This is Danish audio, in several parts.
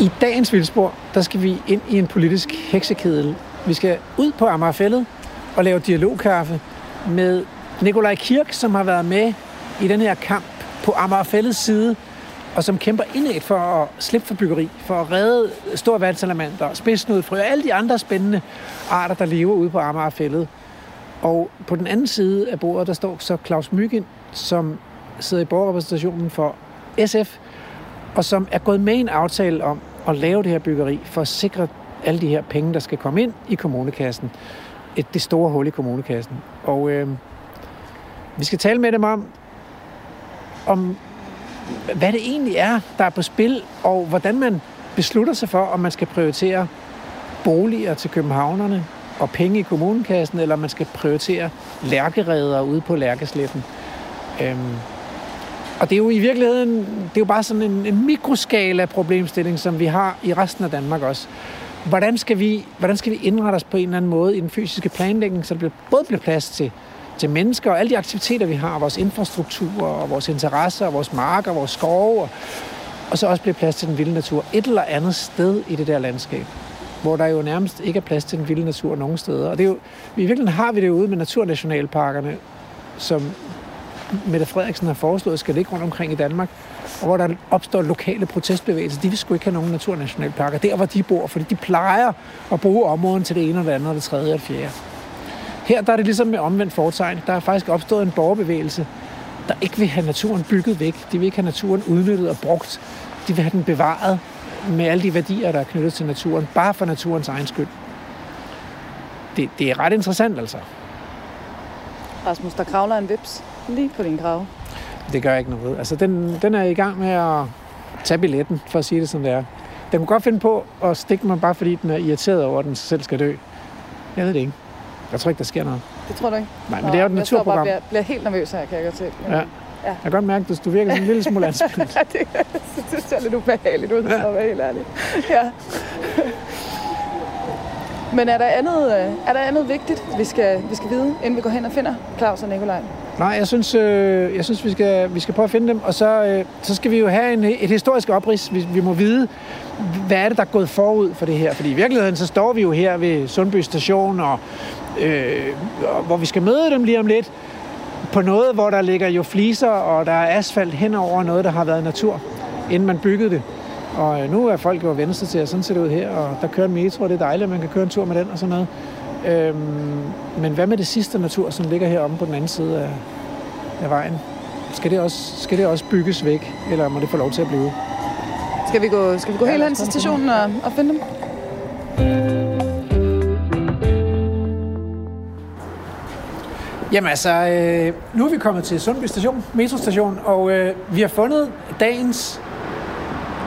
I dagens vildspor, der skal vi ind i en politisk heksekedel. Vi skal ud på Amagerfællet og lave dialogkaffe med Nikolaj Kirk, som har været med i den her kamp på Amagerfællets side, og som kæmper indad for at slippe for byggeri, for at redde store vandsalamander, spidsnudfrø og alle de andre spændende arter, der lever ude på Amagerfællet. Og på den anden side af bordet, der står så Claus Myggen, som sidder i borgerrepræsentationen for SF, og som er gået med i en aftale om at lave det her byggeri for at sikre alle de her penge, der skal komme ind i kommunekassen. Et, det store hul i kommunekassen. Og øh, vi skal tale med dem om, om hvad det egentlig er, der er på spil, og hvordan man beslutter sig for, om man skal prioritere boliger til københavnerne og penge i kommunekassen, eller om man skal prioritere lærkereder ude på Lærkesletten. Øhm, og det er jo i virkeligheden, det er jo bare sådan en, en mikroskala problemstilling, som vi har i resten af Danmark også. Hvordan skal, vi, hvordan skal vi indrette os på en eller anden måde i den fysiske planlægning, så der både bliver plads til, til mennesker og alle de aktiviteter, vi har, vores infrastruktur og vores interesser og vores marker og vores skove, og, og så også bliver plads til den vilde natur et eller andet sted i det der landskab hvor der jo nærmest ikke er plads til den vilde natur nogen steder. Og det er jo, i virkeligheden har vi det jo ude med naturnationalparkerne, som Mette Frederiksen har foreslået, skal ligge rundt omkring i Danmark, og hvor der opstår lokale protestbevægelser. De vil sgu ikke have nogen naturnationalparker, der hvor de bor, fordi de plejer at bruge områden til det ene og det andet, og det tredje og det fjerde. Her der er det ligesom med omvendt fortegn. Der er faktisk opstået en borgerbevægelse, der ikke vil have naturen bygget væk. De vil ikke have naturen udnyttet og brugt. De vil have den bevaret med alle de værdier, der er knyttet til naturen, bare for naturens egen skyld. Det, det er ret interessant altså. Rasmus, der kravler en vips lige på din grav. Det gør ikke noget. Altså, den, den er i gang med at tage billetten, for at sige det som det er. Den kunne godt finde på at stikke mig, bare fordi den er irriteret over, at den selv skal dø. Jeg ved det ikke. Jeg tror ikke, der sker noget. Det tror du ikke? Nej, men det er jo et naturprogram. Jeg bliver, bliver helt nervøs her, kan jeg godt se. Ja. ja. Jeg kan godt mærke, at du virker sådan en lille smule anspændt. ja, det, det ser lidt ubehageligt ud, ja. at være helt ærlig. Ja. Men er der andet, øh, er der andet vigtigt, vi skal, vi skal vide, inden vi går hen og finder Claus og Nikolaj? Nej, jeg synes, øh, jeg synes vi, skal, vi skal prøve at finde dem, og så, øh, så skal vi jo have en, et historisk oprids. Vi, vi må vide, hvad er det, der er gået forud for det her? Fordi i virkeligheden, så står vi jo her ved Sundby Station, og, øh, hvor vi skal møde dem lige om lidt, på noget, hvor der ligger jo fliser, og der er asfalt hen over noget, der har været natur, inden man byggede det. Og øh, nu er folk jo vendt sig til, at sådan ser det ud her, og der kører en metro, og det er dejligt, at man kan køre en tur med den og sådan noget. Øhm, men hvad med det sidste natur, som ligger heromme på den anden side af, af vejen? Skal det, også, skal det også bygges væk, eller må det få lov til at blive? Skal vi gå, skal vi gå ja, helt hen til stationen og, og finde dem? Jamen altså, øh, nu er vi kommet til Sundby Station, metrostation, og øh, vi har fundet dagens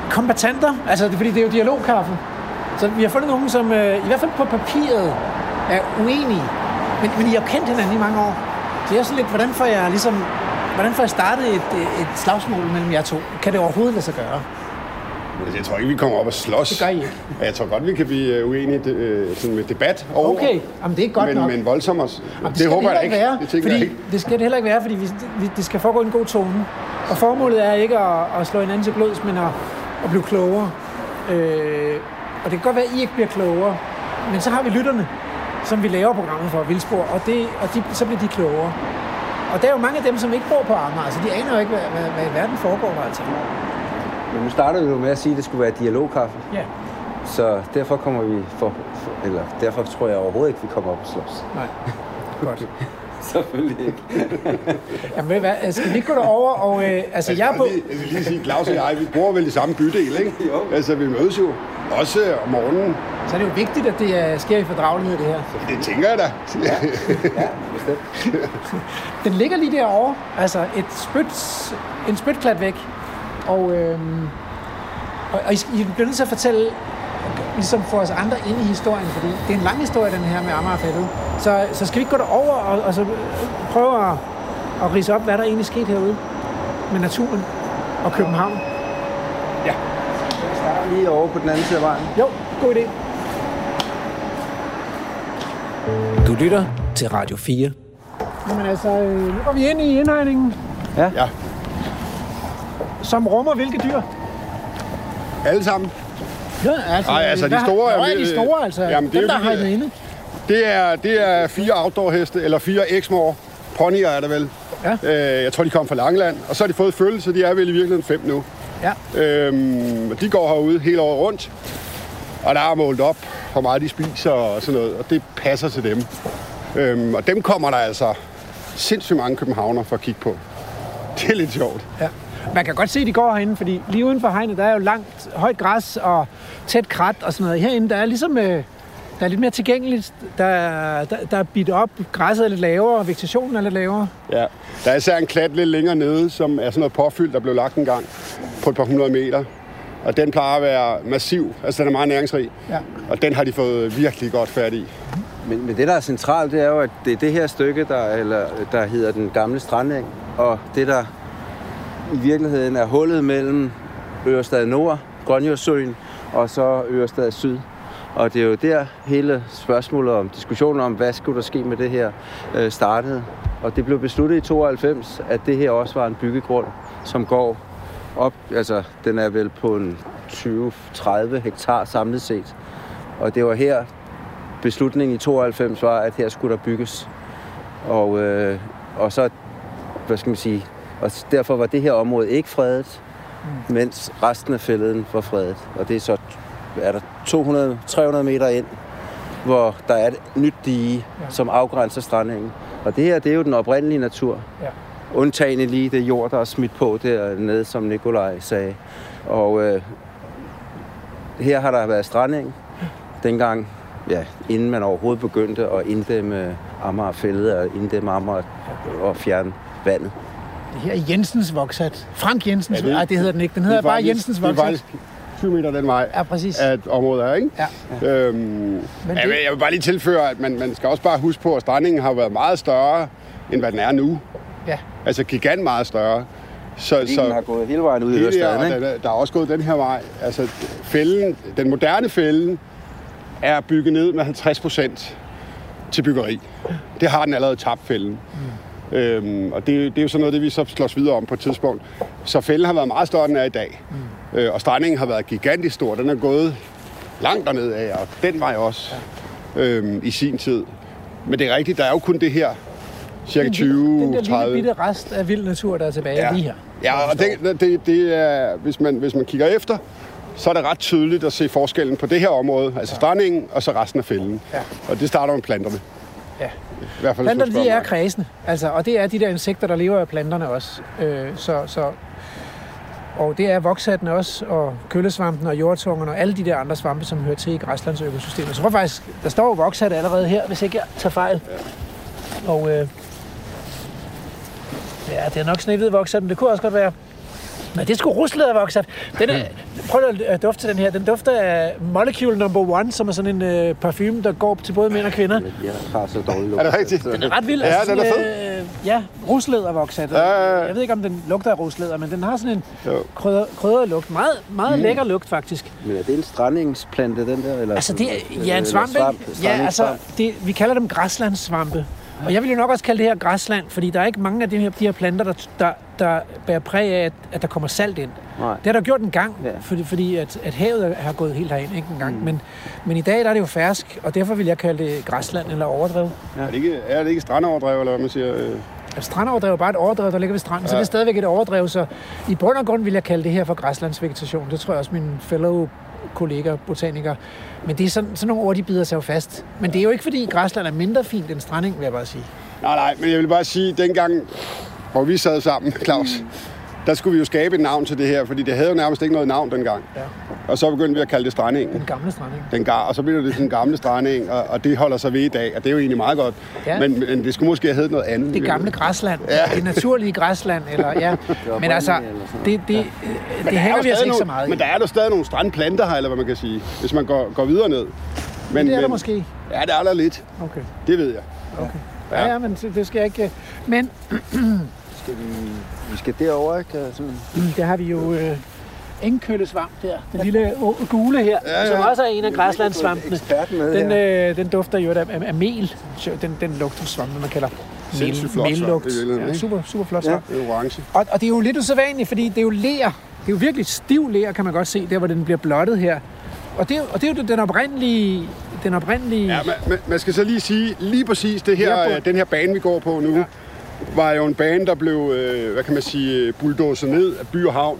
kombatanter. Altså, det, fordi det er jo dialogkaffe. Så vi har fundet nogen, som øh, i hvert fald på papiret er uenige. Men, men I har kendt hinanden i mange år. Så jeg er sådan lidt, hvordan får jeg ligesom, hvordan får jeg startet et, et slagsmål mellem jer to? Kan det overhovedet lade sig gøre? Jeg tror ikke, vi kommer op og slås. Det gør I ikke. Jeg tror godt, vi kan blive øh, uenige øh, sådan med debat over. Okay, Jamen, det er godt men, nok. Men voldsomt også. Jamen, det, det håber jeg ikke. Være, det, fordi, jeg ikke. det skal det heller ikke være, fordi vi, vi, det skal foregå en god tone. Og formålet er ikke at, at slå hinanden til blods, men at, at blive klogere. Øh, og det kan godt være, at I ikke bliver klogere, men så har vi lytterne, som vi laver programmet for, Vildspor, og, det, og de, så bliver de klogere. Og der er jo mange af dem, som ikke bor på Amager, så de aner jo ikke, hvad, hvad, hvad i verden foregår der altså. Men nu startede jo med at sige, at det skulle være dialogkaffe. Ja. Så derfor kommer vi for, for eller derfor tror jeg overhovedet ikke, vi kommer op og slås. Nej, godt. Selvfølgelig ikke. Jamen, hvad, skal vi ikke gå derover og... Øh, altså, altså, jeg er på... Jeg vil lige sige, Claus og jeg, vi bor vel i samme bydel, ikke? jo. Altså, vi mødes jo også om morgenen. Så er det jo vigtigt, at det uh, sker i fordragelighed, det her. Det tænker jeg da. Ja, ja bestemt. Den ligger lige derovre, altså et spyt, en spytklat væk. Og, øhm, og, og I, I bliver nødt til at fortælle, ligesom få os andre ind i historien, fordi det er en lang historie, den her med Amagerfældet. Så, så skal vi ikke gå derover og, og så prøve at, at rise op, hvad der egentlig skete herude med naturen og København. Ja. Vi starter lige over på den anden side af vejen. Jo, god idé. Du lytter til Radio 4. Jamen altså, øh, nu går vi ind i indhegningen. Ja. ja. Som rummer hvilke dyr? Alle sammen. Ja, altså, Nej, altså, de hvad- store Hvor er de store, altså? Jamen, det er dem, der de har inde. Det er, det er fire outdoor-heste, eller fire Exmoor. Ponyer er der vel. Ja. Øh, jeg tror, de kom fra Langeland. Og så har de fået følge, så de er vel i virkeligheden fem nu. Ja. Øhm, de går herude hele året rundt. Og der er målt op, hvor meget de spiser og sådan noget. Og det passer til dem. Øhm, og dem kommer der altså sindssygt mange københavner for at kigge på. Det er lidt sjovt. Ja. Man kan godt se, at de går herinde, fordi lige uden for hegnet, der er jo langt, højt græs og tæt krat og sådan noget. Herinde, der er ligesom... Øh, der er lidt mere tilgængeligt. Der, er- der, der er bidt op. Græsset er lidt lavere, vegetationen er lidt lavere. Ja. Der er især en klat lidt længere nede, som er sådan noget påfyldt, der blev lagt en gang på et par hundrede meter. Og den plejer at være massiv, altså den er meget næringsrig. Ja. Og den har de fået virkelig godt fat i. Men, men det, der er centralt, det er jo, at det er det her stykke, der, eller, der hedder den gamle strandeng, og det, der i virkeligheden er hullet mellem Ørestad Nord, Grønjørdsøen, og så Ørestad Syd. Og det er jo der hele spørgsmålet om, diskussionen om, hvad skulle der ske med det her, øh, startede. Og det blev besluttet i 92, at det her også var en byggegrund, som går op, altså den er vel på en 20-30 hektar samlet set. Og det var her, beslutningen i 92 var, at her skulle der bygges. Og, øh, og så, hvad skal man sige, og derfor var det her område ikke fredet, mm. mens resten af fælleden var fredet. Og det er så, er der 200-300 meter ind, hvor der er et nyt dige, ja. som afgrænser strandengen. Og det her, det er jo den oprindelige natur. Ja. Undtagende lige det jord, der er smidt på dernede, som Nikolaj sagde. Og øh, her har der været strandeng. Dengang, ja, inden man overhovedet begyndte at inddæmme Amagerfældet og inddæmme Amager og fjerne vandet. Det her er Jensens voksat. Frank Jensens. Ja, det- det, Ej, det hedder den ikke. Den hedder er bare faktisk- Jensens Det er voksat. faktisk 20 meter den vej, Ja, præcis. at området er, ikke? Ja. Øhm, Men jeg, det, vil, jeg vil bare lige tilføre, at man, man skal også bare huske på, at strandingen har været meget større, end hvad den er nu. ja. Altså gigant meget større. Så, Fordi den har gået hele vejen ud i Ørestaden, ikke? der, der er også gået den her vej. Altså, fælden, den moderne fælden er bygget ned med 50 procent til byggeri. Det har den allerede tabt fælden. Mm. Øhm, og det, det er jo sådan noget, det vi så slås videre om på et tidspunkt. Så fælden har været meget større, end den er i dag. Mm. Øh, og strandingen har været gigantisk stor. Den er gået langt derned af, og den vej også ja. øhm, i sin tid. Men det er rigtigt, der er jo kun det her, cirka Den 20, lille 30... bitte rest af vild natur, der er tilbage Ja. lige her. Ja, og det, det, det er, hvis man, hvis man kigger efter, så er det ret tydeligt at se forskellen på det her område, altså strandingen, og så resten af fælden. Ja. Og det starter med planterne. Ja. I hvert fald, Planterne, de er kredsende, altså, og det er de der insekter, der lever af planterne også. Øh, så, så, og det er vokshatten også, og køllesvampen og jordtungerne og alle de der andre svampe, som hører til i græslandsøkosystemet. Så jeg tror faktisk, der står jo vokshat allerede her, hvis ikke jeg tager fejl. Og øh, ja, det er nok snehvid vokshat, men det kunne også godt være Nej, det er sgu rusleder voksat. Den er, prøv at øh, dufte til den her. Den dufter af Molecule Number One, som er sådan en øh, parfume, der går til både mænd og kvinder. Jeg har så dårlig lugt. Er det rigtigt? Den er ret vild. Ja, altså den er sådan, Øh, ja, ruslæder voksat. Ja. Jeg ved ikke, om den lugter af ruslæder, men den har sådan en krydder, krydret lugt. Meget, meget mm. lækker lugt, faktisk. Men er det en strandingsplante, den der? Eller, Altså, det er, ja, en eller svamp, svamp? Ja, altså, det, vi kalder dem græslandssvampe. Og jeg vil jo nok også kalde det her græsland, fordi der er ikke mange af de her, de her planter, der, der, der bærer præg af, at, at der kommer salt ind. Nej. Det har der gjort en gang, Ja. fordi, fordi at, at havet har gået helt herind ikke en gang. Mm. Men, men i dag der er det jo fersk, og derfor vil jeg kalde det græsland eller overdrev. Er det ikke, er det ikke strandoverdrev, eller hvad man siger? Øh, Altså, strandoverdrev er bare et overdrev, der ligger ved stranden, ja. så det er stadigvæk et overdrev. Så i bund og grund vil jeg kalde det her for græslandsvegetation. Det tror jeg også mine fellow kolleger, botanikere. Men det er sådan, sådan nogle ord, de bider sig jo fast. Men det er jo ikke, fordi græsland er mindre fint end stranding, vil jeg bare sige. Nej, nej, men jeg vil bare sige, dengang, hvor vi sad sammen, Claus, Mm. Der skulle vi jo skabe et navn til det her, fordi det havde jo nærmest ikke noget navn dengang. Ja. Og så begyndte vi at kalde det strandingen. Den gamle stranding. Den gar, og så blev det den gamle stranding, og, og det holder sig ved i dag, og det er jo egentlig meget godt. Ja. Men, men det skulle måske have heddet noget andet. Det gamle græsland. Ja. Det naturlige græsland. Eller, ja. Men altså, det, det, det, det er hænger jo vi altså ikke så meget. Men der er der stadig nogle strandplanter her, eller hvad man kan sige, hvis man går, går videre ned. Men, det er der men, måske. Ja, der er der lidt. Okay. Det ved jeg. okay. Ja, ja, men det det skal jeg ikke... Men Skal vi, vi skal derover, ikke? Sådan. der har vi jo øh, engkøllesvamp der. Den lille gule her, ja, Ja, ja. ja. som også er en af græslandssvampene. Den, øh, den dufter jo af, af, af mel. Den, den lugter svampe, man kalder mel, Sindssygt flot svamp, mellugt. Ja, super, super flot Ja. svamp. Det er orange. Og, og det er jo lidt usædvanligt, fordi det er jo ler. Det er jo virkelig stiv ler, kan man godt se, der hvor den bliver blottet her. Og det, er jo- og det er jo den oprindelige... Den oprindelige... Ja, man, man, skal så lige sige, lige præcis det her, Ja, på- øh, den her bane, vi går på nu, Ja. Var jo en bane, der blev, øh, hvad kan man sige, bulldozet ned af by og havn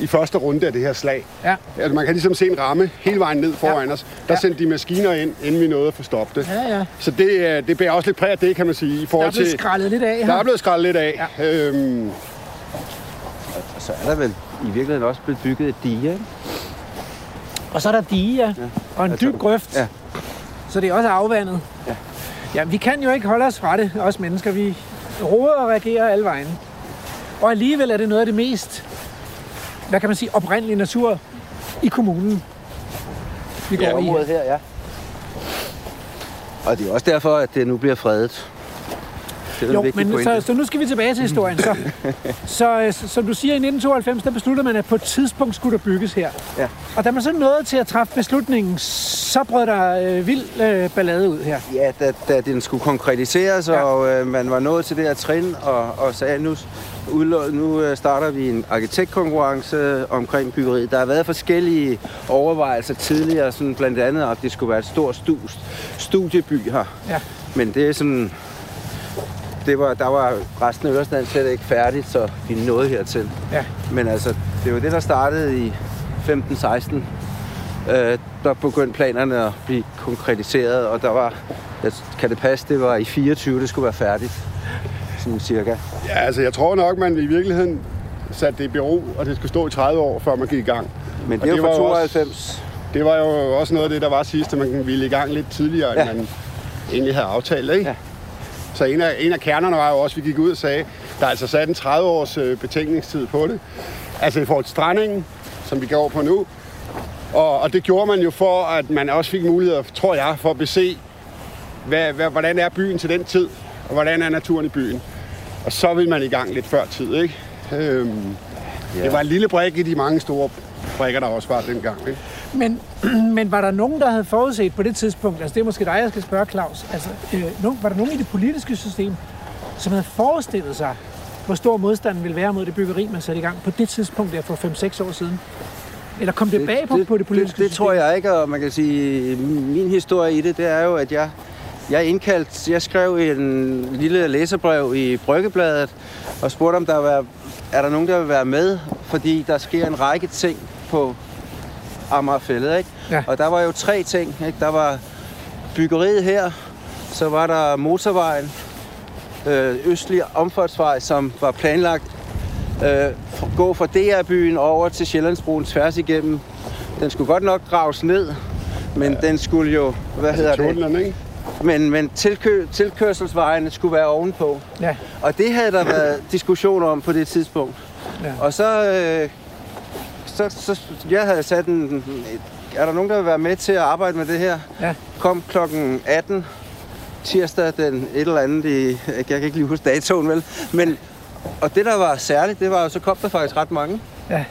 i første runde af det her slag. ja. Altså, man kan ligesom se en ramme hele vejen ned foran Ja. os. Der Ja. sendte de maskiner ind, inden vi nåede at få stoppet det. Ja, ja. Så det, øh, det bærer også lidt præg af det, kan man sige, i Der er forhold blevet til... skrællet lidt af Der her. er blevet skrællet lidt af. Ja. Øhm, Og så er der vel i virkeligheden også blevet bygget et dige, ikke? Og så er der dige, ja. Og en Altså, dyb grøft. ja. Så det er også afvandet. Ja. Ja, vi kan jo ikke holde os fra det, os mennesker. Vi roder og reagerer alle vejen. Og alligevel er det noget af det mest, hvad kan man sige, oprindelige natur i kommunen. Vi går Ja, i. området her, ja. Og det er også derfor, at det nu bliver fredet. Det er Jo, men pointe. så, så nu skal vi tilbage til historien. Så, så, øh, så, som du siger, i 1992, der besluttede man, at på et tidspunkt skulle der bygges her. Ja. Og da man så nåede til at træffe beslutningen, så brød der øh, vild øh, ballade ud her. Ja, da, da den skulle konkretiseres, Ja. og øh, man var nået til det her trin, og, og sagde, nu, udlå- nu øh, starter vi en arkitektkonkurrence omkring byggeriet. Der har været forskellige overvejelser tidligere, sådan blandt andet, at det skulle være et stort stus, studieby her. Ja. Men det er sådan... Det var, der var resten af Øresland slet ikke færdigt, så vi nåede hertil. Ja. Men altså, det var det, der startede i 15-16. Øh, der begyndte planerne at blive konkretiseret, og der var, kan det passe, det var i 24, det skulle være færdigt. Sådan cirka. ja, altså, jeg tror nok, man i virkeligheden satte det i bero, og det skulle stå i 30 år, før man gik i gang. Men Og det jo var fra jo også- 92. Det var jo også noget af det, der var sidst, at man ville i gang lidt tidligere. Ja. end man egentlig havde aftalt. Ikke? Ja. Så en af, en af kernerne var jo også, at vi gik ud og sagde, der er altså sat en 30-års øh, betænkningstid på det. Altså i forhold til strandingen, som vi går på nu. Og, og det gjorde man jo for, at man også fik muligheder, tror jeg, for at bese, hvad, hvad, hvordan er byen til den tid, og hvordan er naturen i byen. Og så vil man i gang lidt før tid, ikke? Øhm, ja. Det var en lille brik i de mange store brikker, der også var dengang. Ikke? Men, men var der nogen, der havde forudset på det tidspunkt, altså det er måske dig, jeg skal spørge Claus, altså øh, var der nogen i det politiske system, som havde forestillet sig, hvor stor modstanden ville være mod det byggeri, man satte i gang på det tidspunkt der for 5-6 år siden? Eller kom det, bag på, på det politiske det, det tror jeg ikke, og man kan sige, min historie i det, det er jo, at jeg, jeg indkaldt, jeg skrev en lille læserbrev i Bryggebladet, og spurgte, om der var, er der nogen, der vil være med, fordi der sker en række ting på Amagerfællet, ikke? Ja. Og der var jo tre ting, ikke? Der var byggeriet her, så var der motorvejen, øh, østlig omfartsvej, som var planlagt øh, gå fra DR-byen over til Sjællandsbroen tværs igennem. Den skulle godt nok graves ned, men ja. den skulle jo, hvad hedder det? Tunnelen, ikke? Men, men tilkø, tilkørselsvejene skulle være ovenpå. Ja, Og det havde der været diskussion om på det tidspunkt. ja. Og så, øh, så, så jeg havde sat en... Er der nogen, der vil være med til at arbejde med det her? Ja. Kom klokken 18 tirsdag den et eller andet i... Jeg kan ikke lige huske datoen, vel? Men, og det, der var særligt, det var jo, så kom der faktisk ret mange. Ja.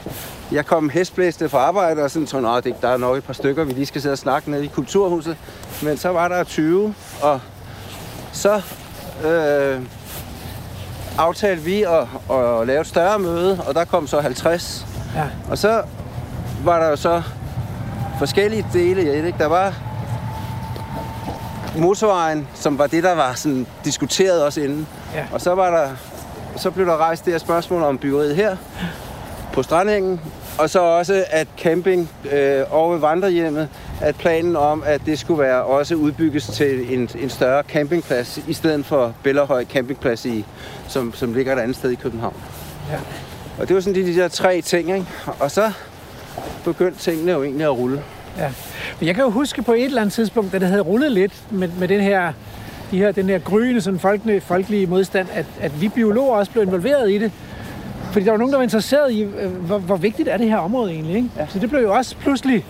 Jeg kom hestblæste fra arbejde, og sådan tror jeg, der er nok et par stykker, vi lige skal sidde og snakke nede i Kulturhuset. Men så var der 20, og så øh, aftalte vi at, at lave et større møde, og der kom så 50. Ja. Og så var der jo så forskellige dele i det. Ikke? Der var motorvejen, som var det, der var sådan diskuteret også inden. Ja. Og så var der, så blev der rejst det her spørgsmål om byggeriet her på Strandhængen, og så også at camping øh, over ved vandrehjemmet, at planen om, at det skulle være også udbygges til en, en større campingplads, i stedet for Bellerhøj campingplads, i, som, som ligger et andet sted i København. Ja. Og det var sådan de, de der tre ting, ikke? Og så begyndte tingene jo egentlig at rulle. Ja. Men jeg kan jo huske på et eller andet tidspunkt, da det havde rullet lidt med, med den her, de her, den her gryende sådan folkelige, folkelige modstand, at, at vi biologer også blev involveret i det. Fordi der var nogen, der var interesseret i, øh, hvor, hvor vigtigt er det her område egentlig. Ikke? Ja. Så det blev jo også pludselig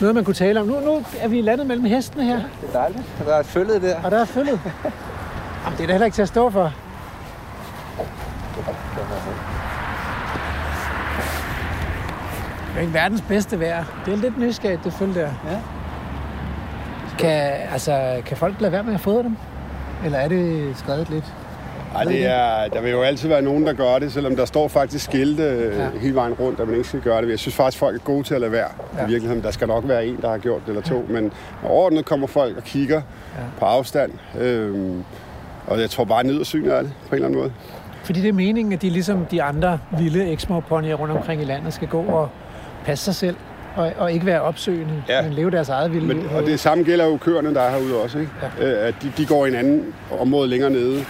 noget, man kunne tale om. Nu, nu er vi landet mellem hestene her, Det er dejligt. Der er et følge der. og der er følget. Jamen, det er da heller ikke til at stå for. Det er ikke verdens bedste vejr. Det er lidt nysgerrigt, det følge der. Ja. Kan, altså, kan folk lade være med at fodre dem? Eller er det skrevet lidt? Ej, det er, der vil jo altid være nogen, der gør det, selvom der står faktisk skilte ja. hele vejen rundt, at man ikke skal gøre det. Jeg synes faktisk, folk er gode til at lade være. Ja. I virkeligheden, der skal nok være en, der har gjort det eller to. Ja. Men overordnet kommer folk og kigger ja. på afstand. Øhm, og jeg tror bare, nyder synet af det på en eller anden måde. Fordi det er meningen, at de ligesom de andre vilde eksmoponyer rundt omkring i landet skal gå og passe sig selv og, og ikke være opsøgende, ja. men leve deres eget vilde men, Og det samme gælder jo køerne, der er herude også. Ikke? Ja. Øh, at de, de går i en anden område længere nede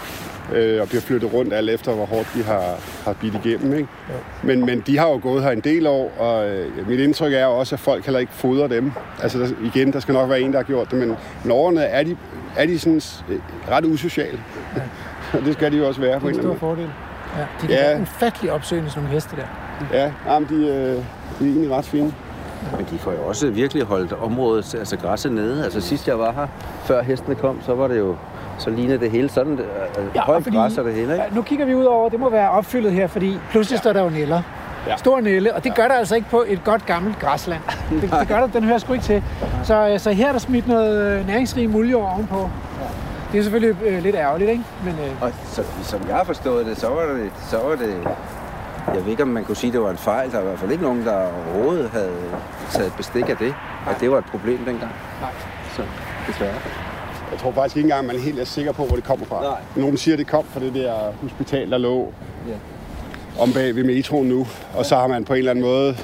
øh, og bliver flyttet rundt alt efter, hvor hårdt de har, har bidt igennem. Ikke? Ja. Men, men de har jo gået her en del år, og øh, mit indtryk er også, at folk heller ikke fodrer dem. Altså der, igen, der skal nok være en, der har gjort det, men, årene er de, er de sådan øh, ret usociale. Ja. og det skal de jo også være. Det er en stor fordel. Ja, de er ja. ufattelig opsøgende, nogle heste der. Ja, jamen, de, øh, de er egentlig ret fine. Men de får jo også virkelig holdt området, altså græsset nede. Altså sidst jeg var her, før hestene kom, så var det jo så ligner det hele sådan, det, ja, højt fordi, græs og det hele, ikke? Nu kigger vi ud over, det må være opfyldet her, fordi pludselig ja. står der jo næller. Ja. Stor nælle, og det gør der altså ikke på et godt gammelt græsland. Det, det gør der, den hører sgu ikke til. Så, øh, så her er der smidt noget øh, næringsrig muljord ovenpå. Det er selvfølgelig øh, lidt ærgerligt, ikke? Men, øh... Og så, som jeg har forstået det, så var det, så var det jeg ved ikke, om man kunne sige, at det var en fejl. Der var i hvert fald ikke nogen, der overhovedet havde taget bestik af det. At det var et problem dengang. Nej. Så desværre. Jeg tror faktisk ikke engang, man er helt er sikker på, hvor det kommer fra. Nej. Nogen siger, at det kom fra det der hospital, der lå ja. om bag ved metroen nu. Og så har man på en eller anden måde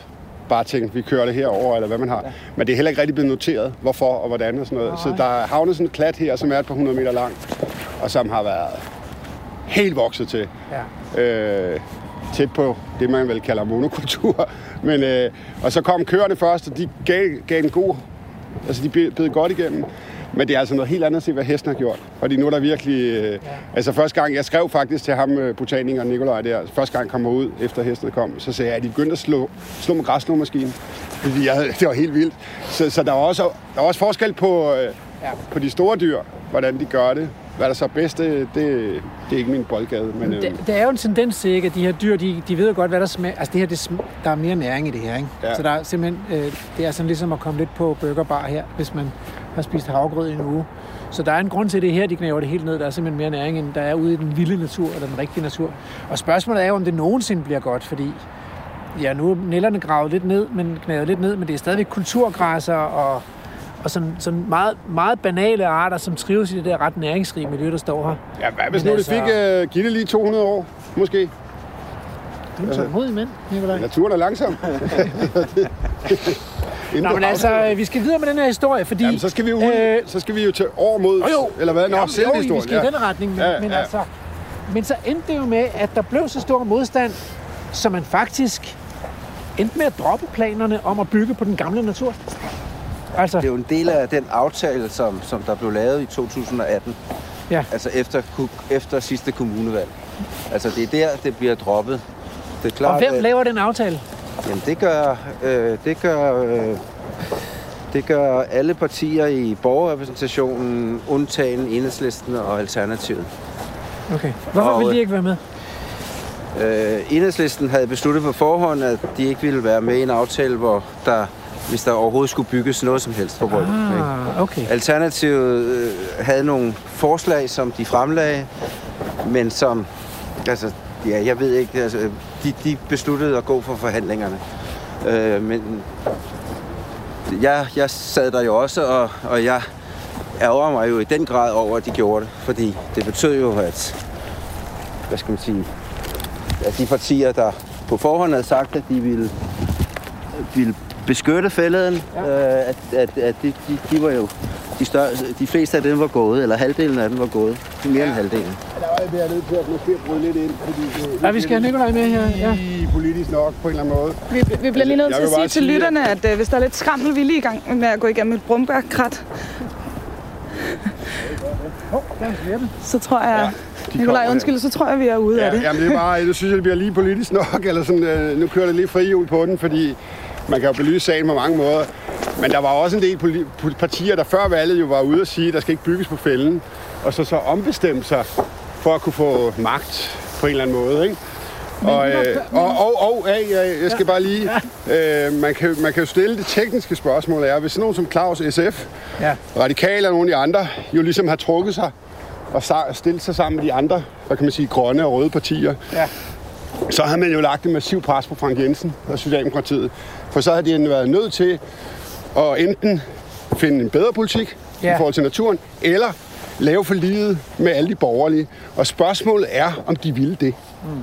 bare tænkt, vi kører det herover eller hvad man har. Ja. Men det er heller ikke rigtig blevet noteret, hvorfor og hvordan og sådan noget. Nej. Så der er havnet sådan en klat her, som er et par hundrede meter lang, og som har været helt vokset til. Ja. Øh, tæt på det, man vel kalder monokultur. Men, øh, og så kom køerne først, og de gav, gav en god... Altså, de bed godt igennem. Men det er altså noget helt andet at se, hvad hesten har gjort. Fordi nu er der virkelig... Øh, ja. Altså første gang, jeg skrev faktisk til ham, øh, botaniker Nikolaj der, første gang kommer ud, efter hestene kom, så sagde jeg, at de begyndte at slå, slå med græsslåmaskinen. Fordi jeg, det var helt vildt. Så, så der, er også, der er også forskel på, øh, ja. på de store dyr, hvordan de gør det. Hvad der så er bedst, det, det, det er ikke min boldgade. Men, det, øh... det er jo en tendens til, ikke, at de her dyr, de, de ved jo godt, hvad der smager. Altså det her, det, der er mere næring i det her. Ikke? Ja. Så der er simpelthen, øh, det er sådan ligesom at komme lidt på burgerbar her, hvis man har spist havgrød i en uge. Så der er en grund til, det her, de knæver det helt ned. Der er simpelthen mere næring, end der er ude i den vilde natur, eller den rigtige natur. Og spørgsmålet er jo, om det nogensinde bliver godt, fordi ja, nu er nælderne gravet lidt ned, men knævet lidt ned, men det er stadigvæk kulturgræsser og og sådan, sådan meget, meget banale arter, som trives i det der ret næringsrige miljø, der står her. Ja, hvad hvis Men nu altså... det fik uh, Gitte lige 200 år, måske? Du er så modig mænd, Nicolaj. Naturen er langsom. Nå, men altså, vi skal videre med den her historie, fordi... Jamen, så skal vi, ud, øh, så skal vi jo til over mod... Jo, jo. Eller hvad? Nå, Jamen, jo, historien. vi skal ja. i den retning, men, ja, men ja. altså... Men så endte det jo med, at der blev så stor modstand, så man faktisk endte med at droppe planerne om at bygge på den gamle natur. Altså. Det er jo en del af den aftale, som, som der blev lavet i 2018. Ja. Altså efter, efter sidste kommunevalg. Altså det er der, det bliver droppet. Det er klart, Og hvem at, laver den aftale? Jamen det gør, øh, det gør, øh, det gør alle partier i borgerrepræsentationen, undtagen Enhedslisten og Alternativet. Okay. Hvorfor og, vil de ikke være med? Øh, Enhedslisten havde besluttet på forhånd, at de ikke ville være med i en aftale, hvor der hvis der overhovedet skulle bygges noget som helst på Bryggen. Ah, okay. Alternativet øh, havde nogle forslag, som de fremlagde, men som, altså, ja, jeg ved ikke, altså, de, de besluttede at gå for forhandlingerne. Øh, men jeg, jeg sad der jo også, og, og jeg ærger mig jo i den grad over, at de gjorde det, fordi det betød jo, at, hvad skal man sige, at de partier, der på forhånd havde sagt, at de ville, ville beskytte fælleden. Ja. Øh, at, at, at de, de, de var jo de, større, de fleste af dem var gået, eller halvdelen af dem var gået. Mere ja. end halvdelen. Ja, der var jeg nødt til at måske bryde lidt ind, fordi det, ja, vi skal have Nikolaj med her. Ja. politisk nok på en eller anden måde. Vi, vi bliver lige nødt til at sige til lytterne, at, at uh, hvis der er lidt skrammel, vi er lige i gang med at gå igennem et brumbærkrat. Så tror jeg... Ja. Nikolaj, undskyld, så tror jeg, vi er ude ja, af det. Jamen, det er bare, jeg synes, det bliver lige politisk nok, eller sådan, øh, nu kører det lige frihjul på den, fordi man kan jo belyse sagen på mange måder. Men der var også en del partier, der før valget jo var ude og sige, at der skal ikke bygges på fælden. Og så så ombestemme sig for at kunne få magt på en eller anden måde. Ikke? Og, øh, og, og, og hey, jeg skal bare lige... Øh, man, kan, man kan jo stille det tekniske spørgsmål er, hvis nogen som Claus SF, ja. Radikal og nogle af de andre, jo ligesom har trukket sig og sa- stille sig sammen med de andre, hvad kan man sige, grønne og røde partier, Ja. Så havde man jo lagt en massiv pres på Frank Jensen og Socialdemokratiet. For så havde de været nødt til at enten finde en bedre politik ja. I forhold til naturen, eller lave for livet med alle de borgerlige. Og spørgsmålet er, om de ville det. Mm.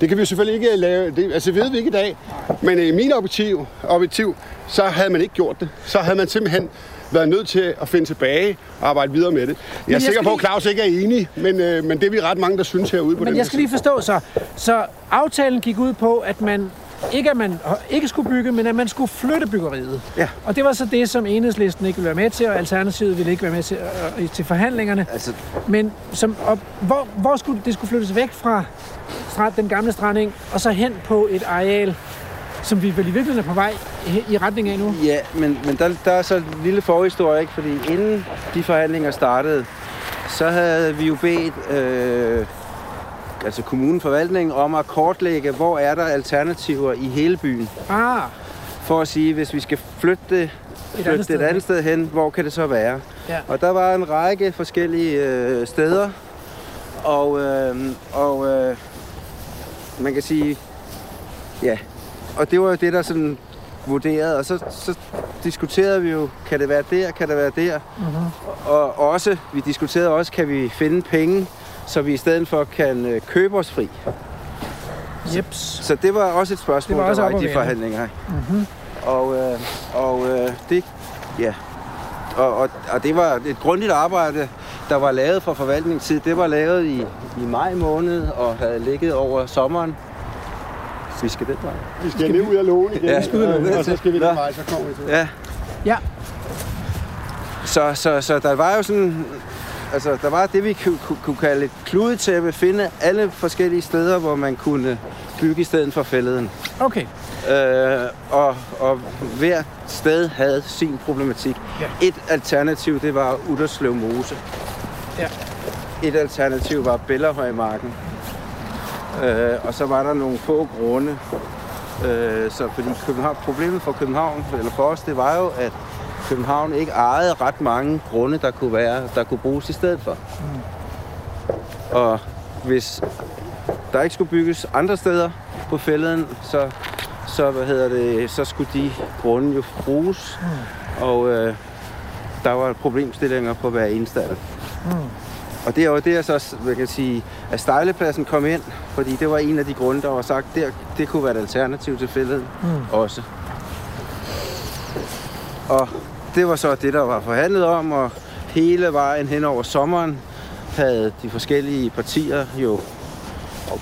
Det kan vi selvfølgelig ikke lave, det, altså ved vi ikke i dag, men i min objektiv, objektiv, så havde man ikke gjort det. Så havde man simpelthen været nødt til at finde tilbage og arbejde videre med det. Jeg er jeg sikker på, at Claus ikke er enig, men, øh, men det er vi ret mange, der synes herude på den Men jeg skal lige forstå så. Så aftalen gik ud på, at man ikke at man ikke skulle bygge, men at man skulle flytte byggeriet. Ja. Og det var så det, som enhedslisten ikke ville være med til, og Alternativet ville ikke være med til, øh, til forhandlingerne. Altså, Men som, og hvor, hvor skulle det skulle flyttes væk fra, fra den gamle stranding, og så hen på et areal, som vi vel i virkeligheden er på vej i, retning af nu? Ja, men, men der, der er så en lille forhistorie, ikke? Fordi inden de forhandlinger startede, så havde vi jo bedt øh, altså kommuneforvaltningen om at kortlægge, hvor er der alternativer i hele byen. Ah, For at sige, hvis vi skal flytte det, flytte andet det sted et andet sted hen, hvor kan det så være? Ja. Og der var en række forskellige øh, steder, og, øh, og øh, man kan sige, ja, og det var jo det, der sådan vurderede, og så, så diskuterede vi jo, kan det være der, kan det være der, mm-hmm. og også, vi diskuterede også, kan vi finde penge, så vi i stedet for kan øh, købe os fri. jeps. Så det var også et spørgsmål, Det var også der var i de forhandlinger. Mm-hmm. Og, øh, og øh, det, ja, og, og, og det var et grundigt arbejde, der var lavet fra forvaltningens side. Det var lavet i, i maj måned og havde ligget over sommeren. Vi skal den vej. Vi skal lige ud af lågen igen, Ja, vi skal ud af lågen. og så skal vi den vej, så kommer vi til. Ja, Ja, så, så, så der var jo sådan... Altså, der var det, vi kunne, kunne, kunne kalde et kludetæppe. Finde alle forskellige steder, hvor man kunne bygge i stedet for fælleden. okay. Øh, og, og hver sted havde sin problematik. Ja. Et alternativ, det var Udderslev Mose. Ja. Et alternativ var Bellerhøjmarken. Øh, og så var der nogle få grunde. Øh, så fordi København, problemet for København, eller for os, det var jo, at København ikke ejede ret mange grunde, der kunne, være, der kunne bruges i stedet for. Mm. Og hvis der ikke skulle bygges andre steder på fælleden, så, så, hvad hedder det, så skulle de grunde jo bruges. Mm. Og øh, der var problemstillinger på hver eneste af dem. Mm. Og det er jo det, jeg så jeg kan sige, at stejlepladsen kom ind, fordi det var en af de grunde, der var sagt, der, det kunne være et alternativ til fælleden mm. også. Og det var så det, der var forhandlet om, og hele vejen hen over sommeren havde de forskellige partier jo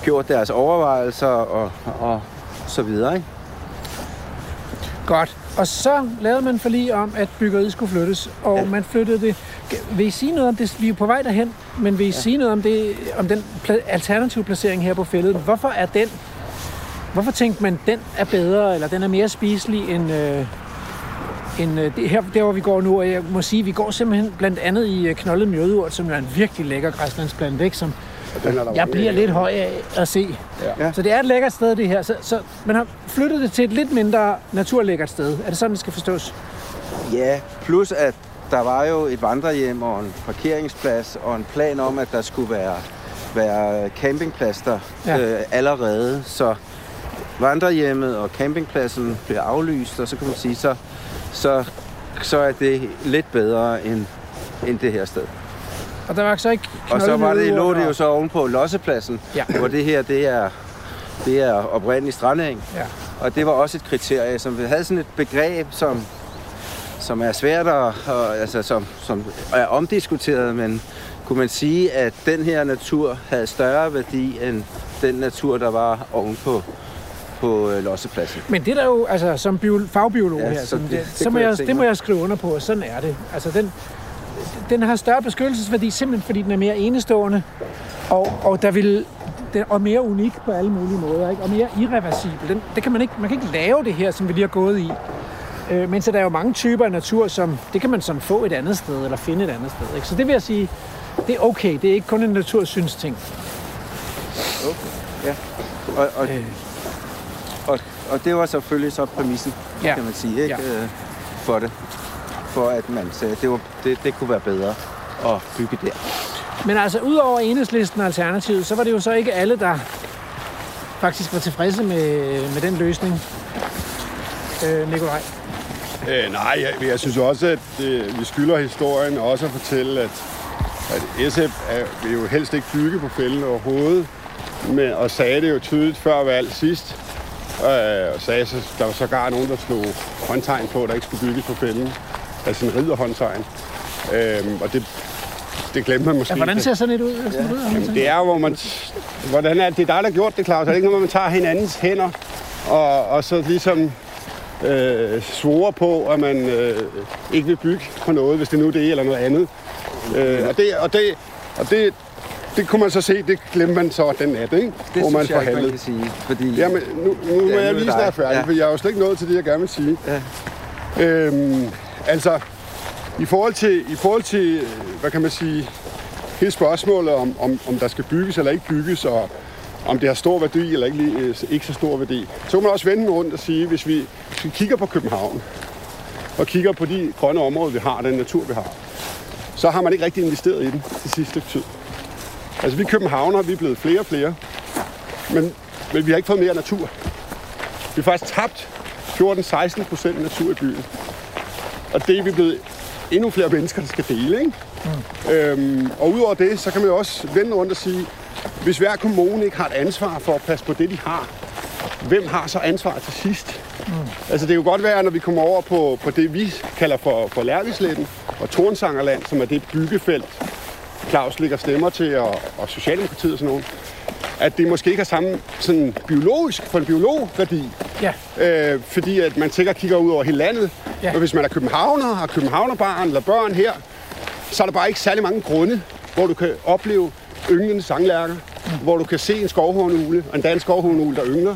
gjort deres overvejelser og, og så videre. Ikke? Godt. Og så lavede man forlig om, at byggeriet skulle flyttes, og ja. Man flyttede det. Vil I sige noget om det? Vi er på vej derhen, men vil I ja. sige noget om, det, om den pla- alternative placering her på fældet? Hvorfor er den, hvorfor tænkte man, den er bedre, eller den er mere spiselig end, øh, end øh, det her, der, hvor vi går nu? Og jeg må sige, vi går simpelthen blandt andet i øh, knoldet mjødeurt, som er en virkelig lækker græslandsplante, ikke? Som jeg bliver lidt høj af at se. Ja. Så det er et lækkert sted, det her. Så, så man har flyttet det til et lidt mindre naturlækkert sted. Er det sådan, det skal forstås? Ja, plus at der var jo et vandrehjem og en parkeringsplads og en plan om, at der skulle være, være campingplads der Ja. øh, allerede. Så vandrehjemmet og campingpladsen blev aflyst, og så kan man sige, så, så, så er det lidt bedre end, end det her sted. Og der var så ikke Og så var det, lå det jo så ovenpå Lossepladsen, Ja. hvor det her, det er, det er oprindelig strandeng. Ja. Og det var også et kriterie, som vi havde sådan et begreb, som, som er svært at, og, altså, som, som er omdiskuteret, men kunne man sige, at den her natur havde større værdi end den natur, der var ovenpå på øh, Lossepladsen. Men det er der jo, altså som bio, fagbiolog Ja, her, så det- det, det så må jeg jeg, det må jeg skrive under på, og sådan er det. Altså den, den har større beskyttelsesværdi, simpelthen fordi den er mere enestående, og, og der vil den, og mere unik på alle mulige måder, ikke? og mere irreversibel. Den, det kan man, ikke, man kan ikke lave det her, som vi lige har gået i. Øh, men så der er jo mange typer af natur, som det kan man sådan få et andet sted, eller finde et andet sted. Ikke? Så det vil jeg sige, det er okay. Det er ikke kun en natursynsting. Ja. Og, og, Øh, og, og det var selvfølgelig så præmissen, Ja. kan man sige, ikke? Ja. Øh, for det. For at man sagde, at det, var, det, det kunne være bedre at bygge der. Men altså, udover enhedslisten og Alternativet, så var det jo så ikke alle, der faktisk var tilfredse med, med den løsning, øh, Nikolaj. Øh, nej, jeg, jeg synes også, at øh, vi skylder historien også at fortælle, at, at SF er, vil jo helst ikke bygge på fælden overhovedet, men, og sagde det jo tydeligt før valg sidst, øh, og sagde, så der var sågar nogen, der slog håndtegn på, at der ikke skulle bygges på fælden, altså en ridderhåndtegn. Øh, og det, det glemte man måske. Ja, hvordan ser sådan et ud? Ja. Jamen, det er, hvor man... Hvordan er det? det er dig, der har gjort det, Claus. Er det ikke noget, man tager hinandens hænder, og, og så ligesom øh, svorer på, at man øh, ikke vil bygge på noget, hvis det nu er det eller noget andet. Øh, og det, og det, og det, det kunne man så se, det glemte man så den nat, ikke? Det hvor man synes jeg ikke, man forhandlede. kan sige. Fordi Jamen, nu, nu Ja, er jeg nu lige snart dig. færdig, Ja. for jeg er jo slet ikke nået til det, jeg gerne vil sige. Ja. Øhm, altså, i forhold til, i forhold til, øh, hvad kan man sige, hele spørgsmålet om, om, om der skal bygges eller ikke bygges, og om det har stor værdi eller ikke, lige- ikke så stor værdi, så kan man også vende rundt og sige, hvis vi, hvis vi kigger på København, og kigger på de grønne områder, vi har, den natur, vi har, så har man ikke rigtig investeret i den det sidste tid. Altså, vi københavner, vi er blevet flere og flere, men, men vi har ikke fået mere natur. Vi har faktisk tabt 14-16 procent natur i byen. Og det er vi blevet endnu flere mennesker, der skal dele. Ikke? Mm. Øhm, og udover det, så kan man jo også vende rundt og sige, hvis hver kommune ikke har et ansvar for at passe på det, de har, hvem har så ansvaret til sidst? Mm. Altså det kan jo godt være, når vi kommer over på, på det, vi kalder for, for Lærvisletten og Tornsangerland, som er det byggefelt, Claus ligger stemmer til, og, og Socialdemokratiet og sådan noget, at det måske ikke har samme sådan biologisk, for en biolog værdi, Ja, øh, fordi at man sikkert kigger ud over hele landet. Ja. Og hvis man er københavner, har københavnerbarn eller børn her, så er der bare ikke særlig mange grunde, hvor du kan opleve ynglende sanglærker, mm. hvor du kan se en skovhornugle, og en dansk skovhornugle, der yngler,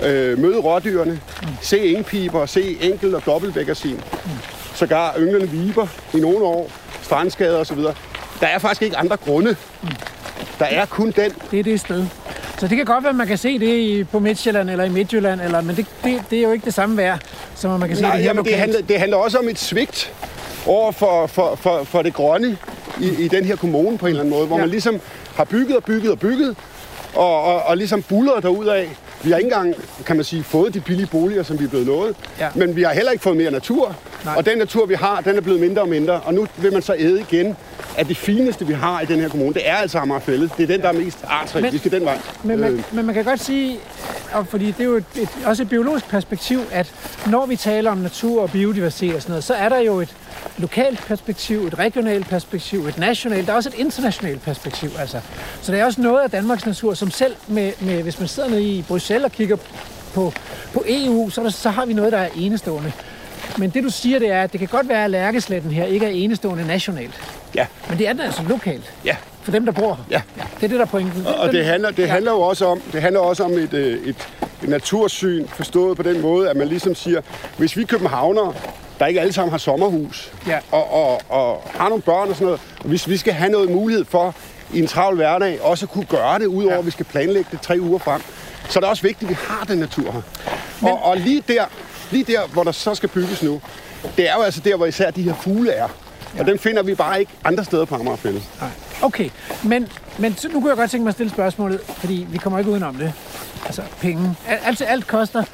mm. øh, møde rådyrene, mm. se engpiber, se enkel- og dobbeltbækkersin, mm. sågar ynglende viber i nogle år, strandskader osv. Der er faktisk ikke andre grunde. Mm. Der er kun den. det er det sted. Så det kan godt være, at man kan se det i, på Midtjylland eller i Midtjylland, eller, men det, det, det er jo ikke det samme værd, som man kan se Nej, det her jamen, det, handler, det handler også om et svigt over for, for, for, for det grønne i, i den her kommune på en eller anden måde, hvor ja. man ligesom har bygget og bygget og bygget, og, og, og ligesom buller derud af. Vi har ikke engang, kan man sige, fået de billige boliger, som vi er blevet lovet, Ja. men vi har heller ikke fået mere natur. Nej. Og den natur, vi har, den er blevet mindre og mindre, og nu vil man så æde igen, at det fineste, vi har i den her kommune, det er altså Amagerfællet. Det er den, der er mest artsrig. Men- Vi skal den vej. Men man, Øh, men man kan godt sige, og fordi det er jo et, et, også et biologisk perspektiv, at når vi taler om natur og biodiversitet og sådan noget, så er der jo et lokalt perspektiv, et regionalt perspektiv, et nationalt, der er også et internationalt perspektiv. Altså. Så det er også noget af Danmarks natur, som selv, med, med, hvis man sidder nede i Bruxelles og kigger på, på EU, så, er der, så har vi noget, der er enestående. Men det du siger, det er, at det kan godt være, at lærkesletten her ikke er enestående nationalt. ja, Men det er den altså lokalt. ja. For dem, der bor her. Ja. Det er det, der er pointen. Og det handler, det handler jo også om, det handler også om et, øh, et, et natursyn, forstået på den måde, at man ligesom siger, hvis vi københavnere, der ikke alle sammen har sommerhus, Ja. og, og, og har nogle børn og sådan noget, og hvis vi skal have noget mulighed for i en travl hverdag, også at kunne gøre det, udover Ja. at vi skal planlægge det tre uger frem, så er det også vigtigt, at vi har den natur her. Men... Og, og lige der, lige der, hvor der så skal bygges nu, det er jo altså der, hvor især de her fugle er. Og den finder vi bare ikke andre steder på Amagerfællet. Nej. Okay, men, men så, nu kunne jeg godt tænke mig at stille spørgsmålet, fordi vi kommer ikke udenom det. Altså penge. Al- Altså alt koster.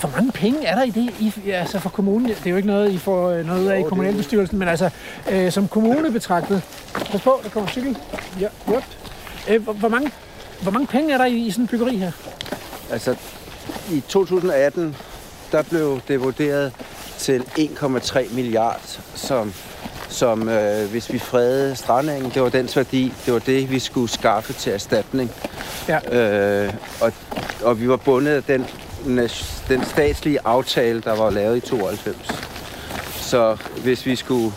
Hvor mange penge er der i det? I, altså for kommunen, det er jo ikke noget, I får øh, noget af i kommunalbestyrelsen, men altså øh, som kommune betragtet. Pas på, der kommer cykel. Ja, yep. øh, hvor, mange, hvor mange penge er der i, i sådan en byggeri her? Altså, i 2018, der blev det vurderet til 1,3 milliard, som, som øh, hvis vi fredede strandengen, det var dens værdi, det var det, vi skulle skaffe til erstatning. Ja. Øh, og, og vi var bundet af den, den statslige aftale, der var lavet i 92. Så hvis vi skulle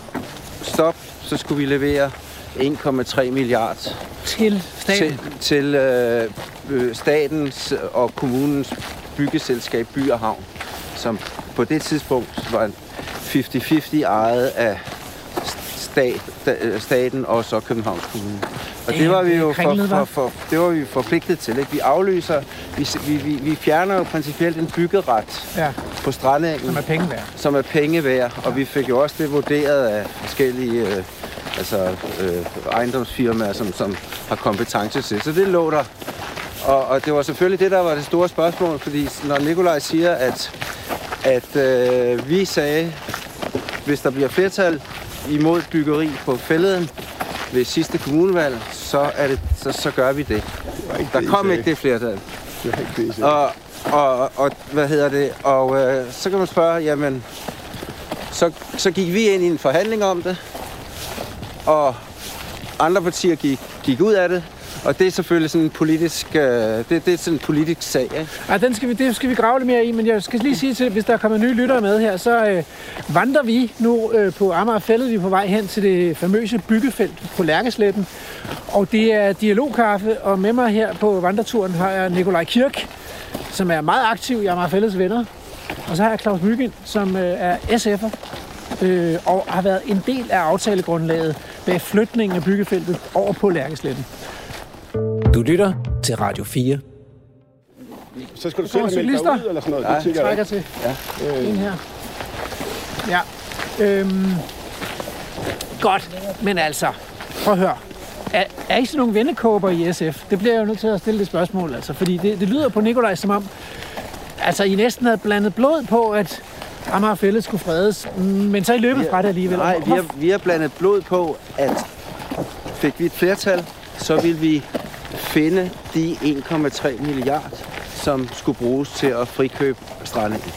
stoppe, så skulle vi levere 1,3 milliard Til staten? til, til øh, øh, statens og kommunens byggeselskab By og Havn, som på det tidspunkt var en 50-50 ejet af stat, øh, staten og så Københavns Kommune. Og Ja, det var vi jo for, for, for, det var vi forpligtet til. Ikke? Vi aflyser, vi, vi, vi, vi fjerner jo principielt en byggeret Ja, på strandengen, som er penge værd. som er penge værd, og vi fik jo også det vurderet af forskellige øh, altså øh, ejendomsfirmaer, som, som har kompetence til. Så det lå der. Og, og det var selvfølgelig det, der var det store spørgsmål, fordi når Nikolaj siger, at, at øh, vi sagde, hvis der bliver flertal imod byggeri på fælleden ved sidste kommunevalg, så, er det, så, så gør vi det. Der det, I kom ikke det flertal. Det. Og, og, og hvad hedder det? Og øh, så kan man spørge, jamen, så, så gik vi ind i en forhandling om det, og andre partier gik, gik ud af det, og det er selvfølgelig sådan en politisk, øh, det, det er sådan en politisk sag, ikke? Ja, den skal vi, det skal vi grave lidt mere i, men jeg skal lige sige til, hvis der er kommet nye lyttere med her, så øh, vandrer vi nu øh, på Amagerfældet. Vi er på vej hen til det famøse byggefelt på Lærkesletten. Og det er dialogkaffe, og med mig her på vandreturen har jeg Nikolaj Kirk, som er meget aktiv i Amagerfældets venner. Og så har jeg Claus Myggen, som øh, er SF'er øh, og har været en del af aftalegrundlaget bag flytningen af byggefeltet over på Lærkesletten. Du lytter til Radio 4. Så skal du selv meldt dig ud, eller sådan noget. Nej, det tænker jeg trækker ikke. til. Ja. En her. Ja. Øhm. Godt, men altså, prøv at høre. Er, er I sådan nogle vennekåber i SF? Det bliver jeg jo nødt til at stille det spørgsmål, altså. Fordi det, det lyder på Nikolaj som om, altså I næsten havde blandet blod på, at Amager Fælles skulle fredes, men så er I løbet fra det alligevel. Nej, vi har, vi har blandet blod på, at fik vi et flertal, så vil vi finde de 1,3 milliarder, som skulle bruges til at frikøbe strandingen.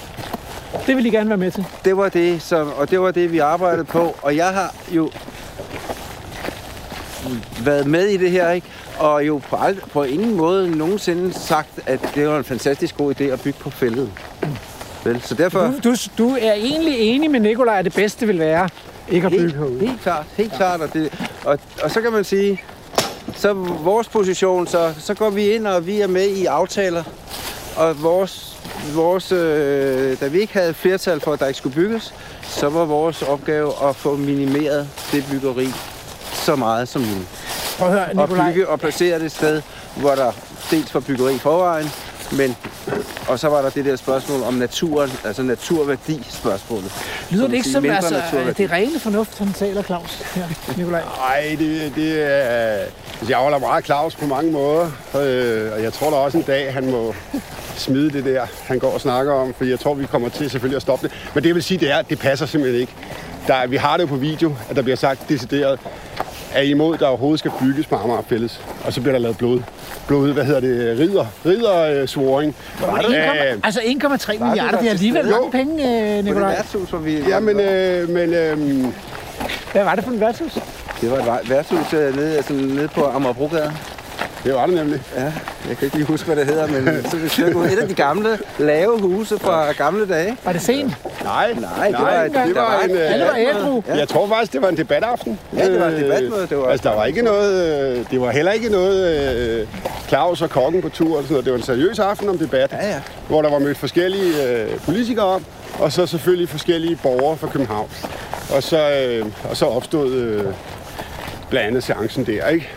Det vil I gerne være med til. Det var det, som, og det var det, vi arbejdede på. Og jeg har jo været med i det her, ikke? Og jo på, ald- på ingen måde nogensinde sagt, at det var en fantastisk god idé at bygge på fældet. Vel, så derfor... Du, du, du er egentlig enig med Nikolaj, at det bedste vil være ikke at bygge Helt, herude. helt klart, helt klart. Og, det, og, og så kan man sige, så vores position, så, så går vi ind, og vi er med i aftaler. Og vores, vores, øh, da vi ikke havde flertal for, at der ikke skulle bygges, så var vores opgave at få minimeret det byggeri så meget som muligt. Prøv at høre, Og Nikolaj. bygge og placere det et sted, hvor der dels var byggeri i forvejen, men og så var der det der spørgsmål om naturen, altså naturværdi spørgsmålet. Lyder det ikke som mindre altså, naturværdi. det er rene fornuft, han taler, Claus? Her, Nikolaj. Nej, det, det er... Altså, jeg holder meget Claus på mange måder, øh, og jeg tror da også en dag, han må smide det der, han går og snakker om, for jeg tror, vi kommer til selvfølgelig at stoppe det. Men det vil sige, det er, det passer simpelthen ikke. Der, vi har det jo på video, at der bliver sagt decideret, er imod, der overhovedet skal bygges på Amager Fælles. Og så bliver der lavet blod. Blod, hvad hedder det? Ridder. Ridder øh, svoring. Øh, Altså 1,3 milliarder, der det er alligevel mange penge, øh, På det Nikolaj. værtshus, hvor vi... ja, men, øh, men øh, Hvad var det for et værtshus? Det var et værtshus øh, nede, altså, nede på Amagerbrogade. Det var det nemlig. Ja, jeg kan ikke lige huske, hvad det hedder, men så det stykke ud. Et af de gamle, lave huse fra gamle dage. Var det sent? Nej, Nej, det var- det der var var en... et- øh, Alle var ædru. Jeg tror faktisk, det var en debataften. Ja, det var et Øh, debatmøde, det var- altså, der var ikke noget... øh, Det var heller ikke noget Claus og kokken på tur. Og sådan noget. Det var en seriøs aften om debat, Ja, ja. hvor der var mødt forskellige øh, politikere op, og så selvfølgelig forskellige borgere fra København. Og så, øh, og så opstod øh, blandt andet seancen der, ikke?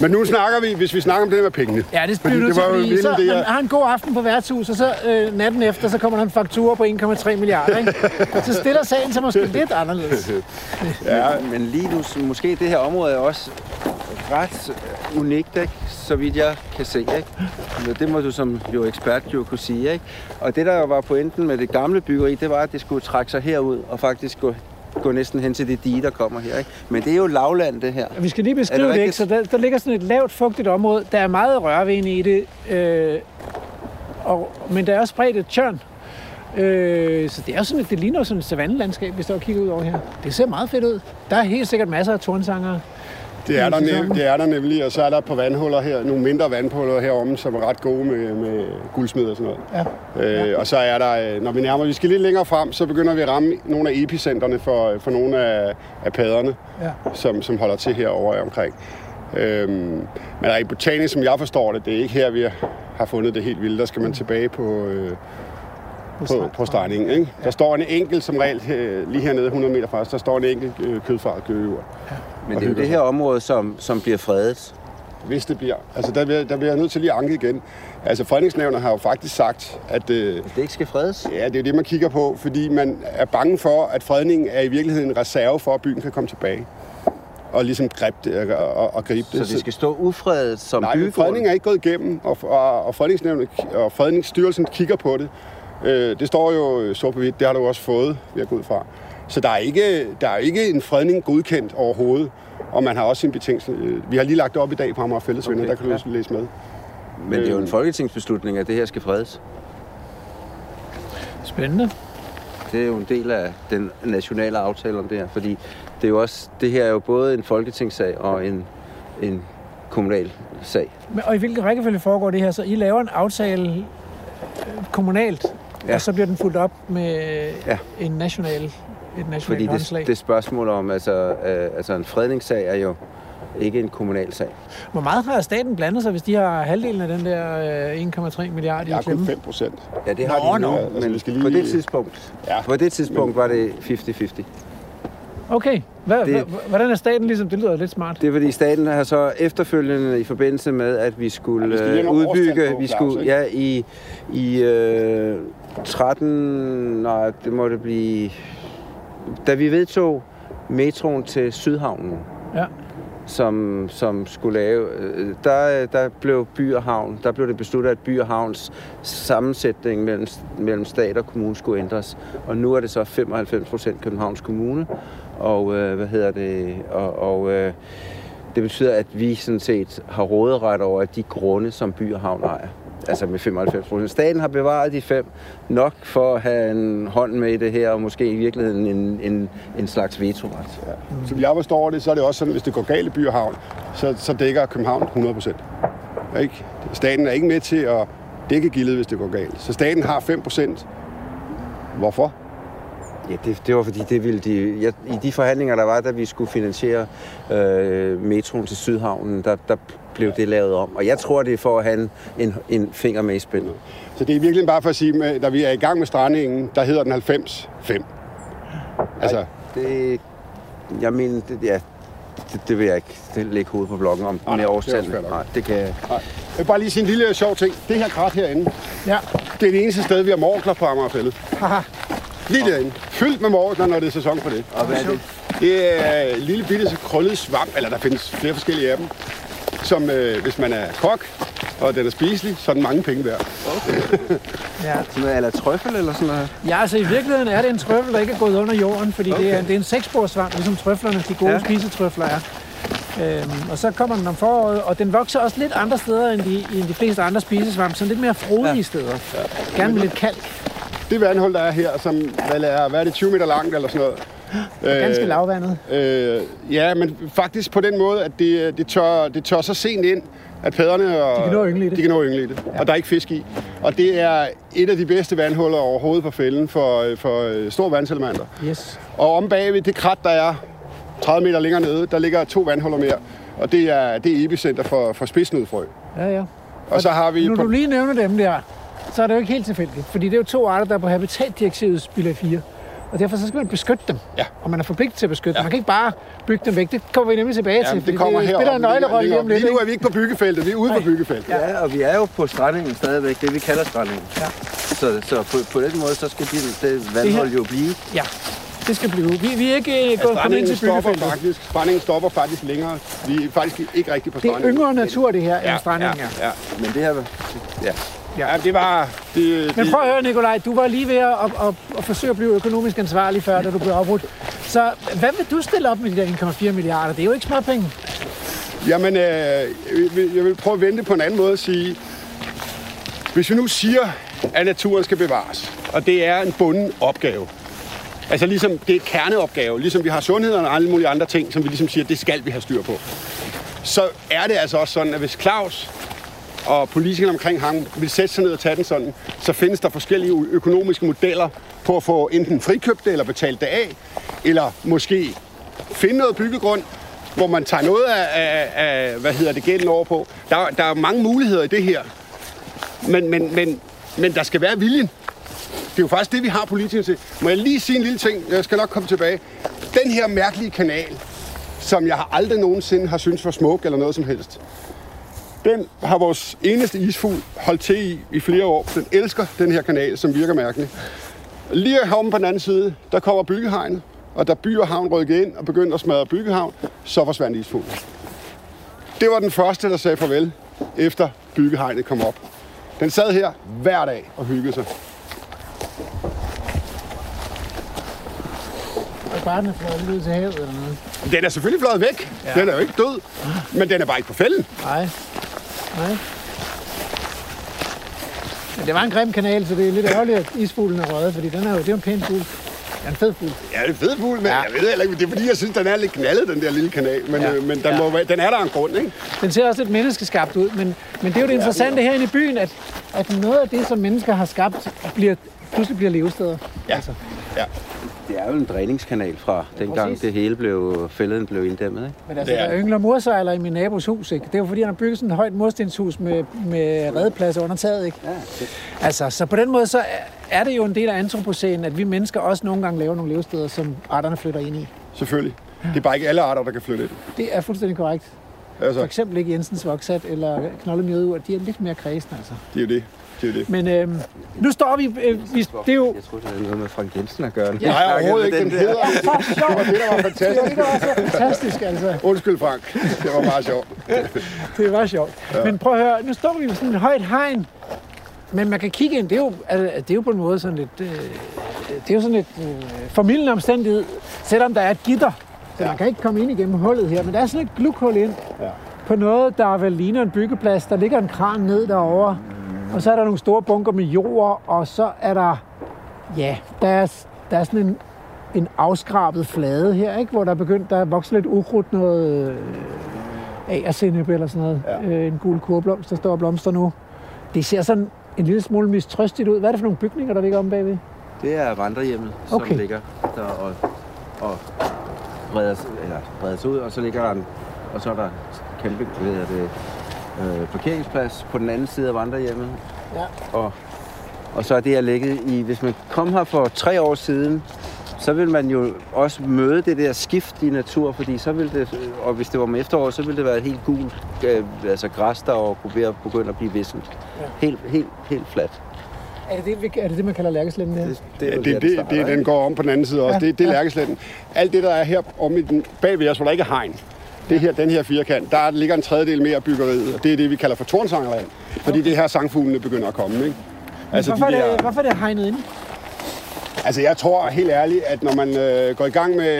Men nu snakker vi, hvis vi snakker om det med pengene. Ja, det bliver det til, var jo fordi så det, jeg- har en god aften på værtshus, og så øh, natten efter, så kommer der en faktura på 1,3 milliarder, ikke? Så stiller sagen sig måske lidt anderledes. Ja, Men lige nu, så måske det her område er også ret øh, unikt, ikke? så vidt jeg kan se. Ikke? Men Det må du som jo ekspert jo kunne sige. Ikke? Og det, der jo var pointen med det gamle byggeri, det var, at det skulle trække sig herud og faktisk gå, gå næsten hen til det dige, der kommer her. Ikke? Men det er jo lavland, det her. Vi skal lige beskrive det det, ikke? Så der, der ligger sådan et lavt, fugtigt område. Der er meget rørven i det, øh, og, men der er også spredt et tjørn. Øh, så det er jo sådan, et, det ligner sådan et savannelandskab, vi står og kigger ud over her. Det ser meget fedt ud. Der er helt sikkert masser af tornsangere. Det er, der i sæsonen. nem, det er der nemlig, og så er der på vandhuller her, nogle mindre vandhuller heromme, som er ret gode med, med guldsmed og sådan noget. Ja. Øh, og så er der, øh, når vi nærmer, vi skal lidt længere frem, så begynder vi at ramme nogle af epicentrene for, for nogle af, af paderne, Ja. som, som holder til herovre omkring. Øhm, men rent botanisk, som jeg forstår det, det er ikke her, vi har fundet det helt vildt. Der skal man tilbage på, øh, på, på strandingen. Ikke? Der står en enkelt, som regel øh, lige hernede 100 meter fra os, der står en enkelt øh, kødfart gøgeur. Men det er jo det her område, som, som bliver fredet. hvis det bliver. Altså, der bliver, der bliver jeg nødt til lige at anke igen. Altså, fredningsnævnet har jo faktisk sagt, at øh, det ikke skal fredes. ja, det er det, man kigger på, fordi man er bange for, at fredningen er i virkeligheden en reserve for, at byen kan komme tilbage. og ligesom greb det, og, og, og gribe det. Så det skal stå ufredet som Nej, byggegrund? fredningen er ikke gået igennem, og, og, og, fredningsnævnet, og fredningsstyrelsen kigger på det. Øh, det står jo sort på hvidt, det har du også fået, jeg gå ud fra. Så der er ikke, der er ikke en fredning godkendt overhovedet, og man har også sin betingelse. Vi har lige lagt det op i dag på Amager Fællesvenner, Okay, der kan du ja. læse med. Men det er jo en Øh. folketingsbeslutning, at det her skal fredes. Spændende. Det er jo en del af den nationale aftale om det her, fordi det er jo også, det her er jo både en folketingssag og en, en kommunal sag. Men- Og i hvilken rækkefølge foregår det her? Så I laver en aftale øh, kommunalt, ja. Ja. og så bliver den fuldt op med Ja. en national, et nationalt Fordi håndslag. det, det spørgsmål om, altså, øh, altså en fredningssag er jo ikke en kommunal sag. Hvor meget har staten blandet sig, hvis de har halvdelen af den der øh, 1,3 milliarder Jeg i er kun klemme? 5 procent. Ja, det Nå, har de nu, nå. Altså, men vi skal på lige- det tidspunkt, Ja. på det tidspunkt var det 50-50. Okay. Hvad, Det- hvordan er staten ligesom? Det lyder lidt smart. Det er fordi staten har så efterfølgende i forbindelse med, at vi skulle Ja, vi skal lige ja, årstal udbygge, på, vi skulle, ja, i, i øh, 13, nej, det må det blive, da vi vedtog metroen til Sydhavnen, Ja. som, som skulle lave, øh, der, der blev by og havn, der blev det besluttet, at by og havns sammensætning mellem, mellem stat og kommune skulle ændres. Og nu er det så 95 procent Københavns Kommune, og øh, hvad hedder det, og, og øh, det betyder, at vi sådan set har råderet over de grunde, som by og havn ejer. Altså med 95 procent. Staten har bevaret de fem nok for at have en hånd med i det her, og måske i virkeligheden en, en, en slags vetoret. Ja. Så jeg forstår det, så er det også sådan, hvis det går galt i by og havn, så, så dækker København 100 procent. Ikke? Staten er ikke med til at dække gildet, hvis det går galt. Så staten har 5 procent. Hvorfor? Ja, det, det var fordi, det ville de... Ja, I de forhandlinger, der var, da vi skulle finansiere øh, metroen til Sydhavnen, der, der blev det lavet om. Og jeg tror, det er for at have en, en, en finger med i spillet. Så det er virkelig bare for at sige, at da vi er i gang med strandingen, der hedder den 90-5. Altså, Det, jeg mener, det, ja, det, det vil jeg ikke det lægge hovedet på blokken om Nej, nej, det er. Nej, det kan jeg. nej. Jeg vil bare lige sige en lille sjov ting. Det her krat herinde, Ja. det er det eneste sted, vi har morgler på Amagerfællet. Haha. Lige derinde. Fyldt med morgler, når det er sæson for det. Og hvad er det? Det er en lille bitte krøllet svamp, eller der findes flere forskellige af dem, som øh, hvis man er kok, og den er spiselig, så er den mange penge værd. ja. Sådan noget eller trøffel eller sådan noget? Ja, altså i virkeligheden er det en trøffel, der ikke er gået under jorden, fordi okay. det, er, det er en sekssporsvamp, ligesom trøflerne, de gode ja. Spisetrøfler er. Øhm, og så kommer den om foråret, og den vokser også lidt andre steder end de, end de fleste andre spisesvampe, sådan lidt mere frodige ja. steder. Ja. Gerne med lidt kalk. Det vandhul, der er her, som vel er, hvad er det, 20 meter langt eller sådan noget. Ganske lavvandet. Øh, ja, men faktisk på den måde, at det, det, tør, det tør så sent ind, at paderne og, De kan nå yngle i det. De kan nå yngle i det. Ja. Og der er ikke fisk i. Og det er et af de bedste vandhuller overhovedet på fælden for, for øh, store vandselementer. Yes. Og om bagved det krat, der er 30 meter længere nede, der ligger to vandhuller mere. Og det er, det er epicenter for, for spidsnødfrø. Ja, ja. Og så har vi... Nu på- du lige nævner dem der, så er det jo ikke helt tilfældigt, fordi det er jo to arter, der er på habitatdirektivets bilag 4. Og derfor så skal man beskytte dem. Ja. Og man er forpligtet til at beskytte ja. dem. Man kan ikke bare bygge dem væk. Det kommer vi nemlig tilbage til. Jamen, fordi det kommer det her. spiller en nøglerolle lige om lidt. Lige nu er vi ikke på byggefeltet, vi er ude på Nej. byggefeltet. Ja, og vi er jo på strandingen stadigvæk, det vi kalder strandingen. Ja. Så, så på, på den måde, så skal de, det vandhold jo blive. Ja, det skal blive. Vi, vi er ikke øh, gået kommet ind Strandingen til stopper byggefeltet. faktisk, strandingen stopper faktisk længere. Vi er faktisk ikke rigtig på Det er strandingen. yngre natur, det her, end strandingen ja, er. ja. Men det her, ja, Ja, det var... Det, Men prøv at høre, Nikolaj, du var lige ved at, at, at, at forsøge at blive økonomisk ansvarlig før, da du blev afbrudt. Så hvad vil du stille op med de der 1,4 milliarder? Det er jo ikke småpenge. Jamen, øh, jeg vil- prøve at vente på en anden måde at sige, hvis vi nu siger, at naturen skal bevares, og det er en bunden opgave, altså ligesom det er kerneopgave, ligesom vi har sundheden og alle mulige andre ting, som vi ligesom siger, det skal vi have styr på, så er det altså også sådan, at hvis Claus og politikerne omkring ham vil sætte sig ned og tage den sådan, så findes der forskellige økonomiske modeller på at få enten frikøbt det eller betalt det af, eller måske finde noget byggegrund, hvor man tager noget af, af, af hvad hedder det, gælden over på. Der, der er mange muligheder i det her, men, men, men, men der skal være viljen. Det er jo faktisk det, vi har politikere til. Må jeg lige sige en lille ting? Jeg skal nok komme tilbage. Den her mærkelige kanal, som jeg har aldrig nogensinde har syntes var smuk eller noget som helst. Den har vores eneste isfugl holdt til i i flere år. Den elsker den her kanal, som virker mærkelig. Lige heromme på den anden side, der kommer byggehegnet. og da by og havn rykkede ind og begyndte at smadre byggehavn, så forsvandt isfuglen. Det var den første, der sagde farvel, efter byggehegnet kom op. Den sad her hver dag og hyggede sig. Bare den er fløjet ud til havet eller noget. Den er selvfølgelig fløjet væk. Ja. Den er jo ikke død, men den er bare ikke på fælden. Nej. Nej. Men det var en grim kanal, så det er lidt ærgerligt, at isfuglen er røget, fordi den er jo, det er en pæn fugl. Det er en fed fugl. Ja, det er en fed fugl, men ja. jeg ved heller ikke, det er fordi, jeg synes, den er lidt knaldet, den der lille kanal. Men, Ja. ja. øh, men den, Ja. må, den er der en grund, ikke? Den ser også lidt menneskeskabt ud, men, men det er jo det interessante herinde i byen, at, at noget af det, som mennesker har skabt, bliver, pludselig bliver levesteder. Ja. Altså, ja. Det er jo en dræningskanal fra dengang præcis. det hele blev, fælleden blev inddæmmet. Ikke? men altså, Det er der yngler morsejler i min nabos hus, ikke? Det er jo fordi, han har bygget sådan et højt murstenshus med, med redepladser under taget, ikke? Ja, det, Altså, så på den måde, så er- det jo en del af antropocænen, at vi mennesker også nogle gange laver nogle levesteder, som arterne flytter ind i. Selvfølgelig. Det er bare ikke alle arter, der kan flytte ind. Det er fuldstændig korrekt. For Altså, eksempel ikke Jensens voksat eller knoldemjødur, de er lidt mere kredsende, altså. det er jo det. Det er det. Men øhm, nu står vi, øh, vi det er jo jeg troede, det havde noget med Frank Jensen at gøre. Nej, overhovedet ikke. Den der. hedder... så sjovt. Det var Det fantastisk. var det, var så fantastisk, altså. Undskyld, Frank. Det var meget sjovt. Det var sjovt. Ja. Men prøv at høre, nu står vi ved sådan et højt hegn. Men man kan kigge ind, det er jo, altså, det er jo på en måde sådan lidt, øh, det er jo sådan lidt øh, formidlende omstændighed, selvom der er et gitter. Så man kan ikke komme ind igennem hullet her, men der er sådan et glukhul ind Ja. på noget, der vel ligner en byggeplads. Der ligger en kran ned derovre, og så er der nogle store bunker med jord, og så er der, ja, der er, der er sådan en, en afskrabet flade her, ikke? hvor der er begyndt, der er vokset lidt ukrudt, noget øh, agersennep eller sådan noget. Ja. Øh, en gul kurblomst, der står og blomster nu. Det ser sådan en lille smule mistrøstigt ud. Hvad er det for nogle bygninger, der ligger om bagved? Det er vandrehjemmet, som Okay. ligger der og, og breder, eller breder sig ud, og så ligger der en, og så er der kæmpe hvad det, øh, parkeringsplads på den anden side af vandrehjemmet. Ja. Og, og så er det her ligget i, hvis man kom her for tre år siden, så vil man jo også møde det der skift i natur, fordi så vil det, og hvis det var om efteråret, så ville det være et helt gult, øh, altså græs, der var ved at begynde at blive vissent. Ja. Helt, helt, helt fladt. Er det det, er det, det man kalder lærkeslænden her? Det, Det, er vel det, der, det, starter, det, den går om på den anden side også. Ja, Det, det er ja. lærkesletten. Alt det, der er her om i den, bagved os, hvor der ikke er hegn, det her, den her firkant, der ligger en tredjedel mere af byggeriet, og det er det, vi kalder for Tornsangerland. Fordi det er her sangfuglene begynder at komme, ikke? Altså, hvorfor, de er det, hvorfor er det hegnet ind? Altså, jeg tror helt ærligt, at når man øh, går i gang med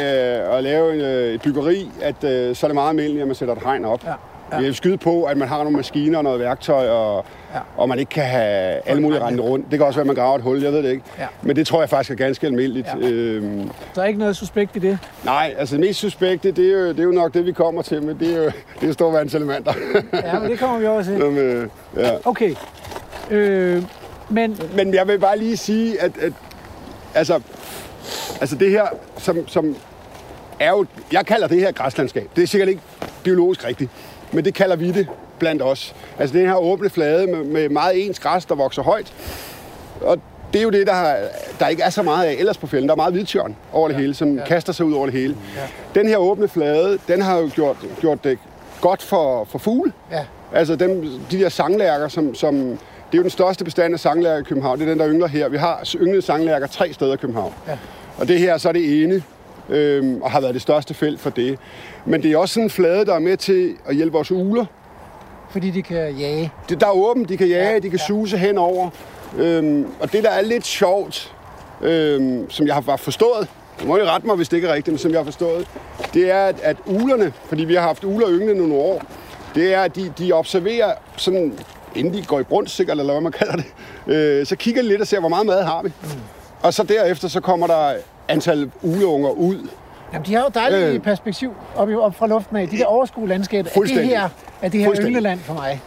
øh, at lave en, øh, et byggeri, at øh, så er det meget almindeligt, at man sætter et hegn op. Ja, ja. Jeg vil skyde på, at man har nogle maskiner og noget værktøj, og, Ja. og man ikke kan have alle mulige rende rundt. Det kan også være, at man graver et hul, jeg ved det ikke. Ja. Men det tror jeg faktisk er ganske almindeligt. Ja. Øhm, Der er ikke noget suspekt i det. nej, altså det mest suspekte, det er, jo, det er jo nok det, vi kommer til, men det er jo det er storvandselementer. Ja, men det kommer vi over til. Som, øh, ja. Okay. Øh, men Men jeg vil bare lige sige, at, at altså, altså det her, som, som er jo, jeg kalder det her græslandskab. Det er sikkert ikke biologisk rigtigt, men det kalder vi det blandt os. Altså den her åbne flade med, med meget ens græs, der vokser højt. Og det er jo det, der, der ikke er så meget af ellers på fælden. Der er meget hvidtjørn over det hele, som ja. kaster sig ud over det hele. Ja. Den her åbne flade, den har jo gjort, gjort det godt for, for fugle. ja, Altså dem, de der sanglærker, som, som... Det er jo den største bestand af sanglærker i København. Det er den, der yngler her. Vi har ynglede sanglærker tre steder i København. Ja. Og det her så er det ene, øhm, og har været det største felt for det. Men det er også sådan en flade, der er med til at hjælpe vores ugler. fordi de kan jage. Det, der er åbent, de kan jage, Ja, de kan ja. suse henover. Øhm, og det, der er lidt sjovt, øhm, som jeg har forstået, du må jo rette mig, hvis det ikke er rigtigt, men som jeg har forstået, det er, at, at uglerne, fordi vi har haft ugler ynglende nogle år, det er, at de, de observerer sådan, inden de går i brunst, sikkert, eller hvad man kalder det, øh, så kigger de lidt og ser, hvor meget mad har vi. Mm. Og så derefter, så kommer der antal ugleunger ud. Jamen, de har jo dejligt Øh. perspektiv op, op fra luften af. De der overskue landskaber. Er det her, er det her yngleland for mig?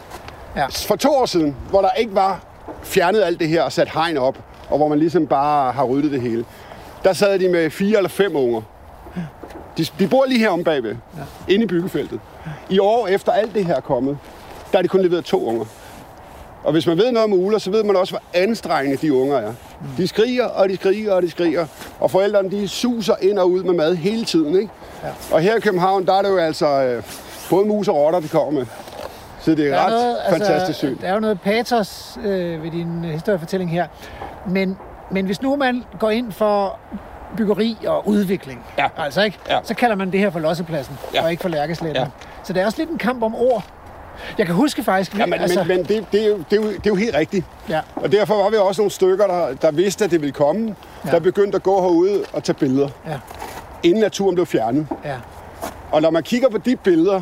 For to år siden, hvor der ikke var fjernet alt det her og sat hegn op, og hvor man ligesom bare har ryddet det hele, der sad de med fire eller fem unger. De, de bor lige her om bagved, ja. inde i byggefeltet. I år, efter alt det her er kommet, der er de kun leveret to unger. Og hvis man ved noget om ugler, så ved man også, hvor anstrengende de unger er. De skriger, og de skriger, og de skriger. Og forældrene, de suser ind og ud med mad hele tiden, ikke? Ja. Og her i København, der er det jo altså øh, både mus og rotter, de kommer med. Så det er, Der er ret noget, fantastisk syn. Der er jo noget patos øh, ved din øh, historiefortælling her. Men, men hvis nu man går ind for byggeri og udvikling. Ja. Altså ikke? Ja. Så kalder man det her for lossepladsen, Ja. og ikke for lærkesletten. Ja. Så det er også lidt en kamp om ord. Jeg kan huske faktisk... Ja, men, altså, men, men det, det, er jo, det, er jo, det er jo helt rigtigt. ja. Og derfor var vi også nogle stykker, der, der vidste, at det ville komme, Ja. der begyndte at gå herude og tage billeder, Ja, inden naturen blev fjernet. ja. Og når man kigger på de billeder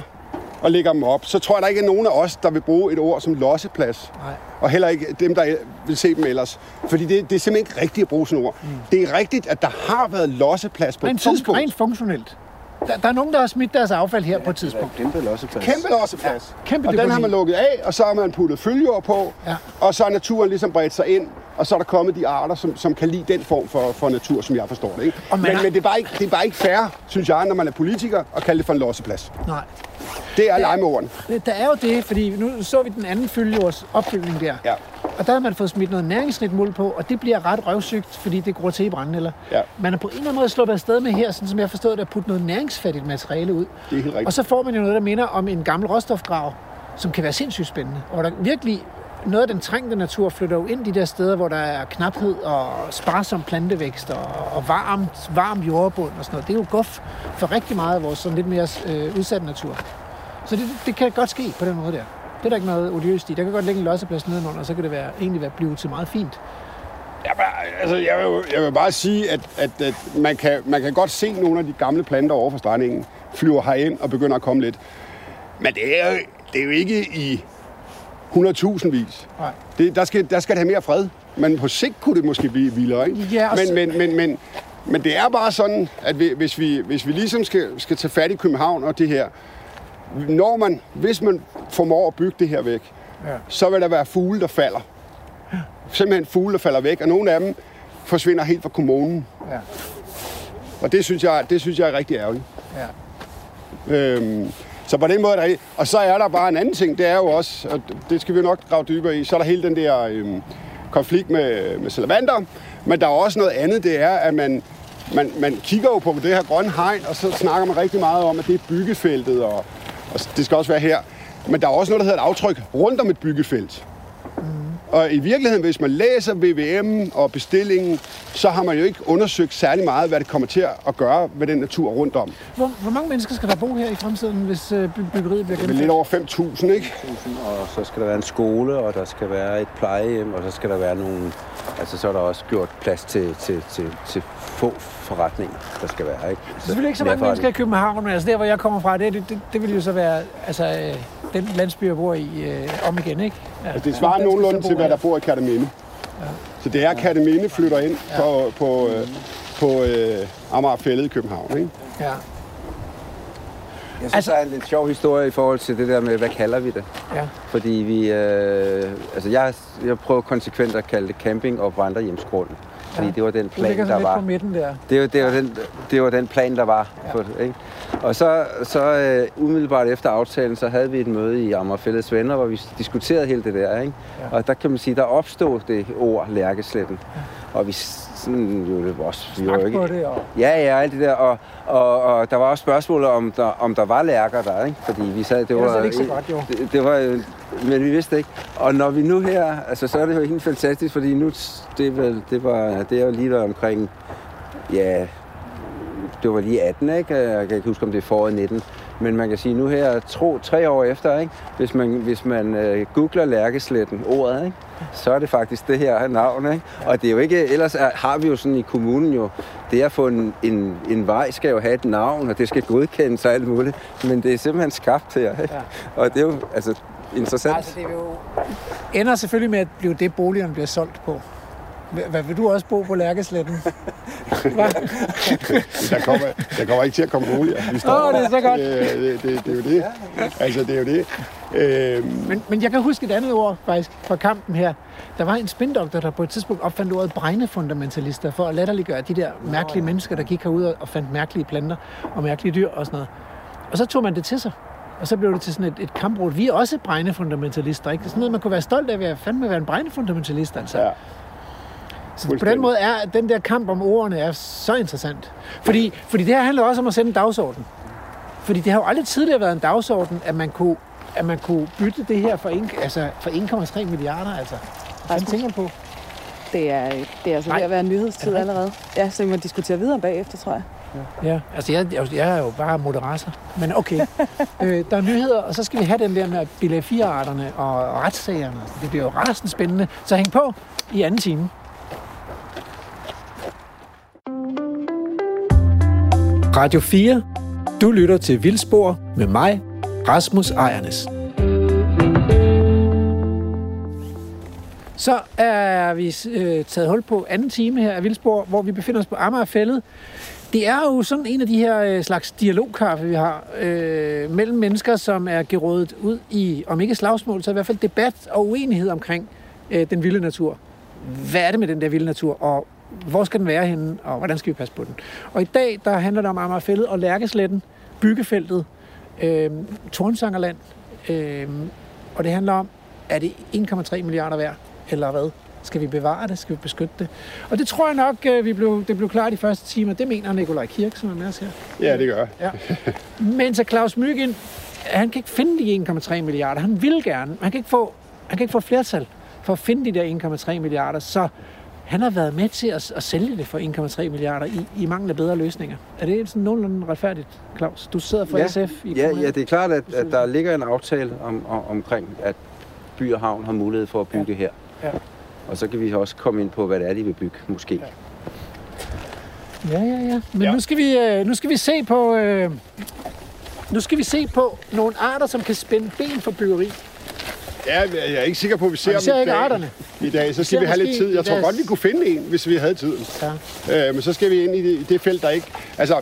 og lægger dem op, så tror jeg, der ikke er nogen af os, der vil bruge et ord som losseplads. Nej. Og heller ikke dem, der vil se dem ellers. Fordi det, det er simpelthen ikke rigtigt at bruge sådan ord. Mm. Det er rigtigt, at der har været losseplads på et Rent, fun- tidspunkt. rent funktionelt. Der, der er nogen, der har smidt deres affald her på et tidspunkt. Kæmpe losseplads. Kæmpe losseplads. kæmpe og den har deponi. man lukket af, og så har man puttet følgeord på. Ja. Og så er naturen ligesom bredt sig ind. Og så er der kommet de arter, som, som kan lide den form for, for natur, som jeg forstår det. Ikke? Men, har- men det, er bare ikke, det er bare ikke fair, synes jeg, når man er politiker, at kalde det for en losseplads. Nej. Det er lege med ordene. Der er jo det, fordi nu så vi den anden følgejords opfyldning der. Ja. Og der har man fået smidt noget næringsnitmul på, og det bliver ret røvsygt, fordi det gror til i brændenælder. Ja. Man er på en eller anden måde sluppet afsted med her, sådan som jeg forstod det, at putte noget næringsfattigt materiale ud. Det er helt rigtigt. Og så får man jo noget, der minder om en gammel råstofgrav, som kan være sindssygt spændende. Og der virkelig noget af den trængte natur flytter jo ind de der steder, hvor der er knaphed og sparsom plantevækst og, og varmt, varm jordbund og sådan noget. Det er jo guf for rigtig meget af vores sådan lidt mere øh, udsatte natur. Så det, det kan godt ske på den måde der. Det er der ikke noget odiøst i. Der kan godt ligge en losseplads nedenunder, og så kan det være, egentlig være blive til meget fint. Jamen, altså, jeg, vil, jeg vil bare sige, at, at, at man, kan, man kan godt se nogle af de gamle planter over for strandingen flyver herind og begynder at komme lidt. Men det er, det er jo ikke i 100.000 vis. Nej. Det, der, skal, der skal det have mere fred. Men på sigt kunne det måske blive vildere, ikke? Ja, men, men, men, men, men det er bare sådan, at vi, hvis, vi, hvis vi ligesom skal, skal tage fat i København og det her, når man, hvis man formår at bygge det her væk, Ja. så vil der være fugle, der falder. Simpelthen fugle, der falder væk, og nogle af dem forsvinder helt fra kommunen. Ja. Og det synes jeg, det synes jeg er rigtig ærgerligt. Ja. Øhm, så på den måde er der Og så er der bare en anden ting, det er jo også, og det skal vi jo nok grave dybere i, så er der hele den der øhm, konflikt med, med salamander, men der er også noget andet, det er, at man, man, man kigger jo på det her grønne hegn, og så snakker man rigtig meget om, at det er byggefeltet, og, og det skal også være her. Men der er også noget, der hedder et aftryk rundt om et byggefelt. Og i virkeligheden, hvis man læser VVM og bestillingen, så har man jo ikke undersøgt særlig meget, hvad det kommer til at gøre med den natur rundt om. Hvor, hvor mange mennesker skal der bo her i fremtiden, hvis øh, by- byggeriet bliver Det er lidt gennemført? over 5.000, ikke? Og så skal der være en skole, og der skal være et plejehjem, og så skal der være nogle... Altså, så er der også gjort plads til, til, til, til få forretninger, der skal være, ikke? Så Selvfølgelig ikke så mange er mennesker i København, men altså der, hvor jeg kommer fra, det, det, det, det vil jo så være altså, øh, den landsby, jeg bor i øh, om igen, ikke? Ja, Altså, det svarer ja, nogenlunde til, hvad der bor i Kataminde. Så det er, Kataminde flytter ind på, på, øh, på øh, Amagerfællet i København, ikke? Ja. Jeg synes, Altså- altså, der er en lidt sjov historie i forhold til det der med, hvad kalder vi det? ja. Fordi vi... Øh, altså, jeg, jeg prøver konsekvent at kalde det camping- og vandrehjemsgrunden. Fordi Ja. det var den plan, der var. midten der. Det var, det, var den, det var den plan, der var. Ja. Det, ikke? Og så, så uh, umiddelbart efter aftalen, så havde vi et møde i Amagerfællets Venner, hvor vi diskuterede hele det der. Ikke? Ja. Og der kan man sige, der opstod det ord Lærkesletten. Ja. Og vi sådan, jo, det var også, vi var jo Snak ikke, på det, og Ja, ja, alt det der. Og, og, og der var også spørgsmål om der, om der var lærker der, ikke? Fordi vi sad, det var... det ikke så godt, jo. Det, det var jo- men vi vidste ikke. Og når vi nu her, altså så er det jo helt fantastisk, fordi nu, det, vel, det, var, det er jo lige der omkring, ja, det var lige 18, ikke? Jeg kan ikke huske, om det er foråret 19. Men man kan sige, nu her, tro, tre år efter, ikke? hvis man, hvis man øh, googler lærkesletten, ordet, ikke? så er det faktisk det her navn. Ikke? Og det er jo ikke, ellers er, har vi jo sådan i kommunen jo, det at få en, en, en vej skal jo have et navn, og det skal godkendes og alt muligt. Men det er simpelthen skabt her. Ikke? Ja. Og det er jo altså, interessant. altså, det vil jo ender selvfølgelig med at blive det, boligerne bliver solgt på. Hvad, vil du også bo på Lærkesletten? Der kommer, der kommer ikke til at komme boliger. Vi står Åh, det er så godt. Det, det, det, det er jo det. Altså, det er jo det. Øhm, Men, men jeg kan huske et andet ord faktisk fra kampen her. Der var en spindoktor, der på et tidspunkt opfandt ordet bregnefundamentalister for at latterliggøre de der mærkelige mennesker, der gik herud og fandt mærkelige planter og mærkelige dyr og sådan noget. Og så tog man det til sig. Og så blev det til sådan et, et kampråd. Vi er også bregnefundamentalister, ikke? Det er sådan noget, man kunne være stolt af at fandme være en bregnefundamentalist, altså. ja. Så på den måde er den der kamp om ordene er så interessant. Fordi, fordi det her handler også om at sætte en dagsorden. Fordi det har jo aldrig tidligere været en dagsorden, at man kunne, at man kunne bytte det her for, en, altså for 1,3 milliarder. Altså. Hvad tænker du på? Det er, det er altså Nej. ved at være nyhedstid Er allerede. Ja, så vi må diskutere videre bagefter, tror jeg. Ja, altså jeg, jeg, jeg er jo bare moderator. Men okay, øh, der er nyheder, og så skal vi have den der med bilag 4-arterne og retssagerne. Det bliver jo rasende spændende. Så hæng på i anden time. Radio 4. Du lytter til Vildspor med mig, Rasmus Ejernes. Så er vi øh, taget hul på anden time her af Vildspor, hvor vi befinder os på Amagerfællet. Det er jo sådan en af de her øh, slags dialogkaffe, vi har øh, mellem mennesker, som er gerådet ud i, om ikke slagsmål, så i hvert fald debat og uenighed omkring øh, den vilde natur. Hvad er det med den der vilde natur, og hvor skal den være henne, og hvordan skal vi passe på den? Og i dag, der handler det om Amagerfællet og Lærkesletten, byggefeltet, øh, Tornsangerland, øh, og det handler om, er det 1,3 milliarder værd, eller hvad? Skal vi bevare det? Skal vi beskytte det? Og det tror jeg nok, øh, vi blev, det blev klart i første timer. Det mener Nikolaj Kirk, som er med os her. Ja, det gør. Ja. Men så Claus Myggen, han kan ikke finde de 1,3 milliarder. Han vil gerne, men han kan ikke få, han kan ikke få flertal for at finde de der 1,3 milliarder. Så han har været med til at, at sælge det for 1,3 milliarder i, i mangel af bedre løsninger. Er det sådan nogenlunde retfærdigt, Claus? Du sidder for ja, SF i ja, ja, det er klart, at, at der ligger en aftale om, om, omkring, at by og havn har mulighed for at bygge her. Ja. Og så kan vi også komme ind på, hvad det er, de vil bygge, måske. Ja. Ja, ja, ja. Men ja. Ja. Nu, skal vi, øh, nu skal vi se på... Øh, nu skal vi se på nogle arter, som kan spænde ben for byggeri. Ja, jeg er ikke sikker på, at vi ser vi dem ser i ikke dag. arterne. I dag, så skal vi have lidt tid. Jeg tror deres- godt, vi kunne finde en, hvis vi havde tiden. Ja. Øh, men så skal vi ind i det, i det felt, der ikke... Altså,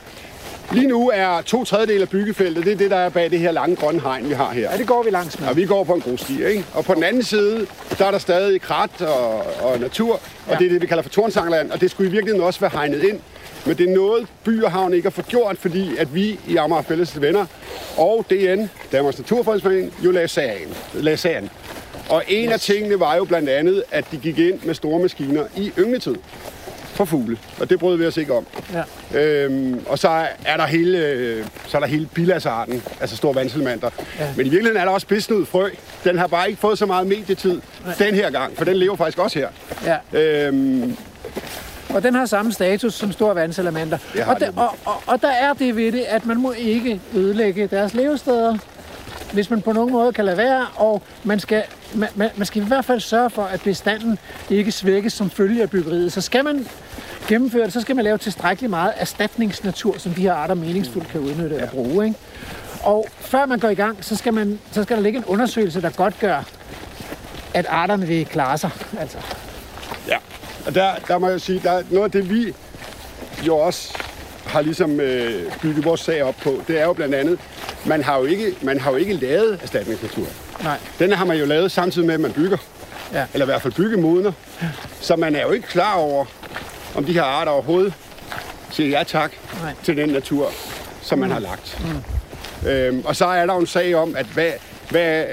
lige nu er to tredjedel af byggefeltet, det er det, der er bag det her lange grønne hegn, vi har her. ja, det går vi langs med. Og vi går på en grussti, ikke? Og på den anden side, der er der stadig krat og, og natur, og Ja. det er det, vi kalder for Tornsangland, og det skulle i virkeligheden også være hegnet ind. Men det er noget, by og havn ikke har fået gjort, fordi at vi i Amager Fælles Venner og DN, Danmarks Naturfredningsforening, jo lagde sagen. Lagde sagen. Og en yes. af tingene var jo blandt andet, at de gik ind med store maskiner i yngletid for fugle, og det brød vi os ikke om. Ja. Øhm, og så er der hele, øh, så er der hele bilasarten, altså store vandselmanter. Ja. Ja. Men i virkeligheden er der også spidsnud frø. Den har bare ikke fået så meget medietid Nej. den her gang, for den lever faktisk også her. Ja. Øhm, Og den har samme status som store vandsalamander. Og, der, og, og, og der er det ved det, at man må ikke ødelægge deres levesteder, hvis man på nogen måde kan lade være, og man skal, man, man man skal i hvert fald sørge for, at bestanden ikke svækkes som følge af byggeriet. Så skal man gennemføre det, så skal man lave tilstrækkeligt meget erstatningsnatur, som de her arter meningsfuldt kan udnytte og bruge. Ikke? Og før man går i gang, så skal, man, så skal der ligge en undersøgelse, der godt gør, at arterne vil klare sig. Altså. ja. Og der, der må jeg sige, der er noget af det, vi jo også har ligesom øh, bygget vores sag op på, det er jo blandt andet, man har jo ikke, man har jo ikke lavet erstatningsnatur. Nej. Den har man jo lavet samtidig med, at man bygger. Ja. Eller i hvert fald byggemodner. Så man er jo ikke klar over, om de her arter overhovedet siger ja tak Nej. til den natur, som man har lagt. Mm. Øhm, og så er der jo en sag om, at hvad, hvad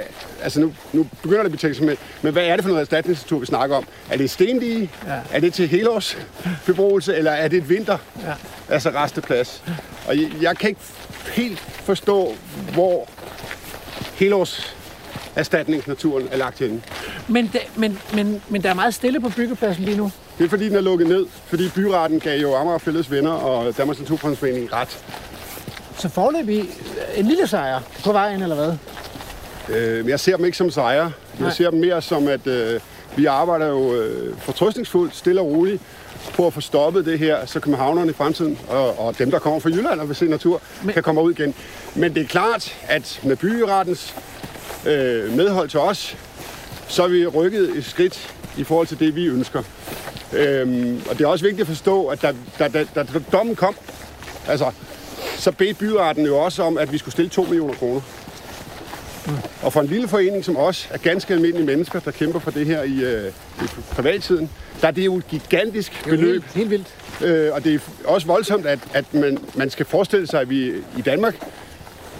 altså nu, nu begynder det at blive teknisk, men, men hvad er det for noget erstatningsnatur, vi snakker om? Er det stendige? Ja. Er det til helårsbeboelse, eller er det et vinter? Ja. Altså resteplads. Og jeg, jeg kan ikke helt forstå, hvor helårs erstatningsnaturen er lagt henne. Men, det, men, men, men der er meget stille på byggepladsen lige nu. Det er fordi, den er lukket ned. Fordi byretten gav jo Amager Fælles Venner og Danmarks Naturfredningsforening ret. Så forløbig en lille sejr på vejen, eller hvad? Øh, jeg ser dem ikke som sejre. Nej. Jeg ser dem mere som, at øh, vi arbejder jo øh, fortrøstningsfuldt, stille og roligt, på at få stoppet det her, så københavnerne i fremtiden, og, og dem, der kommer fra Jylland og vil se natur, Men- kan komme ud igen. Men det er klart, at med byrettens øh, medhold til os, så er vi rykket et skridt i forhold til det, vi ønsker. Øhm, og det er også vigtigt at forstå, at da, da, da, da, dommen kom, altså, så bedte byretten jo også om, at vi skulle stille 2 millioner kroner. Og for en lille forening som os, er ganske almindelige mennesker, der kæmper for det her i, øh, i privattiden, der er det jo et gigantisk Det er jo beløb. helt, helt vildt. Øh, og det er også voldsomt, at, at man, man skal forestille sig, at vi i Danmark,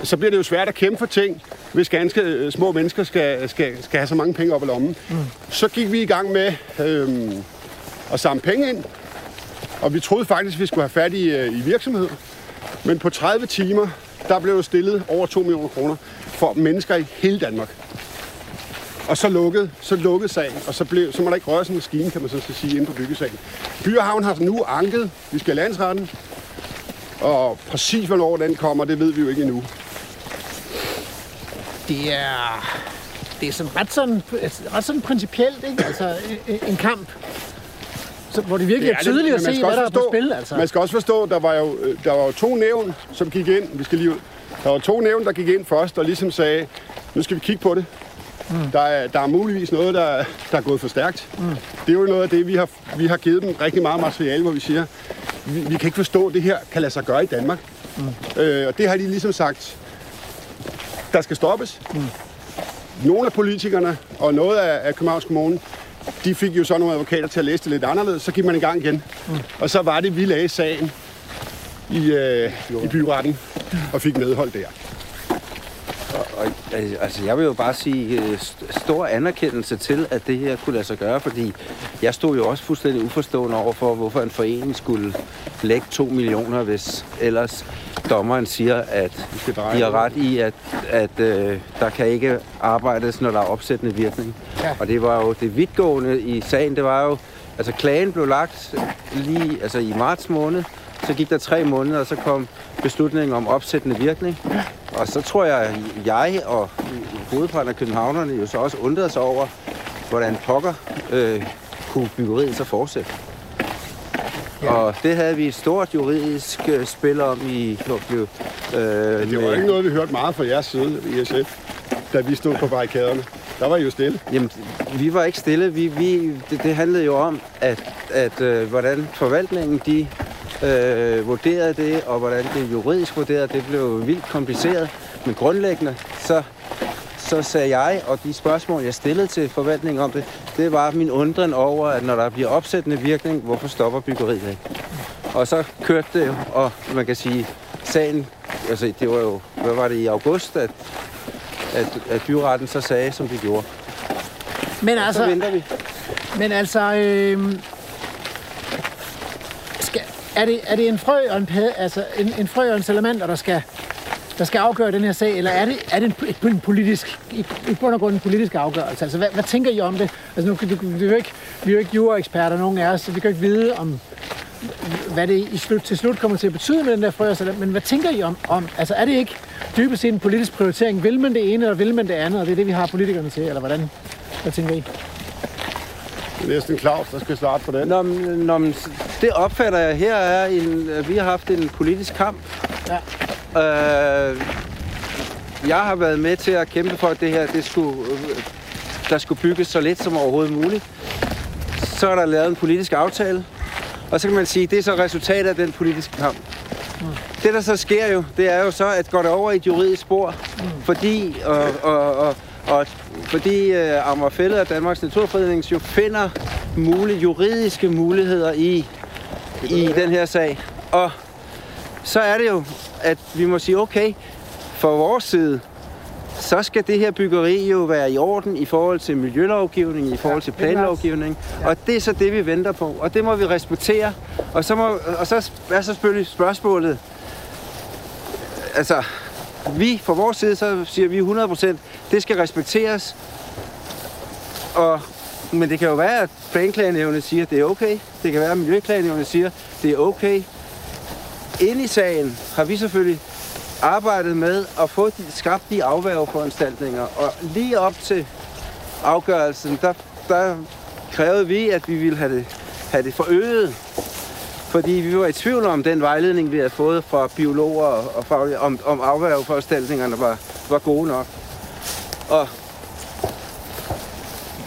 så bliver det jo svært at kæmpe for ting, hvis ganske øh, små mennesker skal, skal, skal have så mange penge op i lommen. Mm. Så gik vi i gang med øh, at samle penge ind, og vi troede faktisk, at vi skulle have fat i, øh, i virksomhed. Men på 30 timer, der blev stillet over 2 millioner kroner for mennesker i hele Danmark. Og så lukkede, så lukkede sagen, og så, blev, så må der ikke røre sådan en maskine, kan man så sige, inde på byggesagen. Byhavn har nu anket, vi skal i landsretten, og præcis hvornår den kommer, det ved vi jo ikke endnu. Det er, det er sådan ret sådan, altså ret sådan principielt, ikke? Altså en kamp, så, hvor det virkelig er, det, tydeligt at se, hvad der også er på spil. Altså. Man skal også forstå, der var jo, øh, der var jo to nævn, som gik ind. Vi skal lige ud. Der var to nævn, der gik ind først og ligesom sagde, nu skal vi kigge på det. Mm. Der, er, der er muligvis noget, der, der er gået for stærkt. Mm. Det er jo noget af det, vi har, vi har givet dem rigtig meget materiale, hvor vi siger, vi, vi kan ikke forstå, at det her kan lade sig gøre i Danmark. Mm. Øh, og det har de ligesom sagt, der skal stoppes. Mm. Nogle af politikerne og noget af, af Københavns Kommune, de fik jo så nogle advokater til at læse det lidt anderledes, så gik man i gang igen. Mm. Og så var det, vi lagde sagen i, øh, i byretten og fik medhold der. Og, altså, jeg vil jo bare sige øh, st- stor anerkendelse til, at det her kunne lade sig gøre, fordi jeg stod jo også fuldstændig uforstående over for, hvorfor en forening skulle lægge 2 millioner, hvis ellers dommeren siger, at de har ret i, at, at øh, der kan ikke arbejdes, når der er opsættende virkning. Ja. Og det var jo det vidtgående i sagen, det var jo, altså klagen blev lagt lige altså i marts måned, så gik der tre måneder, og så kom beslutningen om opsættende virkning. Og så tror jeg, jeg og hovedparten af københavnerne jo så også undrede sig over, hvordan pokker øh, kunne byggeriet så fortsætte. Ja. Og det havde vi et stort juridisk øh, spil om i hvor blev, øh, Det var ikke noget, vi hørte meget fra jeres side i SF, da vi stod på barrikaderne. Der var I jo stille. Jamen, vi var ikke stille. Vi, vi, det, det handlede jo om, at, at øh, hvordan forvaltningen de øh, vurderede det, og hvordan det juridisk vurderede, det blev vildt kompliceret. Men grundlæggende, så, så sagde jeg, og de spørgsmål, jeg stillede til forvaltningen om det, det var min undren over, at når der bliver opsættende virkning, hvorfor stopper byggeriet ikke? Og så kørte det og man kan sige, sagen, altså det var jo, hvad var det i august, at, at, at byretten så sagde, som de gjorde. Men Så altså, venter vi. men altså øh, er, det, er det en frø og en, pæde, altså en, en frø og en salamander, der skal, der skal afgøre den her sag, eller er det, er det en, en, en politisk, i, i bund og grund en politisk afgørelse? Altså, hvad, hvad tænker I om det? Altså, nu, kan- du, vi, er jo ikke, vi er jo ikke juraeksperter, nogen af os, så vi kan jo ikke vide, om, hvad det i slut, til slut kommer til at betyde med den der frø og salamander. Men hvad tænker I om, om? Altså, er det ikke dybest set en politisk prioritering? Vil man det ene, eller vil man det andet? Og det er det, vi har politikerne til, eller hvordan? Hvad tænker I? Det er næsten Claus, der skal starte på den. Nå, men- nå, men det opfatter jeg. Her er en, at vi har haft en politisk kamp. Ja. Øh, jeg har været med til at kæmpe for, at det her, det skulle, øh, der skulle bygges så lidt som overhovedet muligt. Så er der lavet en politisk aftale, og så kan man sige, det er så resultatet af den politiske kamp. Det, der så sker jo, det er jo så, at går det over i et juridisk spor, fordi, og, og, og, og, fordi uh, Amagerfællet og Danmarks Naturfredning jo finder mulige juridiske muligheder i, i den her sag. Og så er det jo, at vi må sige, okay, for vores side, så skal det her byggeri jo være i orden i forhold til miljølovgivning, i forhold til planlovgivning. Og det er så det, vi venter på. Og det må vi respektere. Og så, må, og så er så selvfølgelig spørgsmålet, altså, vi fra vores side, så siger vi 100%, det skal respekteres. Og, men det kan jo være, at planklagenævnet siger, at det er okay. Det kan være, at miljøklagenævnet siger, at det er okay. Inde i sagen har vi selvfølgelig arbejdet med at få de, skabt de afværgeforanstaltninger. Og lige op til afgørelsen, der, der krævede vi, at vi ville have det, have det forøget. Fordi vi var i tvivl om den vejledning, vi havde fået fra biologer og, faglige, om, om afværgeforanstaltningerne var, var gode nok. Og,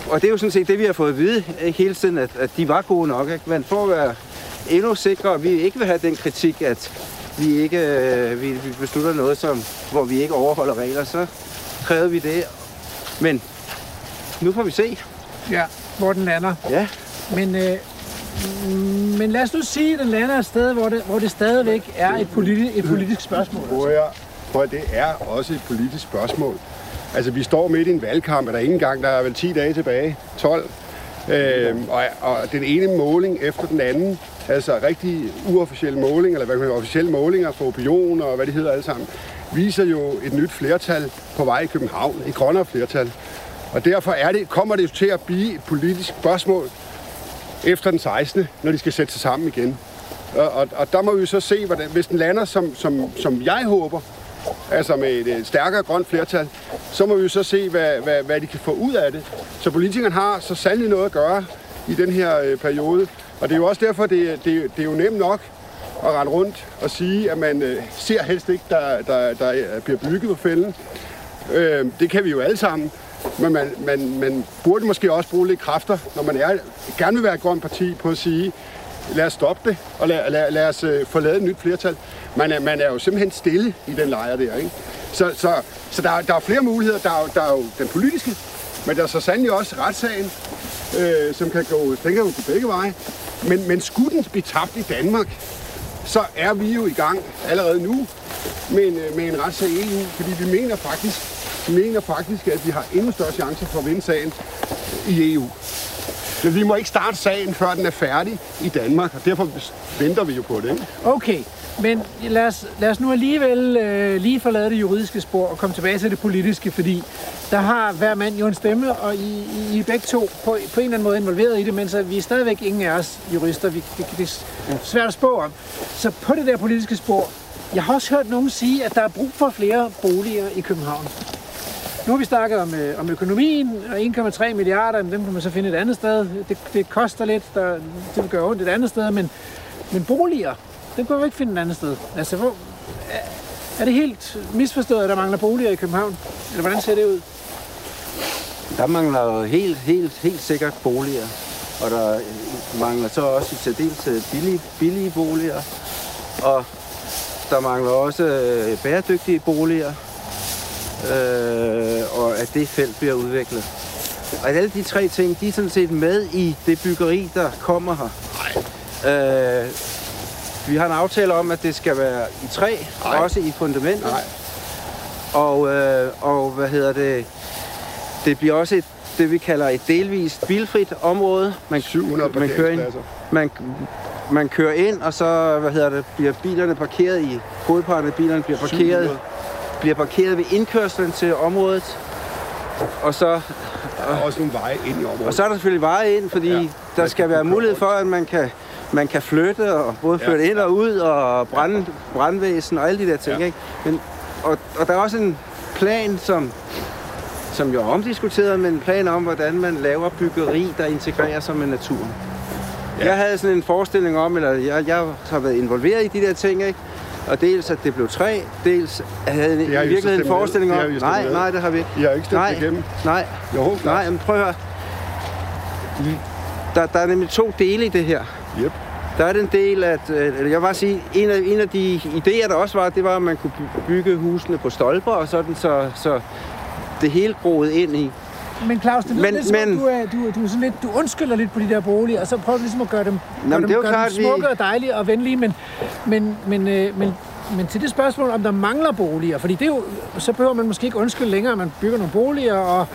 og det er jo sådan set det, vi har fået at vide ikke, hele tiden, at, at de var gode nok. Ikke? Men for at være endnu sikre, at vi ikke vil have den kritik, at vi ikke øh, vi, vi beslutter noget, som, hvor vi ikke overholder regler, så krævede vi det. Men nu får vi se. Ja, hvor den lander. Ja, Men, øh, men lad os nu sige, at den lander et sted, hvor det, hvor det stadigvæk er et, politi- et politisk spørgsmål. Prøv at, prøv at det er også et politisk spørgsmål. Altså, vi står midt i en valgkamp, og der er ikke engang, der er vel 10 dage tilbage, 12. Øhm, og, og den ene måling efter den anden, altså rigtig uofficielle målinger, eller hvad kan man officielle målinger for opinion og hvad det hedder alle sammen, viser jo et nyt flertal på vej i København, et grønnere flertal. Og derfor er det, kommer det jo til at blive et politisk spørgsmål efter den 16., når de skal sætte sig sammen igen. Og, og, og der må vi så se, hvordan, hvis den lander, som, som, som jeg håber, altså med et, et stærkere grønt flertal, så må vi jo så se, hvad, hvad, hvad de kan få ud af det. Så politikerne har så sandelig noget at gøre i den her øh, periode. Og det er jo også derfor, det, det, det er jo nemt nok at rende rundt og sige, at man øh, ser helst ikke, der, der, der bliver bygget på fælden. Øh, det kan vi jo alle sammen. Men man, man, man burde måske også bruge lidt kræfter, når man er, gerne vil være et grønt parti, på at sige, lad os stoppe det, og lad, lad, lad os øh, få lavet et nyt flertal. Man er, man er jo simpelthen stille i den lejr der, ikke? Så, så, så der, der er flere muligheder. Der er, der er jo den politiske, men der er så sandelig også retssagen, øh, som kan gå, den kan jo gå begge veje. Men, men skulle den blive tabt i Danmark, så er vi jo i gang allerede nu med en, øh, med en retssag i EU, fordi vi mener faktisk, mener faktisk, at vi har endnu større chancer for at vinde sagen i EU. Men vi må ikke starte sagen, før den er færdig i Danmark, og derfor venter vi jo på det. Ikke? Okay, men lad os, lad os nu alligevel øh, lige forlade det juridiske spor og komme tilbage til det politiske, fordi der har hver mand jo en stemme, og I, I, I er begge to på, på en eller anden måde involveret i det, men så vi er stadigvæk ingen af os jurister. Vi, det, det er svært at spå om. Så på det der politiske spor, jeg har også hørt nogen sige, at der er brug for flere boliger i København. Nu har vi snakket om, øh, om økonomien, og 1,3 milliarder, dem kan man så finde et andet sted. Det, det koster lidt, der, det vil gøre ondt et andet sted, men, men boliger, dem kan man jo ikke finde et andet sted. Altså, hvor, er, det helt misforstået, at der mangler boliger i København? Eller hvordan ser det ud? Der mangler jo helt, helt, helt sikkert boliger. Og der mangler så også i særdeles billige, billige boliger. Og der mangler også øh, bæredygtige boliger øh, og at det felt bliver udviklet. Og alle de tre ting, de er sådan set med i det byggeri, der kommer her. Øh, vi har en aftale om, at det skal være i træ, Nej. også i fundamentet. Nej. Og, øh, og hvad hedder det? Det bliver også et, det, vi kalder et delvist bilfrit område. Man, 700 man kører ind, man, man kører ind, og så hvad hedder det, bliver bilerne parkeret i hovedparten af bilerne bliver parkeret 700. bliver parkeret ved indkørslen til området. Og så, Der er også nogle veje ind i området. og så er der selvfølgelig veje ind, fordi Ja, ja, der skal være mulighed for, at man kan, man kan flytte, og både Ja. flytte ind og ud, og brand, brandvæsen og alle de der ting. Ja. Ikke? Men, og, og der er også en plan, som, som jo er omdiskuteret, men en plan om, hvordan man laver byggeri, der integrerer sig med naturen. Ja. Ja. Jeg havde sådan en forestilling om, eller jeg, jeg har været involveret i de der ting, ikke? Og dels at det blev træ, dels jeg havde Det i virkeligheden en forestilling om... Nej, med. nej, det har vi ikke. I har ikke stemt nej, igennem. Nej, Jo, nej, men prøv at høre. Der, der er nemlig to dele i det her. Yep. Der er den del, at øh, eller jeg vil sige, en af, en af de idéer, der også var, det var, at man kunne by- bygge husene på stolper, og sådan, så, så det hele groede ind i. Men Claus, det lyder Men- lidt som men- du, er, du, du, er sådan lidt, du undskylder lidt på de der boliger, og så prøver du ligesom at gøre dem, gøre men dem, gøre klart, dem vi- smukke og dejlige og venlige, men, men, men, øh, men, men til det spørgsmål, om der mangler boliger, fordi det er jo, så behøver man måske ikke undskylde længere, at man bygger nogle boliger, og,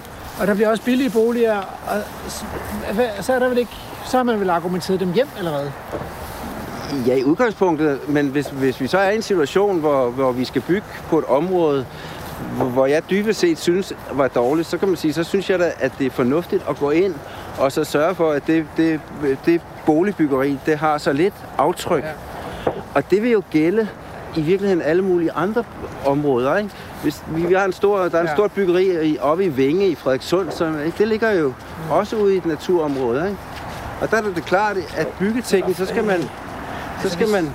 og der bliver også billige boliger, og hvad- så er der vel ikke, så har man vel argumenteret dem hjem allerede. Ja, i udgangspunktet, men hvis, hvis vi så er i en situation, hvor, hvor vi skal bygge på et område, hvor, jeg dybest set synes var dårligt, så kan man sige, så synes jeg da, at det er fornuftigt at gå ind og så sørge for, at det, det, det boligbyggeri, det har så lidt aftryk. Ja. Og det vil jo gælde i virkeligheden alle mulige andre områder. Ikke? Hvis vi, vi har en stor, der er en Ja. stort byggeri i, oppe i Vænge i Frederikssund, som, ikke? det ligger jo også ude i et naturområde. Ikke? Og der er det klart, at byggeteknisk, så skal man, så skal man,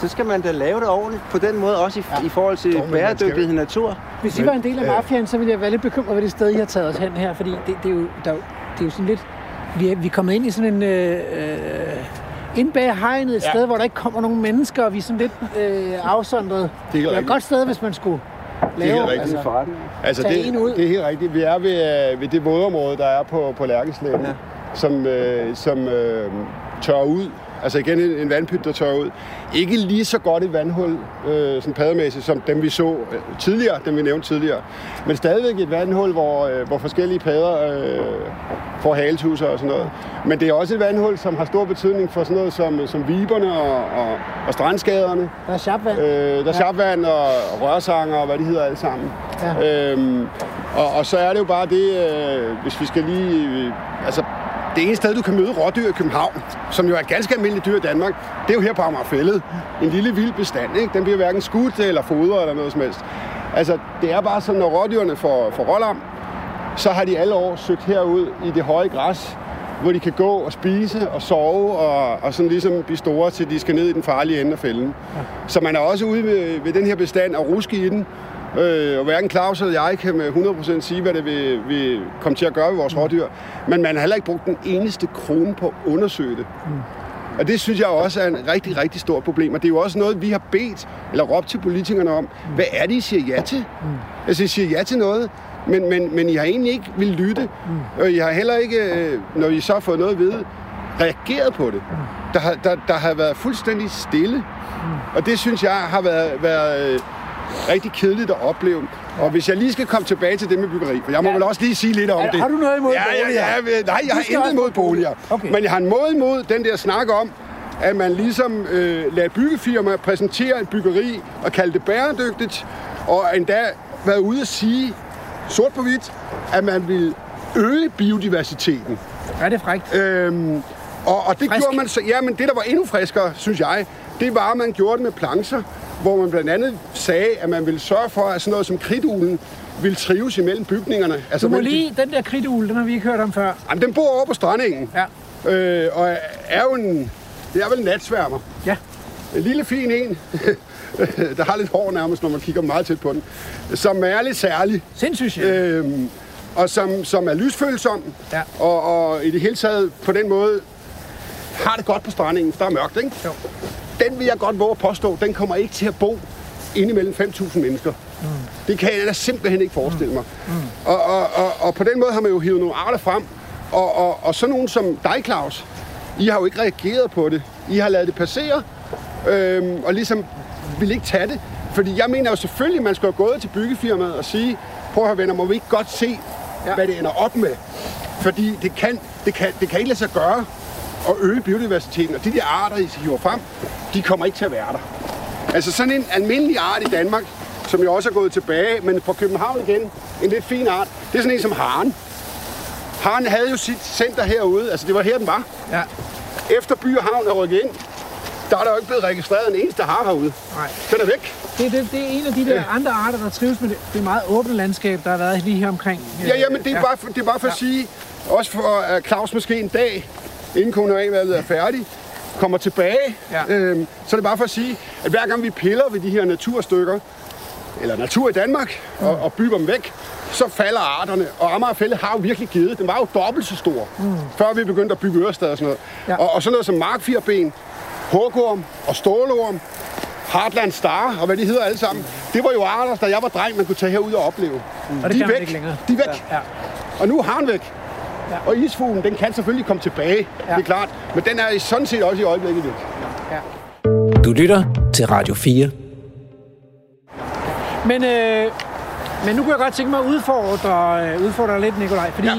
så skal man da lave det ordentligt på den måde, også i, ja. i forhold til skal bæredygtighed natur. Hvis I var en del af mafiaen, så ville jeg være lidt bekymret ved det sted, I har taget os hen her, fordi det, det, er, jo, der, er det er jo sådan lidt... Vi er, vi er kommet ind i sådan en... Øh, øh, inde bag hegnet et Ja. sted, hvor der ikke kommer nogen mennesker, og vi er sådan lidt øh, afsondret. Det er Det er et godt sted, hvis man skulle lave... helt rigtigt. Altså. Altså, Tag det, en ud. det er helt rigtigt. Vi er ved, øh, ved det vådområde, der er på, på Lærkenslæden, ja. Ja. som, øh, som øh, tør ud Altså igen en, en vandpyt, der tørrer ud. Ikke lige så godt et vandhul, øh, sådan paddermæssigt, som dem vi så øh, tidligere, dem vi nævnte tidligere. Men stadigvæk et vandhul, hvor, øh, hvor forskellige padder øh, får haletusser og sådan noget. Men det er også et vandhul, som har stor betydning for sådan noget som, som viberne og, og, og strandskaderne. Der er sharpvand. Øh, der er sharpvand og rørsanger og hvad de hedder alle sammen. Ja. Øhm, og, og så er det jo bare det, øh, hvis vi skal lige... Øh, altså, det ene sted, du kan møde rådyr i København, som jo er ganske almindeligt dyr i Danmark, det er jo her på Amagerfællet. En lille vild bestand, ikke? Den bliver hverken skudt eller fodret eller noget som helst. Altså, det er bare sådan, når rådyrene får, får rålam, så har de alle år søgt herud i det høje græs, hvor de kan gå og spise og sove og, og sådan ligesom blive store, til de skal ned i den farlige ende af fælden. Ja. Så man er også ude ved, ved den her bestand og ruske i den. Øh, og hverken Claus eller jeg kan med 100% sige, hvad det vil, vil komme til at gøre ved vores mm. rådyr. Men man har heller ikke brugt den eneste krone på at undersøge det. Mm. Og det synes jeg også er en rigtig, rigtig stort problem. Og det er jo også noget, vi har bedt eller råbt til politikerne om. Hvad er det, I siger ja til? Mm. Altså, I siger ja til noget, men, men, men I har egentlig ikke vil lytte. Mm. Og I har heller ikke, øh, når I så har fået noget at vide, reageret på det. Mm. Der, har, der, der har været fuldstændig stille. Mm. Og det synes jeg har været, været øh, rigtig kedeligt at opleve. Og hvis jeg lige skal komme tilbage til det med byggeri, for jeg må ja. vel også lige sige lidt om det. har du noget imod ja, boliger? Ja, ja, nej, jeg har intet imod boliger. Okay. Men jeg har en måde imod den der snak om, at man ligesom øh, lader byggefirmaer præsentere et byggeri og kalde det bæredygtigt, og endda været ude at sige, sort på hvidt, at man vil øge biodiversiteten. Er det frækt? Øhm, og, og det Frisk. gjorde man så, ja, men det der var endnu friskere, synes jeg, det var, at man gjorde det med plancher, hvor man blandt andet sagde, at man ville sørge for, at sådan noget som kridtuglen ville trives imellem bygningerne. Altså, Du må mellem de- lige, den der kridtugl, den har vi ikke hørt om før. Jamen, den bor over på strandingen, Ja. øh, og er jo en, det er vel en natsværmer. Ja. En lille fin en, der har lidt hår nærmest, når man kigger meget tæt på den, som er lidt særlig. Sindssygt sjældent. Øhm, og som, som er lysfølsom, Ja. og, og i det hele taget på den måde har det godt på strandingen, der er mørkt, ikke? Jo. Den vil jeg godt våge at påstå, den kommer ikke til at bo inde imellem 5.000 mennesker. Mm. Det kan jeg da simpelthen ikke forestille mig. Mm. Og, og, og, og på den måde har man jo hivet nogle arter frem, og, og, og sådan nogen som dig, Claus, I har jo ikke reageret på det. I har lavet det passere, øhm, og ligesom vil ikke tage det. Fordi jeg mener jo selvfølgelig, at man skal have gået til byggefirmaet og sige, prøv at høre venner, må vi ikke godt se, ja. hvad det ender op med? Fordi det kan, det, kan, det kan ikke lade sig gøre at øge biodiversiteten, og de der arter, I hiver frem, de kommer ikke til at være der. Altså sådan en almindelig art i Danmark, som jo også er gået tilbage, men på København igen, en lidt fin art, det er sådan en som haren. Haren havde jo sit center herude, altså det var her, den var. Ja. Efter by og havn er rykket ind, der er der jo ikke blevet registreret en eneste har herude. Nej. Den er væk. Det, er- det, det er en af de der andre arter, der trives med det, det meget åbne landskab, der har været lige her omkring. Ja, ja, men det er, bare, for, det er bare for at sige, også for Claus måske en dag, inden kommunalvalget er færdig, kommer tilbage, Ja. øhm, så er det bare for at sige, at hver gang vi piller ved de her naturstykker, eller natur i Danmark, og, og bygger dem væk, så falder arterne. Og Amagerfælde har jo virkelig givet. Den var jo dobbelt så stor, mm. før vi begyndte at bygge Ørestad og sådan noget. Ja. Og, og sådan noget som markfirben, hugorm og stålorm, Heartland Star og hvad de hedder alle sammen. Det var jo arter, da jeg var dreng, man kunne tage herud og opleve. Og det de er væk. ikke længere. De er væk. Ja. Og nu er han væk. Ja. Og isfuglen, den kan selvfølgelig komme tilbage. Ja. Det er klart. Men den er sådan set også i øjeblikket væk. Ja. Du lytter til Radio 4. Men, øh, men nu kunne jeg godt tænke mig at udfordre, øh, udfordre dig lidt, Nikolaj, fordi Ja.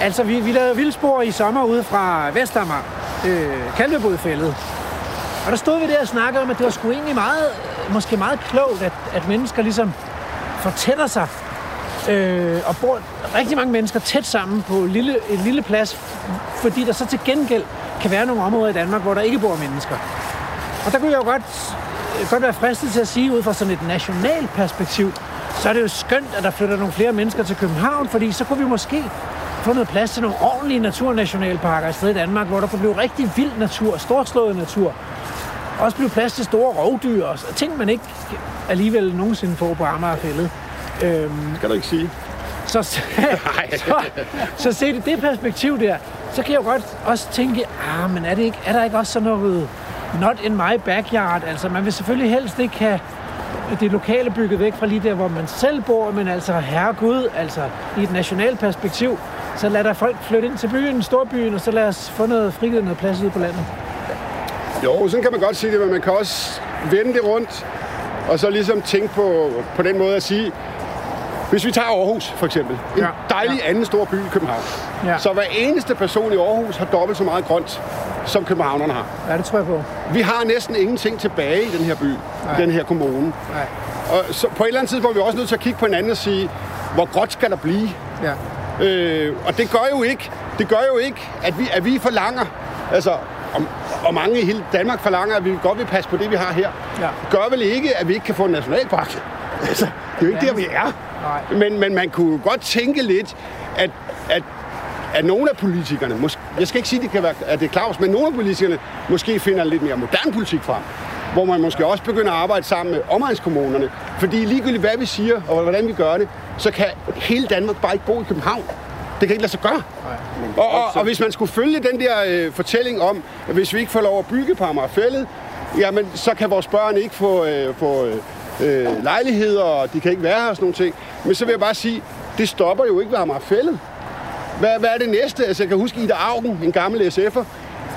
altså, vi, vi lavede vildspor i sommer ude fra Vestamager, øh, Kalvebodfældet. Og der stod vi der og snakkede om, at det var sgu egentlig meget, måske meget klogt, at, at mennesker ligesom fortætter sig øh, og bor rigtig mange mennesker tæt sammen på en lille, en lille plads, fordi der så til gengæld kan være nogle områder i Danmark, hvor der ikke bor mennesker. Og der kunne jeg jo godt, øh, godt være fristet til at sige, ud fra sådan et nationalt perspektiv, så er det jo skønt, at der flytter nogle flere mennesker til København, fordi så kunne vi måske få noget plads til nogle ordentlige naturnationalparker et sted i Danmark, hvor der kunne blive rigtig vild natur, storslået natur. Også blive plads til store rovdyr og så- ting, man ikke alligevel nogensinde får på Amagerfældet. Øhm, Skal du ikke sige? så, så, så, så set i det perspektiv der, så kan jeg jo godt også tænke, ah, men er, det ikke, er der ikke også sådan noget not in my backyard? Altså, man vil selvfølgelig helst ikke have det lokale bygget væk fra lige der, hvor man selv bor, men altså, herregud, altså, i et nationalt perspektiv, så lad der folk flytte ind til byen, storbyen, og så lad os få noget frigivet noget plads ude på landet. Jo, sådan kan man godt sige det, men man kan også vende det rundt, og så ligesom tænke på, på den måde at sige, hvis vi tager Aarhus for eksempel, en Ja. dejlig Ja. anden stor by i København, Ja. så hver eneste person i Aarhus har dobbelt så meget grønt, som københavnerne har. Ja, det tror jeg på. Vi har næsten ingenting tilbage i den her by, Nej. den her kommune. Nej. Og så på et eller andet tidspunkt er vi også nødt til at kigge på hinanden og sige, hvor gråt skal der blive? Ja. Øh, og det gør jo ikke, det gør jo ikke, at vi, at vi forlanger, altså, og, og mange i hele Danmark forlanger, at vi godt vil passe på det, vi har her. Ja. Gør vel ikke, at vi ikke kan få en nationalpark? Altså, det er jo ikke Ja. der, vi er. Nej. Men, men man kunne godt tænke lidt, at, at, at nogle af politikerne, måske, jeg skal ikke sige, det kan være, at det er Claus, men nogle af politikerne måske finder lidt mere moderne politik frem, hvor man måske også begynder at arbejde sammen med omegnskommunerne. Fordi ligegyldigt hvad vi siger, og hvordan vi gør det, så kan hele Danmark bare ikke bo i København. Det kan ikke lade sig gøre. Og, og, og hvis man skulle følge den der øh, fortælling om, at hvis vi ikke får lov at bygge på Amagerfællet, jamen så kan vores børn ikke få, øh, få øh, øh, lejligheder, og de kan ikke være her og sådan nogle ting. Men så vil jeg bare sige, det stopper jo ikke ved Amagerfællet. Hvad, hvad er det næste? Altså, jeg kan huske Ida Augen, en gammel SF'er.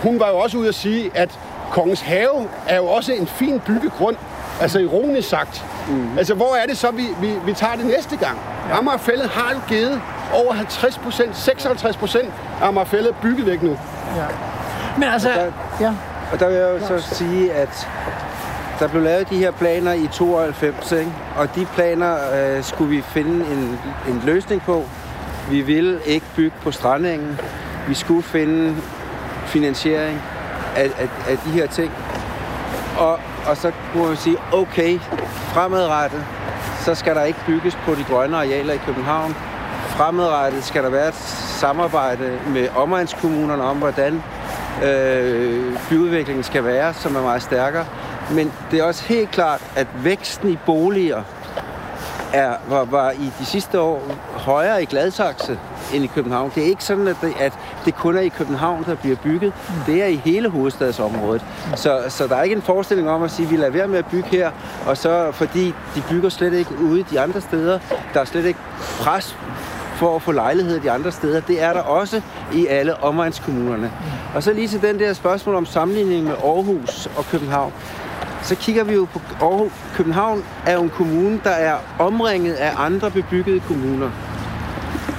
Hun var jo også ude at sige, at Kongens Have er jo også en fin byggegrund. Altså ironisk sagt. Mm. Altså, hvor er det så, vi, vi, vi tager det næste gang? Ja. Amagerfællet har jo givet over 50 procent, 56 procent af Amagerfællet er bygget væk nu. Ja. Men altså, ja. Og der vil jeg jo så sige, at der blev lavet de her planer i 92, ikke? og de planer øh, skulle vi finde en, en løsning på. Vi ville ikke bygge på strandingen. Vi skulle finde finansiering af, af, af de her ting. Og, og så kunne man sige, okay, fremadrettet, så skal der ikke bygges på de grønne arealer i København. Fremadrettet skal der være et samarbejde med omegnskommunerne om, hvordan øh, byudviklingen skal være, som er meget stærkere. Men det er også helt klart, at væksten i boliger er, var, var i de sidste år højere i Gladsaxe end i København. Det er ikke sådan, at det, at det kun er i København, der bliver bygget. Det er i hele hovedstadsområdet. Så, så der er ikke en forestilling om at sige, at vi lader være med at bygge her, og så fordi de bygger slet ikke ude de andre steder. Der er slet ikke pres for at få lejligheder de andre steder. Det er der også i alle omegnskommunerne. Og så lige til den der spørgsmål om sammenligning med Aarhus og København så kigger vi jo på Aarhus. København er jo en kommune, der er omringet af andre bebyggede kommuner.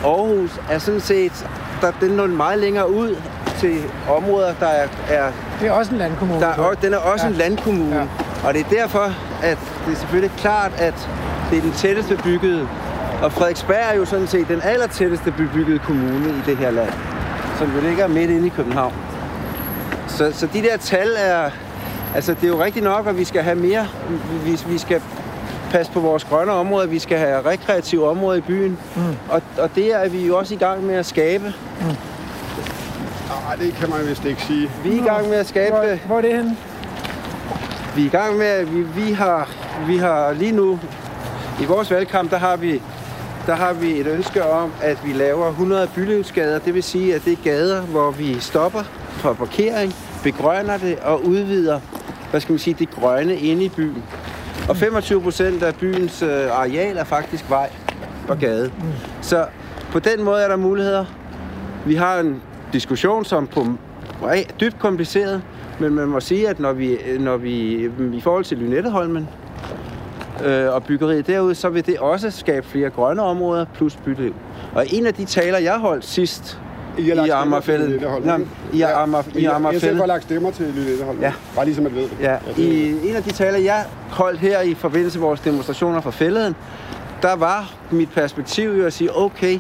Aarhus er sådan set, der, den når meget længere ud til områder, der er, er Det er også en landkommune. der er, og- den er også Ja. en landkommune. Ja. Og det er derfor, at det er selvfølgelig klart, at det er den tætteste bebyggede. Og Frederiksberg er jo sådan set den aller tætteste bebyggede kommune i det her land, som jo ligger midt inde i København. Så, så de der tal er... Altså, det er jo rigtigt nok, at vi skal have mere. Vi, vi skal passe på vores grønne områder. Vi skal have rekreative områder i byen. Mm. Og, og det er vi jo også i gang med at skabe. Nej, det kan man vist ikke sige. Vi er i gang med at skabe Hvor, det. hvor er det henne? Vi er i gang med, at vi, vi, har, vi har lige nu, i vores valgkamp, der har vi der har vi et ønske om, at vi laver 100 bylivsgader. Det vil sige, at det er gader, hvor vi stopper for parkering, begrønner det og udvider, hvad skal man sige, det grønne inde i byen. Og 25 procent af byens øh, areal er faktisk vej og gade. Så på den måde er der muligheder. Vi har en diskussion, som på er dybt kompliceret, men man må sige, at når vi, øh, når vi øh, i forhold til Lynetteholmen øh, og byggeriet derude, så vil det også skabe flere grønne områder plus byliv. Og en af de taler, jeg holdt sidst i har i lagt stemmer til Amagerfællet, Lynetteholm, Nej, ikke? i, Amager, i SF har lagt stemmer til Lynetteholm. Ja. Bare lige så man ved det. Ja, det i en af de taler, jeg holdt her i forbindelse med vores demonstrationer for fælleden, der var mit perspektiv jo at sige, okay,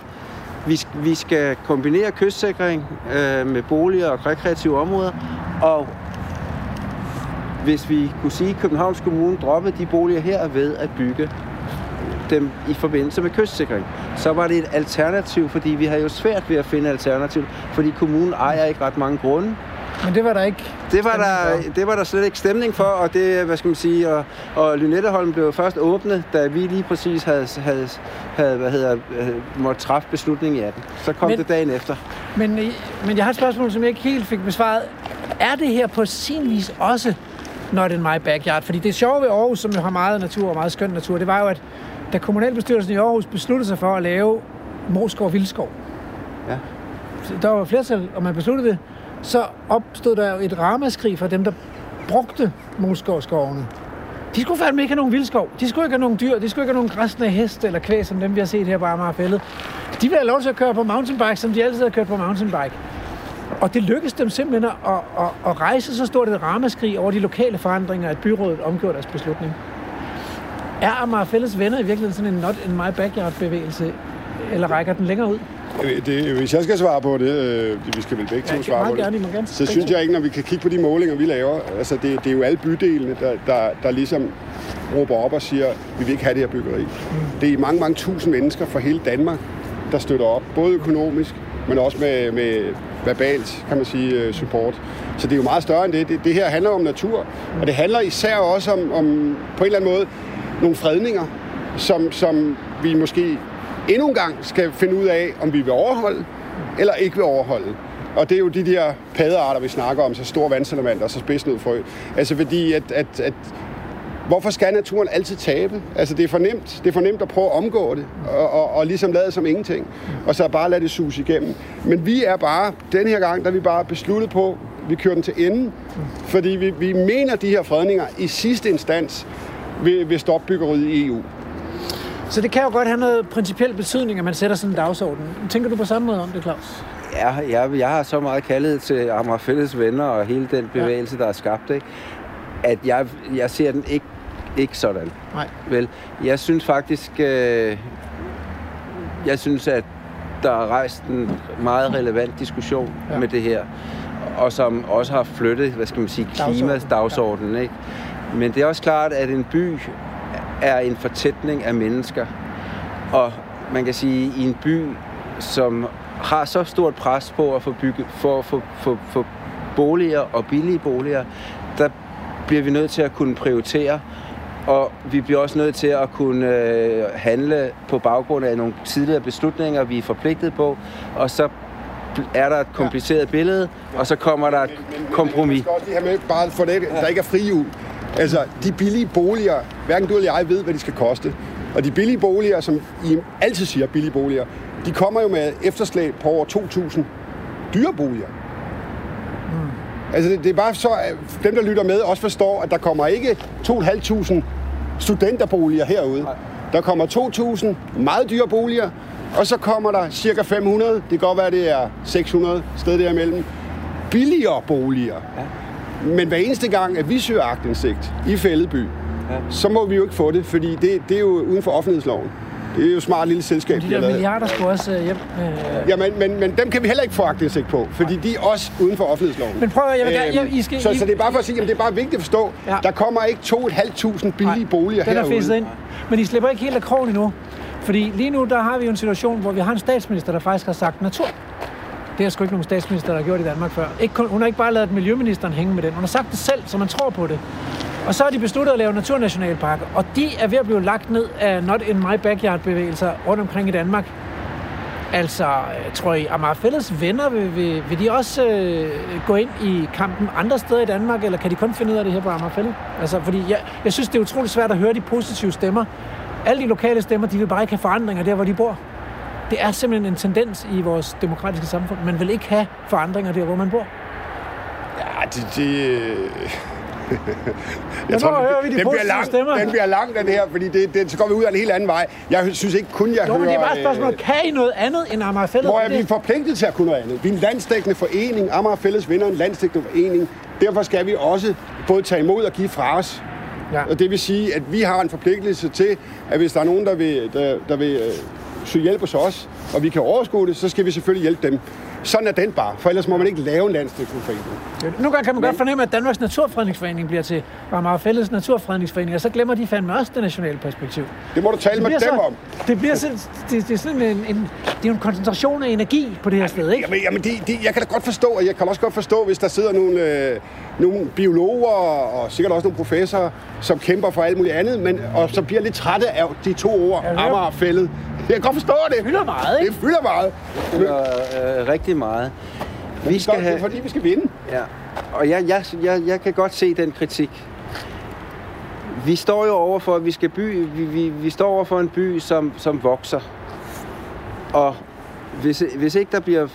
vi, vi skal kombinere kystsikring øh, med boliger og rekreative områder, og hvis vi kunne sige, at Københavns Kommune droppede de boliger her ved at bygge dem i forbindelse med kystsikring, så var det et alternativ, fordi vi har jo svært ved at finde alternativ, fordi kommunen ejer ikke ret mange grunde. Men det var der ikke. Det var, der, det var der slet ikke stemning for, og det, hvad skal man sige, og, og Lynetteholm blev først åbnet, da vi lige præcis havde, havde, havde hvad hedder, øh, måtte træffe beslutningen i 18. Så kom Men- men, det dagen efter. Men, øh, men jeg har et spørgsmål, som jeg ikke helt fik besvaret. Er det her på sin vis også not in my backyard? Fordi det sjove ved Aarhus, som jo har meget natur og meget skøn natur, det var jo, at da kommunalbestyrelsen i Aarhus besluttede sig for at lave Moskov Vildskov, Ja. der var flertal, og man besluttede det, så opstod der jo et ramaskrig fra dem, der brugte Moskov-skovene. De skulle fandme ikke have nogen vildskov. De skulle ikke have nogen dyr. De skulle ikke have nogen græsne heste eller kvæg, som dem, vi har set her på Amagerfællet. De ville have lov til at køre på mountainbike, som de altid har kørt på mountainbike. Og det lykkedes dem simpelthen at, at, at rejse så stort et ramaskrig over de lokale forandringer, at byrådet omgjorde deres beslutning. Er Amager Fælles venner i virkeligheden sådan en not in my backyard bevægelse, eller rækker den længere ud? Øh, Det, hvis jeg skal svare på det, øh, vi skal vel begge to Ja, svare meget på det, gerne, må gerne. så synes to. jeg ikke, når vi kan kigge på de målinger, vi laver, altså det, det er jo alle bydelene, der, der, der ligesom råber op og siger, vi vil ikke have det her byggeri. Mm. Det er mange, mange tusind mennesker fra hele Danmark, der støtter op, både økonomisk, men også med, med verbalt, kan man sige, øh, support. Så det er jo meget større end det. Det, det her handler om natur, og det handler især også om, om på en eller anden måde nogle fredninger, som, som vi måske endnu en gang skal finde ud af, om vi vil overholde eller ikke vil overholde. Og det er jo de der paddearter, vi snakker om, så store vandsalamander og så spidsnødfrø. Altså fordi, at, at, at hvorfor skal naturen altid tabe? Altså det er for nemt, det er for nemt at prøve at omgå det, og, og, og ligesom lade som ingenting, og så bare lade det suse igennem. Men vi er bare, den her gang, der vi bare besluttet på, vi kører den til enden, fordi vi, vi mener, at de her fredninger i sidste instans vil, vil stoppe byggeriet i EU. Så det kan jo godt have noget principiel betydning, at man sætter sådan en dagsorden. Tænker du på samme måde om det, Claus? Ja, jeg, jeg har så meget kaldet til Amager Fælles Venner og hele den bevægelse, der er skabt, ikke? at jeg, jeg ser den ikke, ikke sådan. Nej. Vel, jeg synes faktisk, øh, jeg synes, at der er rejst en meget relevant diskussion Ja. ja. med det her, og som også har flyttet, hvad skal man sige, Dagsordenen. klimastagsordenen. Ikke? Men det er også klart, at en by er en fortætning af mennesker, og man kan sige, i en by, som har så stort pres på at få bygget, for at få, få, få boliger og billige boliger, der bliver vi nødt til at kunne prioritere, og vi bliver også nødt til at kunne øh, handle på baggrund af nogle tidligere beslutninger, vi er forpligtet på, og så er der et kompliceret ja. billede, og så kommer der et kompromis. Jeg skal også lige have med, bare for det, der ikke er frihjul. Altså, de billige boliger, hverken du eller jeg ved, hvad de skal koste. Og de billige boliger, som I altid siger billige boliger, de kommer jo med efterslæb på over 2.000 dyre boliger. Altså, det, det er bare så, at dem, der lytter med, også forstår, at der kommer ikke 2.500 studenterboliger herude. Der kommer 2.000 meget dyre boliger, og så kommer der cirka 500, det kan godt være, det er 600 sted derimellem, billigere boliger. Men hver eneste gang, at vi søger agtindsigt i Fældeby, ja. så må vi jo ikke få det, fordi det, det er jo uden for offentlighedsloven. Det er jo et smart lille selskab, De vi har der lavet. milliarder skulle også øh, hjem. Øh. Ja, men, men, men dem kan vi heller ikke få agtindsigt på, fordi de er også uden for offentlighedsloven. Men prøv at- jeg vil gerne- Øhm, jeg- I skal- så, I- så det er bare for at sige, at det er bare vigtigt at forstå, Ja. der kommer ikke 2.500 billige Nej, boliger Den er herude. fæstet ind. Men I slipper ikke helt af krogen endnu. Fordi lige nu, der har vi jo en situation, hvor vi har en statsminister, der faktisk har sagt natur. Det har sgu ikke nogen statsminister, der har gjort i Danmark før. Ikke kun, hun har ikke bare lavet miljøministeren hænge med den. Hun har sagt det selv, så man tror på det. Og så har de besluttet at lave naturnationalparker. Og de er ved at blive lagt ned af Not in my backyard-bevægelser rundt omkring i Danmark. Altså, øh, tror I, Amager Fælles venner, vil, vil, vil de også øh, gå ind i kampen andre steder i Danmark, eller kan de kun finde ud af det her på Amager Fælles? Altså, fordi jeg, jeg synes, det er utroligt svært at høre de positive stemmer. Alle de lokale stemmer, de vil bare ikke have forandringer der, hvor de bor. Det er simpelthen en tendens i vores demokratiske samfund. Man vil ikke have forandringer der, hvor man bor. Ja, det... det øh, Jeg tror, hører vi de den bliver lang, stemmer. Den bliver lang, den her, fordi det, det, så går vi ud af en helt anden vej. Jeg synes ikke kun, jeg Jo, hører... men det er bare et spørgsmål. øh, Kan I noget andet end Amager Fælles? Hvor er vi forpligtet til at kunne noget andet. Vi er en landstækkende forening. Amager Fælles vinder en landstækkende forening. Derfor skal vi også både tage imod og give fra os. Ja. Og det vil sige, at vi har en forpligtelse til, at hvis der er nogen, der vil, der, der vil så hjælpe os også, os, og vi kan overskue det, så skal vi selvfølgelig hjælpe dem. Sådan er den bare, for ellers må man ikke lave en landstækkende forening. Nogle gange kan man godt fornemme, at Danmarks Naturfredningsforening bliver til Amager Fælles Naturfredningsforening, og så glemmer de fandme også det nationale perspektiv. Det må du tale med dem så, om. Det bliver sådan, det, det er sådan en, en, det er en koncentration af energi på det her sted, ikke? Jamen, jamen de, de, jeg kan da godt forstå, og jeg kan også godt forstå, hvis der sidder nogle, øh, nogle biologer og sikkert også nogle professorer, som kæmper for alt muligt andet, men, og så bliver lidt trætte af de to ord, Ja, det er- Amager og fældet. Jeg kan godt forstå det. Det fylder meget, ikke? Det fylder meget. Øh, øh, rigtig meget. Vi skal Det er have... fordi, vi skal vinde. Ja, og jeg, jeg, jeg, jeg kan godt se den kritik. Vi står jo over for, at vi skal by, vi, vi, vi står over for en by, som, som vokser. Og hvis, hvis ikke der bliver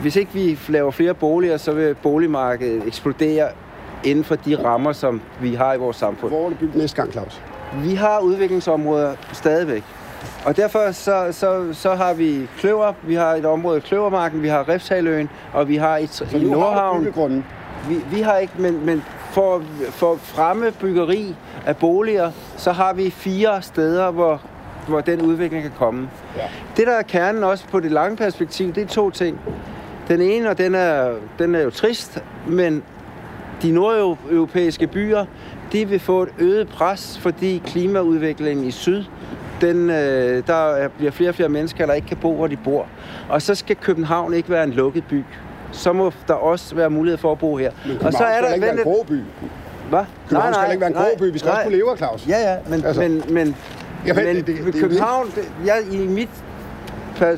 hvis ikke vi laver flere boliger, så vil boligmarkedet eksplodere inden for de rammer, som vi har i vores samfund. Hvor er det bygget næste gang, Claus? Vi har udviklingsområder stadigvæk. Og derfor så, så, så har vi Kløver, vi har et område i Kløvermarken, vi har Refshaløen, og vi har et, Så i har Nordhavn. byggegrunden. Vi, vi har ikke, men, men for, for fremme byggeri af boliger, så har vi fire steder, hvor, hvor den udvikling kan komme. Ja. Det, der er kernen også på det lange perspektiv, det er to ting. Den ene, og den er, den er jo trist, men de nordeuropæiske byer, de vil få et øget pres, fordi klimaudviklingen i syd, den, øh, der er- bliver flere og flere mennesker, der ikke kan bo, hvor de bor. Og så skal København ikke være en lukket by. Så må der også være mulighed for at bo her. Men og så er der ikke være en grå by. Hvad? København skal ikke være en grå by. Vi skal også kunne leve, Claus. Ja, ja, men, Altså. men, men, Jamen, men det- det- det København, det, jeg, i mit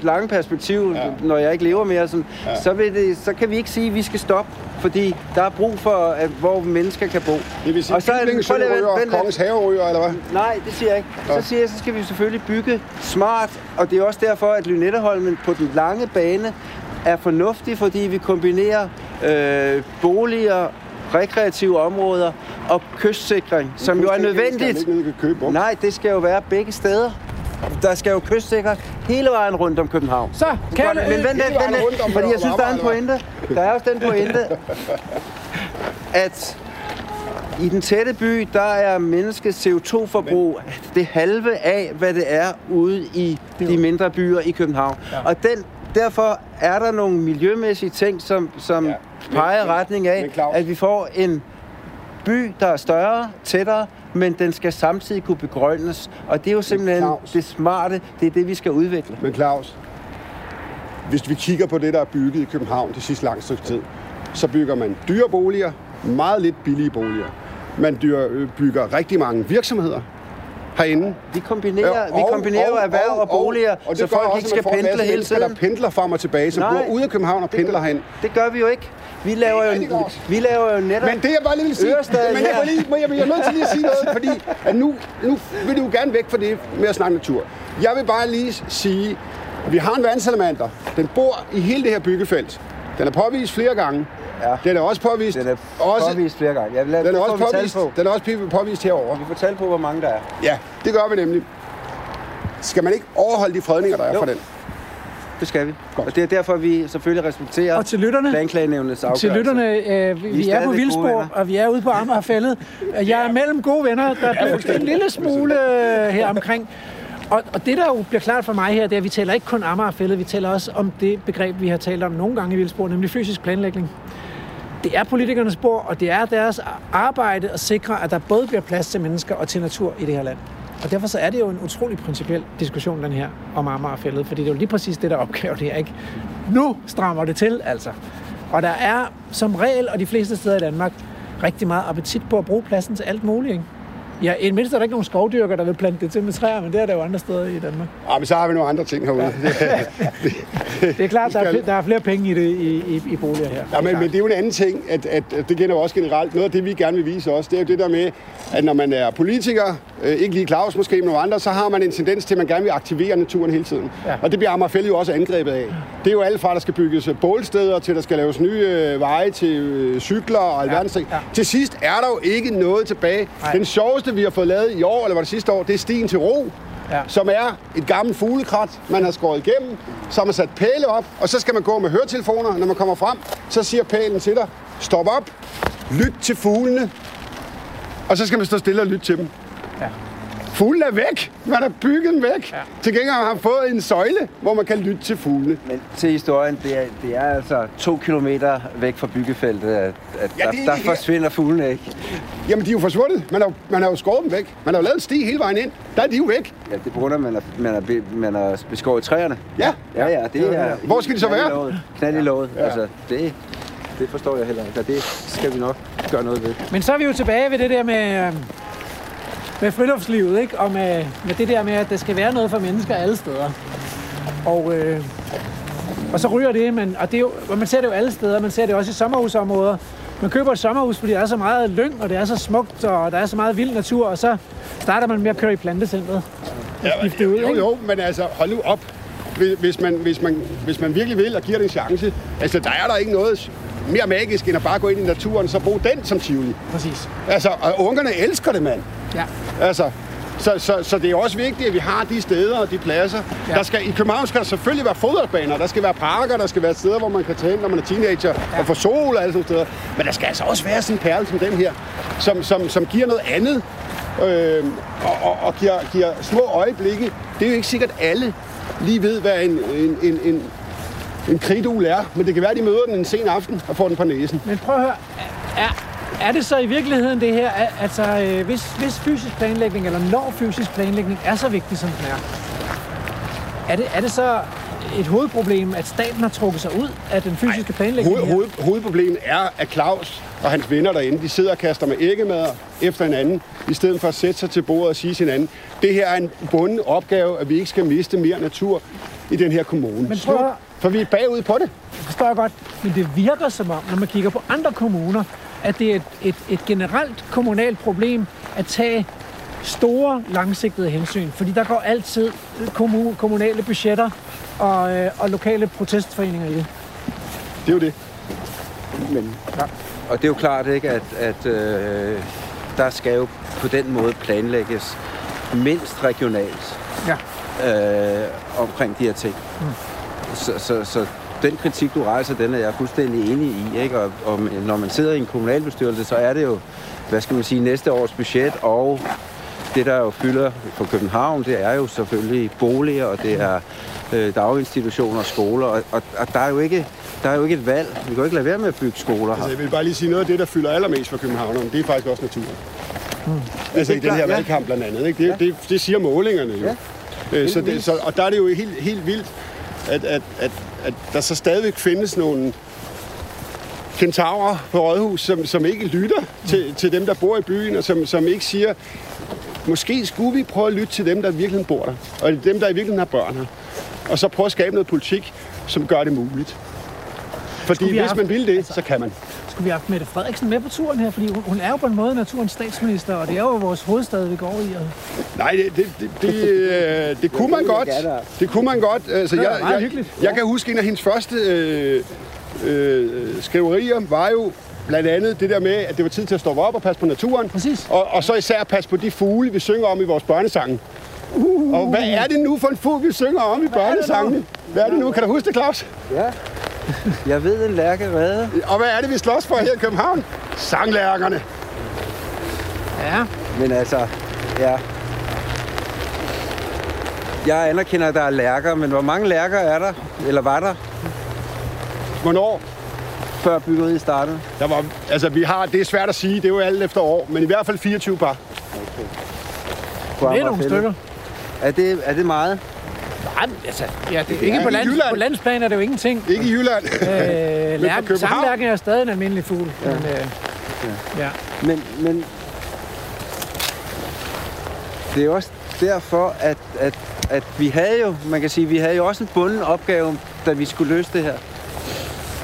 lange perspektiv, Ja. ja. når jeg ikke lever mere, sådan, Ja. ja. så, vil det, så kan vi ikke sige, at vi skal stoppe, fordi der er brug for, at, hvor mennesker kan bo. Det vil sige, Og så er det- prøv lige vente lidt. Kongens Haveøer, eller hvad? Nej, det siger jeg ikke. Nå. Så siger jeg, så skal vi selvfølgelig bygge smart, og det er også derfor, at Lynetteholmen på den lange bane er fornuftig, fordi vi kombinerer øh, boliger, rekreative områder og kystsikring, som jo er nødvendigt. ikke? Nej, det skal jo være begge steder. Der skal jo kystsikre hele vejen rundt om København. Så, kan men vent vent lidt, fordi jeg synes, der er en pointe. Der er også den pointe, at i den tætte by, der er menneskets CO2-forbrug det halve af, hvad det er ude i de mindre byer i København. Og den, derfor er der nogle miljømæssige ting, som, som Ja, ja, peger men- retning af, men at vi får en by, der er større, tættere, men den skal samtidig kunne begrønnes. Og det er jo simpelthen Claus- det smarte, det er det, vi skal udvikle. Men Claus, hvis vi kigger på det, der er bygget i København det sidste lange stykke tid, så bygger man dyre boliger, meget lidt billige boliger. Man dyr, øh, bygger rigtig mange virksomheder herinde. Vi kombinerer, vi kombinerer jo erhverv og, boliger, og det så folk også, ikke skal pendle hele tiden. der pendler frem og tilbage, som Nej. bor ude af København og pendler hen. Det gør vi jo ikke. Vi laver er jo, vi laver jo netop... Men det jeg bare lige vil sige, Ørestaden men jeg, lige, må jeg, jeg er nødt til lige at sige noget, fordi at nu, nu vil du gerne væk fra det med at snakke natur. Jeg vil bare lige sige, vi har en vandsalamander. Den bor i hele det her byggefelt. Den er påvist flere gange. Ja. Den er også påvist, Den er også, påvist flere gange. Jeg vil lade, den er også påvist, på. den er også påvist herovre. Vi får tal på, hvor mange der er. Ja, det gør vi nemlig. Skal man ikke overholde de fredninger, der er Jo. for den? Det skal vi. Godt. Og det er derfor, vi selvfølgelig respekterer Og til lytterne, planklagenævnets afgørelse. til lytterne øh, vi, Vi er vi er på venner. og vi er ude på Amagerfællet. Jeg er mellem gode venner, der er blevet en lille smule øh, her omkring. Og, og det, der jo bliver klart for mig her, det er, at vi taler ikke kun Amagerfællet, vi taler også om det begreb, vi har talt om nogle gange i Vildspor, nemlig fysisk planlægning. Det er politikernes spor, og det er deres arbejde at sikre, at der både bliver plads til mennesker og til natur i det her land. Og derfor så er det jo en utrolig principiel diskussion, den her om Amagerfældet, fordi det er jo lige præcis det, der opgave det her, ikke? Nu strammer det til, altså. Og der er som regel, og de fleste steder i Danmark, rigtig meget appetit på at bruge pladsen til alt muligt, ikke? Ja, i det mindste er der ikke nogen skovdyrker, der vil plante det til med træer, men det er der jo andre steder i Danmark. Ah, men så har vi nogle andre ting herude. Ja. Det er klart, der er, der er flere penge i, det, i, i, i boliger her. Ja, men, men det er jo en anden ting, at, at, at det gælder også generelt. Noget af det, vi gerne vil vise også, det er jo det der med, at når man er politiker, øh, ikke lige Claus måske, men nogle andre, så har man en tendens til, at man gerne vil aktivere naturen hele tiden. Ja. Og det bliver Amagerfælde jo også angrebet af. Det er jo alt fra, at der skal bygges øh, bålsteder, til der skal laves nye øh, veje til øh, cykler og alverdens ting. ja. Til sidst er der jo ikke noget tilbage. Nej. Den sjoveste, vi har fået lavet i år, eller var det sidste år, det er Stien til Ro Ja. som er et gammelt fuglekrat, man har skåret igennem, så har man sat pæle op, og så skal man gå med høretelefoner. Når man kommer frem, så siger pælen til dig, stop op, lyt til fuglene, og så skal man stå stille og lytte til dem. Ja. Fuglene er væk. Man har bygget dem væk. Ja. Til gengæld har man fået en søjle, hvor man kan lytte til fuglene. Men til historien, det er, det er altså to kilometer væk fra byggefeltet, at, at Ja, der, det er der forsvinder fuglene ikke. Jamen, de er jo forsvundet. Man har, jo- man har jo skåret dem væk. Man har jo lavet en sti hele vejen ind. Der er de jo væk. Ja, det er på grund af, at man har, man be- man har beskåret træerne. Ja. Ja, ja, det er... Hvor skal de så knald i være? låget. Knald i låget. Ja. Altså, det, det forstår jeg heller ikke, og det skal vi nok gøre noget ved. Men så er vi jo tilbage ved det der med, øh, med friluftslivet, ikke? Og med, med det der med, at der skal være noget for mennesker alle steder. Og, øh, og så ryger det, men, og det er jo, og man ser det jo alle steder. Man ser det også i sommerhusområder. Man køber et sommerhus, fordi der er så meget lyng, og det er så smukt, og der er så meget vild natur, og så starter man med at køre i plantecentret. Ja, skifte ud, Jo, ikke? jo, men altså, hold nu op. hvis, hvis, man, hvis, man, hvis man virkelig vil og giver det en chance. Altså, der er der ikke noget mere magisk, end at bare gå ind i naturen, så brug den som Tivoli. Præcis. Altså, og ungerne elsker det, mand. Ja. Altså, så, så, så det er også vigtigt, at vi har de steder og de pladser. Ja. Der skal, I København skal der selvfølgelig være fodboldbaner, der skal være parker, der skal være steder, hvor man kan tage hen, når man er teenager, ja. og få sol og alle sådan steder. Men der skal altså også være sådan en perle som den her, som, som, som giver noget andet, øh, og, og, og giver, giver små øjeblikke. Det er jo ikke sikkert, alle lige ved, hvad en, en, en, en, en kridul er, men det kan være, at de møder den en sen aften og får den på næsen. Men prøv at høre, er, er det så i virkeligheden det her, altså øh, hvis, hvis fysisk planlægning, eller når fysisk planlægning er så vigtig, som den er, er det, er det så et hovedproblem, at staten har trukket sig ud af den fysiske planlægning? Hoved, hoved, hovedproblemet er, at Claus og hans venner derinde, de sidder og kaster med æggemader efter hinanden, i stedet for at sætte sig til bordet og sige til hinanden, det her er en bunden opgave, at vi ikke skal miste mere natur i den her kommune. Men prøv For vi er bagud på det. Det forstår jeg godt, men det virker som om, når man kigger på andre kommuner, at det er et, et, et generelt kommunalt problem at tage store, langsigtede hensyn. Fordi der går altid kommu- kommunale budgetter og, øh, og lokale protestforeninger i det. Det er jo det. Men, og det er jo klart, ikke, at, at øh, der skal jo på den måde planlægges mindst regionalt Ja. Øh, omkring de her ting. Mm. Så, så, så den kritik, du rejser, den er jeg fuldstændig enig i. Ikke? Og, og når man sidder i en kommunalbestyrelse, så er det jo, hvad skal man sige, næste års budget, og det, der jo fylder for København, det er jo selvfølgelig boliger, og det er øh, daginstitutioner og skoler, og, og, og der, er jo ikke, der er jo ikke et valg. Vi kan jo ikke lade være med at bygge skoler her. Altså, jeg vil bare lige sige noget af det, der fylder allermest for københavnerne, det er faktisk også naturen. Hmm. Altså i den her ja. valgkamp blandt andet. Ikke? Det, det, det siger målingerne jo. Ja. Øh, så det, så, og der er det jo helt, helt vildt, at, at, at, at der så stadigvæk findes nogle kentaurer på Rådhus, som, som ikke lytter til, til dem, der bor i byen, og som, som ikke siger, måske skulle vi prøve at lytte til dem, der virkelig bor der, og dem, der i virkeligheden har børn her. Og så prøve at skabe noget politik, som gør det muligt. Fordi hvis man haft- vil det, altså- så kan man. Skulle vi have haft Mette Frederiksen med på turen her? Fordi hun, er jo på en måde naturens statsminister, og det er jo vores hovedstad, vi går i. Og... Nej, det, det, det, det, øh, det kunne man jeg godt. have. Det kunne man godt. Altså, jeg, jeg, hyggeligt. jeg kan huske, en af hendes første øh, øh, skriverier var jo blandt andet det der med, at det var tid til at stoppe op og passe på naturen. Præcis. Og, og så især passe på de fugle, vi synger om i vores børnesange. Uh. Og hvad er det nu for en fugl, vi synger om i børnesangene? Hvad er det nu? Kan du huske det, Claus? Ja. Jeg ved en lærke redde. Og hvad er det, vi slås for her i København? Sanglærkerne. Ja, Men altså, ja. Jeg anerkender, at der er lærker, men hvor mange lærker er der? Eller var der, Hvornår? før byggeriet startede? Der var, altså, vi har, det er svært at sige, det er jo alt efter år, men i hvert fald 24 par. På det er nogle stykker. Er det, er det meget? Nej, altså, ja, det, ikke er på, lands, på landsplan er det jo ingenting. Ikke i Jylland. Øh, lærken, samlærken er stadig en almindelig fugl. Ja. Men, øh, ja. Men, men det er jo også derfor, at, at, at vi havde jo, man kan sige, vi havde jo også en bunden opgave, da vi skulle løse det her.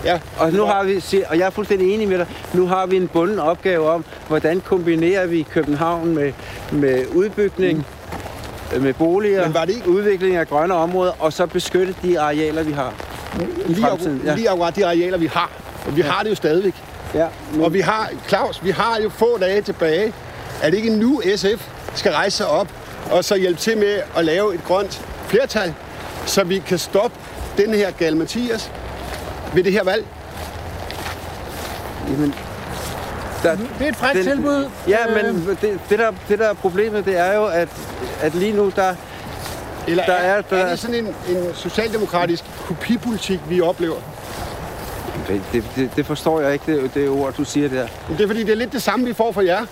ja. Og nu har vi, se- og jeg er fuldstændig enig med dig, nu har vi en bunden opgave om, hvordan kombinerer vi København med, med udbygning, mm. Med boliger, Men var det ikke- udvikling af grønne områder, og så beskytte de arealer, vi har. I lige, fremtiden, ja. lige akkurat de arealer, vi har. Og vi har det jo stadigvæk. Ja, men, Og vi har, Claus, vi har jo få dage tilbage. Er det ikke nu, SF skal rejse sig op og så hjælpe til med at lave et grønt flertal, så vi kan stoppe den her gal Mathias ved det her valg? jamen, der, Det er et frækt tilbud. Ja, Øh, men det, det, der, det der er problemet, det er jo, at, at lige nu, der, Eller Der er, er- der er det sådan en, en socialdemokratisk kopipolitik, vi oplever? det, det, det, forstår jeg ikke, det, det ord, du siger der. Men Det er fordi, det er lidt det samme, vi får fra jer.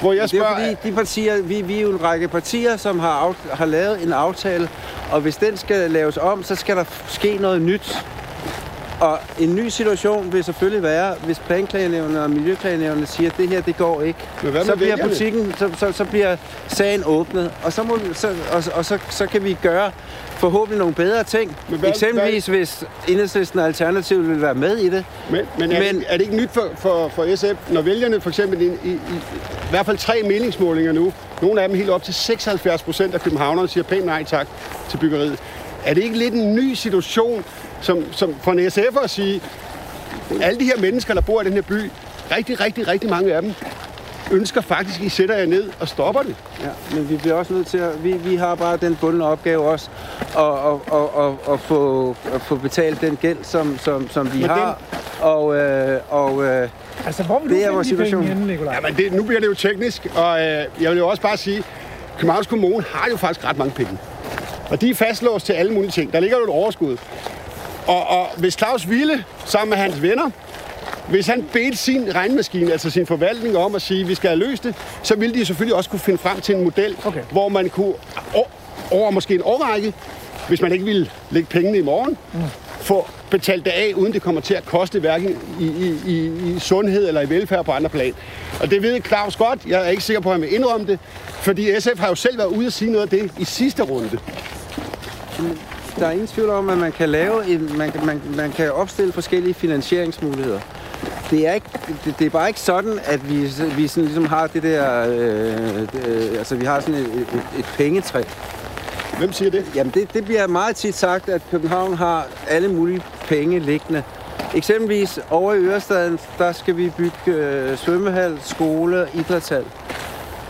Hvor jeg Det er spørger, fordi, de partier, vi, vi er jo en række partier, som har, af, har lavet en aftale, og hvis den skal laves om, så skal der ske noget nyt. Og en ny situation vil selvfølgelig være, hvis planklagenævnene og miljøklagenævnene siger, at det her, det går ikke. Hvad Så bliver vælgerne? butikken, så, så, så bliver sagen åbnet, og så, må, så, og, og så, så kan vi gøre forhåbentlig nogle bedre ting. Men hvad- Eksempelvis hvis Enhedslisten og Alternativet vil være med i det. Men, men, er, Men- det, er det ikke nyt for, for, for SF, når vælgerne for eksempel i, i, i, i hvert fald tre meningsmålinger nu, nogle af dem helt op til 76 procent af københavnerne siger pænt nej tak til byggeriet. er det ikke lidt en ny situation, som, som for en SF'er at sige, alle de her mennesker, der bor i den her by, rigtig, rigtig, rigtig mange af dem, ønsker faktisk, at I sætter jer ned og stopper det. Ja, men vi bliver også nødt til at... Vi, vi har bare den bundne opgave også at, at, at, at, at, få, at få betalt den gæld, som, som, som vi Men har. Og, øh, og øh, Altså, hvor vil Det du er finde vores de penge situation. henne, Nicolaj? Jamen, det, nu bliver det jo teknisk, og øh, jeg vil jo også bare sige, Københavns Kommune har jo faktisk ret mange penge. Og de er fastlåst til alle mulige ting. Der ligger jo et overskud. Og, og hvis Claus Ville, sammen med hans venner, hvis han bedte sin regnmaskine, altså sin forvaltning om at sige, at vi skal have løst det, så ville de selvfølgelig også kunne finde frem til en model, Okay. hvor man kunne over måske en årrække, hvis man ikke ville lægge pengene i morgen, mm. få betalt det af, uden det kommer til at koste hverken i, i, i, i sundhed eller i velfærd på andre plan. Og det ved Claus godt. Jeg er ikke sikker på, at han vil indrømme det, fordi SF har jo selv været ude og sige noget af det i sidste runde. Der er ingen tvivl om, at man kan lave en, man, kan- man, man kan opstille forskellige finansieringsmuligheder. Det er, ikke, det, det er bare ikke sådan, at vi, vi sådan ligesom har det der, øh, øh, altså vi har sådan et, et, et pengetræ. Hvem siger det? Jamen det, det bliver meget tit sagt, at København har alle mulige penge liggende. Eksempelvis over i Ørestaden, der skal vi bygge øh, svømmehal, skole, idrætshal.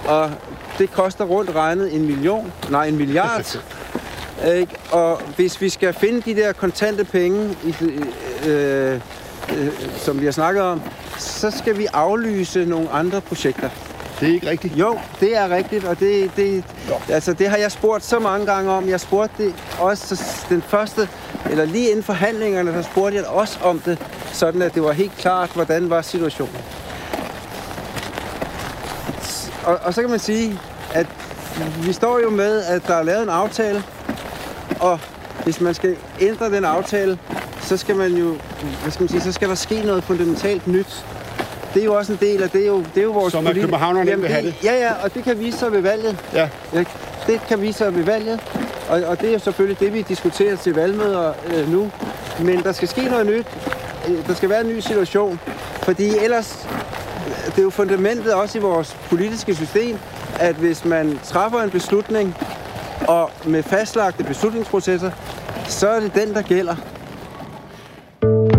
Og det koster rundt regnet en million, nej en milliard. Ikke? Og hvis vi skal finde de der kontante penge, i, øh, øh, som vi har snakket om, så skal vi aflyse nogle andre projekter. Det er ikke rigtigt. Jo, det er rigtigt, og det, det, altså, det har jeg spurgt så mange gange om. Jeg spurgte det også så den første, eller lige inden forhandlingerne, der spurgte jeg også om det, sådan at det var helt klart, hvordan var situationen. Og, og så kan man sige, at vi står jo med, at der er lavet en aftale, og hvis man skal ændre den aftale, så skal man jo, hvad skal man sige, så skal der ske noget fundamentalt nyt. Det er jo også en del af det, er jo, det er jo vores Som politi- københavnerne Jamen, have det. Ja, ja, og det kan vise sig ved valget. Ja. Ja, det kan vise sig ved valget, og, og det er jo selvfølgelig det, vi diskuterer til valgmøder øh, nu. Men der skal ske noget nyt. Øh, Der skal være en ny situation, fordi ellers, det er jo fundamentet også i vores politiske system, at hvis man træffer en beslutning, og med fastlagte beslutningsprocesser, så er det den, der gælder.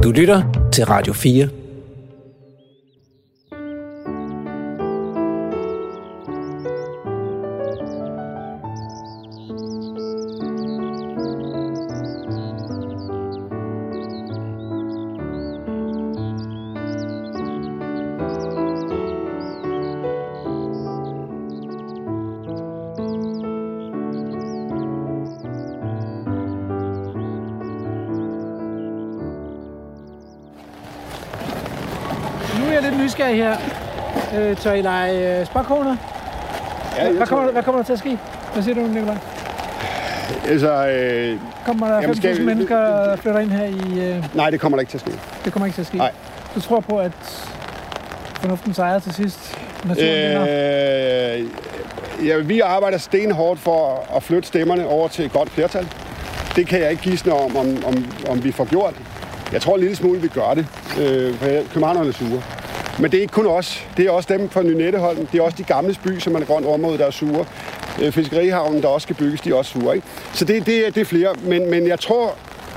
Du lytter til Radio 4. nysgerrig her. Øh, tør I lege øh, spåkoner? Ja, jeg hvad, kommer, hvad kommer der til at ske? Hvad siger du, Nicolaj? Altså, øh, Kommer der Jamen, skal 5.000 vi- mennesker, der flytter ind her i... Øh, nej, det kommer der ikke til at ske. det kommer ikke til at ske. Nej. Du tror på, at fornuften sejrer til sidst? Naturen? Øh, ja, vi arbejder stenhårdt for at flytte stemmerne over til et godt flertal. Det kan jeg ikke gisne om, om, om, om vi får gjort. Jeg tror en lille smule, vi gør det. Øh, for Københavnerne er sure. Men det er ikke kun os. Det er også dem fra Nynetteholm. Det er også de gamle by, som et grønt område, der er sure. Øh, Fiskerihavnen, der også skal bygges, de er også sure. Ikke? Så det, det, er- det er flere. Men, men jeg tror,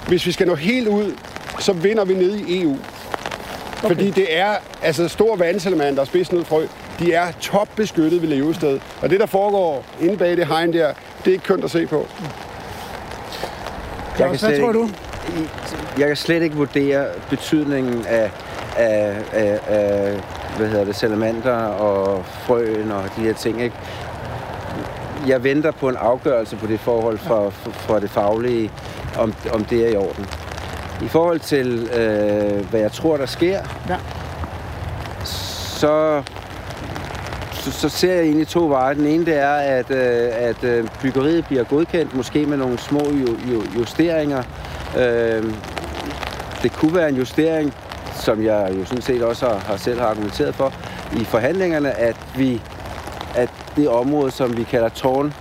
hvis vi skal nå helt ud, så vinder vi ned i EU. Okay. Fordi det er, altså store vandsalamander og spidsnød frø, de er topbeskyttet ved levested. Og det, der foregår inde bag det hegn der, det er ikke kønt at se på. Claus, hvad tror du? Jeg kan slet ikke vurdere betydningen af, af, af, af hvad hedder det, salamander og frøen og de her ting. Ikke? Jeg venter på en afgørelse på det forhold fra, fra det faglige, om, om det er i orden. I forhold til, øh, hvad jeg tror, der sker, Ja. så, så, så ser jeg egentlig to veje. Den ene det er, at, øh, at øh, byggeriet bliver godkendt, måske med nogle små ju, ju, justeringer. Øh, det kunne være en justering, som jeg jo sådan set også har, har selv har argumenteret for i forhandlingerne, at vi at det område, som vi kalder tårn,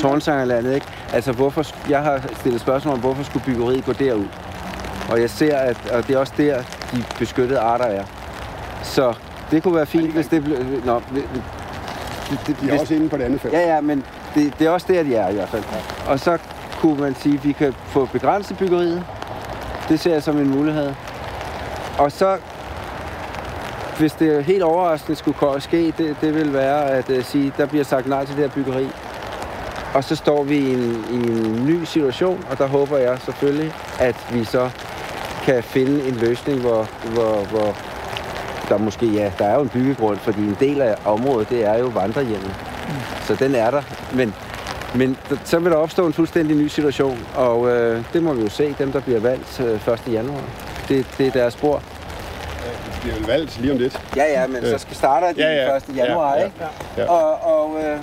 Tårnsangerlandet, ikke? Altså, hvorfor, jeg har stillet spørgsmål om, hvorfor skulle byggeriet gå derud? Og jeg ser, at og det er også der, de beskyttede arter er. Så det kunne være fint, hvis det blev... Nå, det, det, De er hvis, også inde på det andet felt. Ja, ja, men det, det er også der, de er i hvert fald. Og så kunne man sige, at vi kan få begrænset byggeriet. Det ser jeg som en mulighed. Og så, hvis det helt overraskende skulle ske, det, det vil være at uh, sige, der bliver sagt nej til det her byggeri. Og så står vi i en, i en ny situation, og der håber jeg selvfølgelig, at vi så kan finde en løsning, hvor, hvor, hvor der måske, ja, der er jo en byggegrund, fordi en del af området, det er jo vandrehjemmet. Mm. Så den er der. Men, men så vil der opstå en fuldstændig ny situation, og øh, det må vi jo se, dem der bliver valgt øh, 1. januar. Det, det er deres spor. De bliver vel valgt lige om lidt. Ja, ja, men øh. så skal starter de Ja, ja. 1. januar, Ja, ja. ikke? Ja. Og, og øh,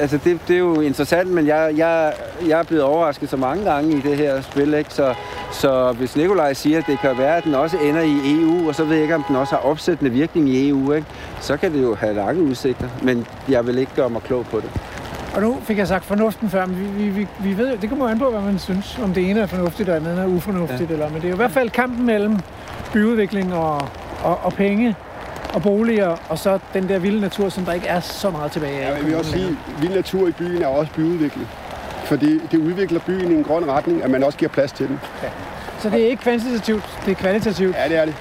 altså det, det er jo interessant, men jeg, jeg, jeg er blevet overrasket så mange gange i det her spil, ikke? Så, så hvis Nikolaj siger, at det kan være, at den også ender i EU, og så ved jeg ikke, om den også har opsættende virkning i EU, ikke? så kan det jo have lange udsigter, men jeg vil ikke gøre mig klog på det. Og nu fik jeg sagt fornuften før, men vi, vi, vi, vi ved det kommer an på, hvad man synes, om det ene er fornuftigt, og det andet er ufornuftigt. Ja. Eller, men det er jo i hvert fald kampen mellem byudvikling og, og, og penge og boliger, og så den der vilde natur, som der ikke er så meget tilbage af. Ja, jeg vil også sige, at vild natur i byen er også byudvikling. Fordi det udvikler byen i en grøn retning, at man også giver plads til den. Så det er ikke kvantitativt, det er kvalitativt. Ja, det er det.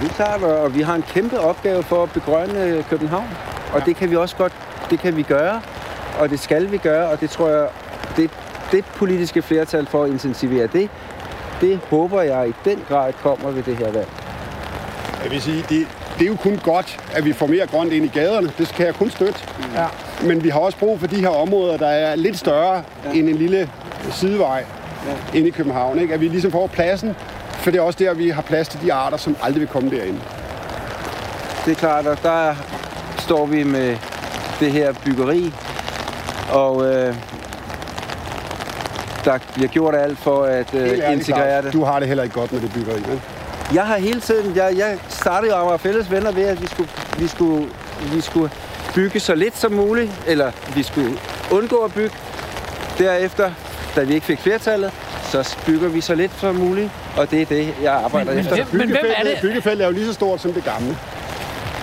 Det er klart, og vi har en kæmpe opgave for at begrønne København. Og det kan vi også godt, det kan vi gøre, og det skal vi gøre, og det tror jeg, det, det politiske flertal for at intensivere det, det håber jeg i den grad kommer ved det her valg. Jeg vil sige, det, det er jo kun godt, at vi får mere grønt ind i gaderne. Det kan jeg kun støtte. Ja. Men vi har også brug for de her områder, der er lidt større ja. end en lille sidevej ja. inde i København. Ikke? At vi ligesom får pladsen, for det er også der, vi har plads til de arter, som aldrig vil komme derinde. Det er klart, og der står vi med det her byggeri, og øh, der bliver gjort alt for at øh, integrere Claus, det. Du har det heller ikke godt med det byggeri. Vel? Jeg har hele tiden, jeg, jeg startede jo Amager Fælles Venner ved, at vi skulle, vi, skulle, vi skulle bygge så lidt som muligt, eller vi skulle undgå at bygge. Derefter, da vi ikke fik flertallet, så bygger vi så lidt som muligt, og det er det, jeg arbejder Men- men efter. hvem- Men hvem er det? Byggefeltet er jo lige så stort som det gamle.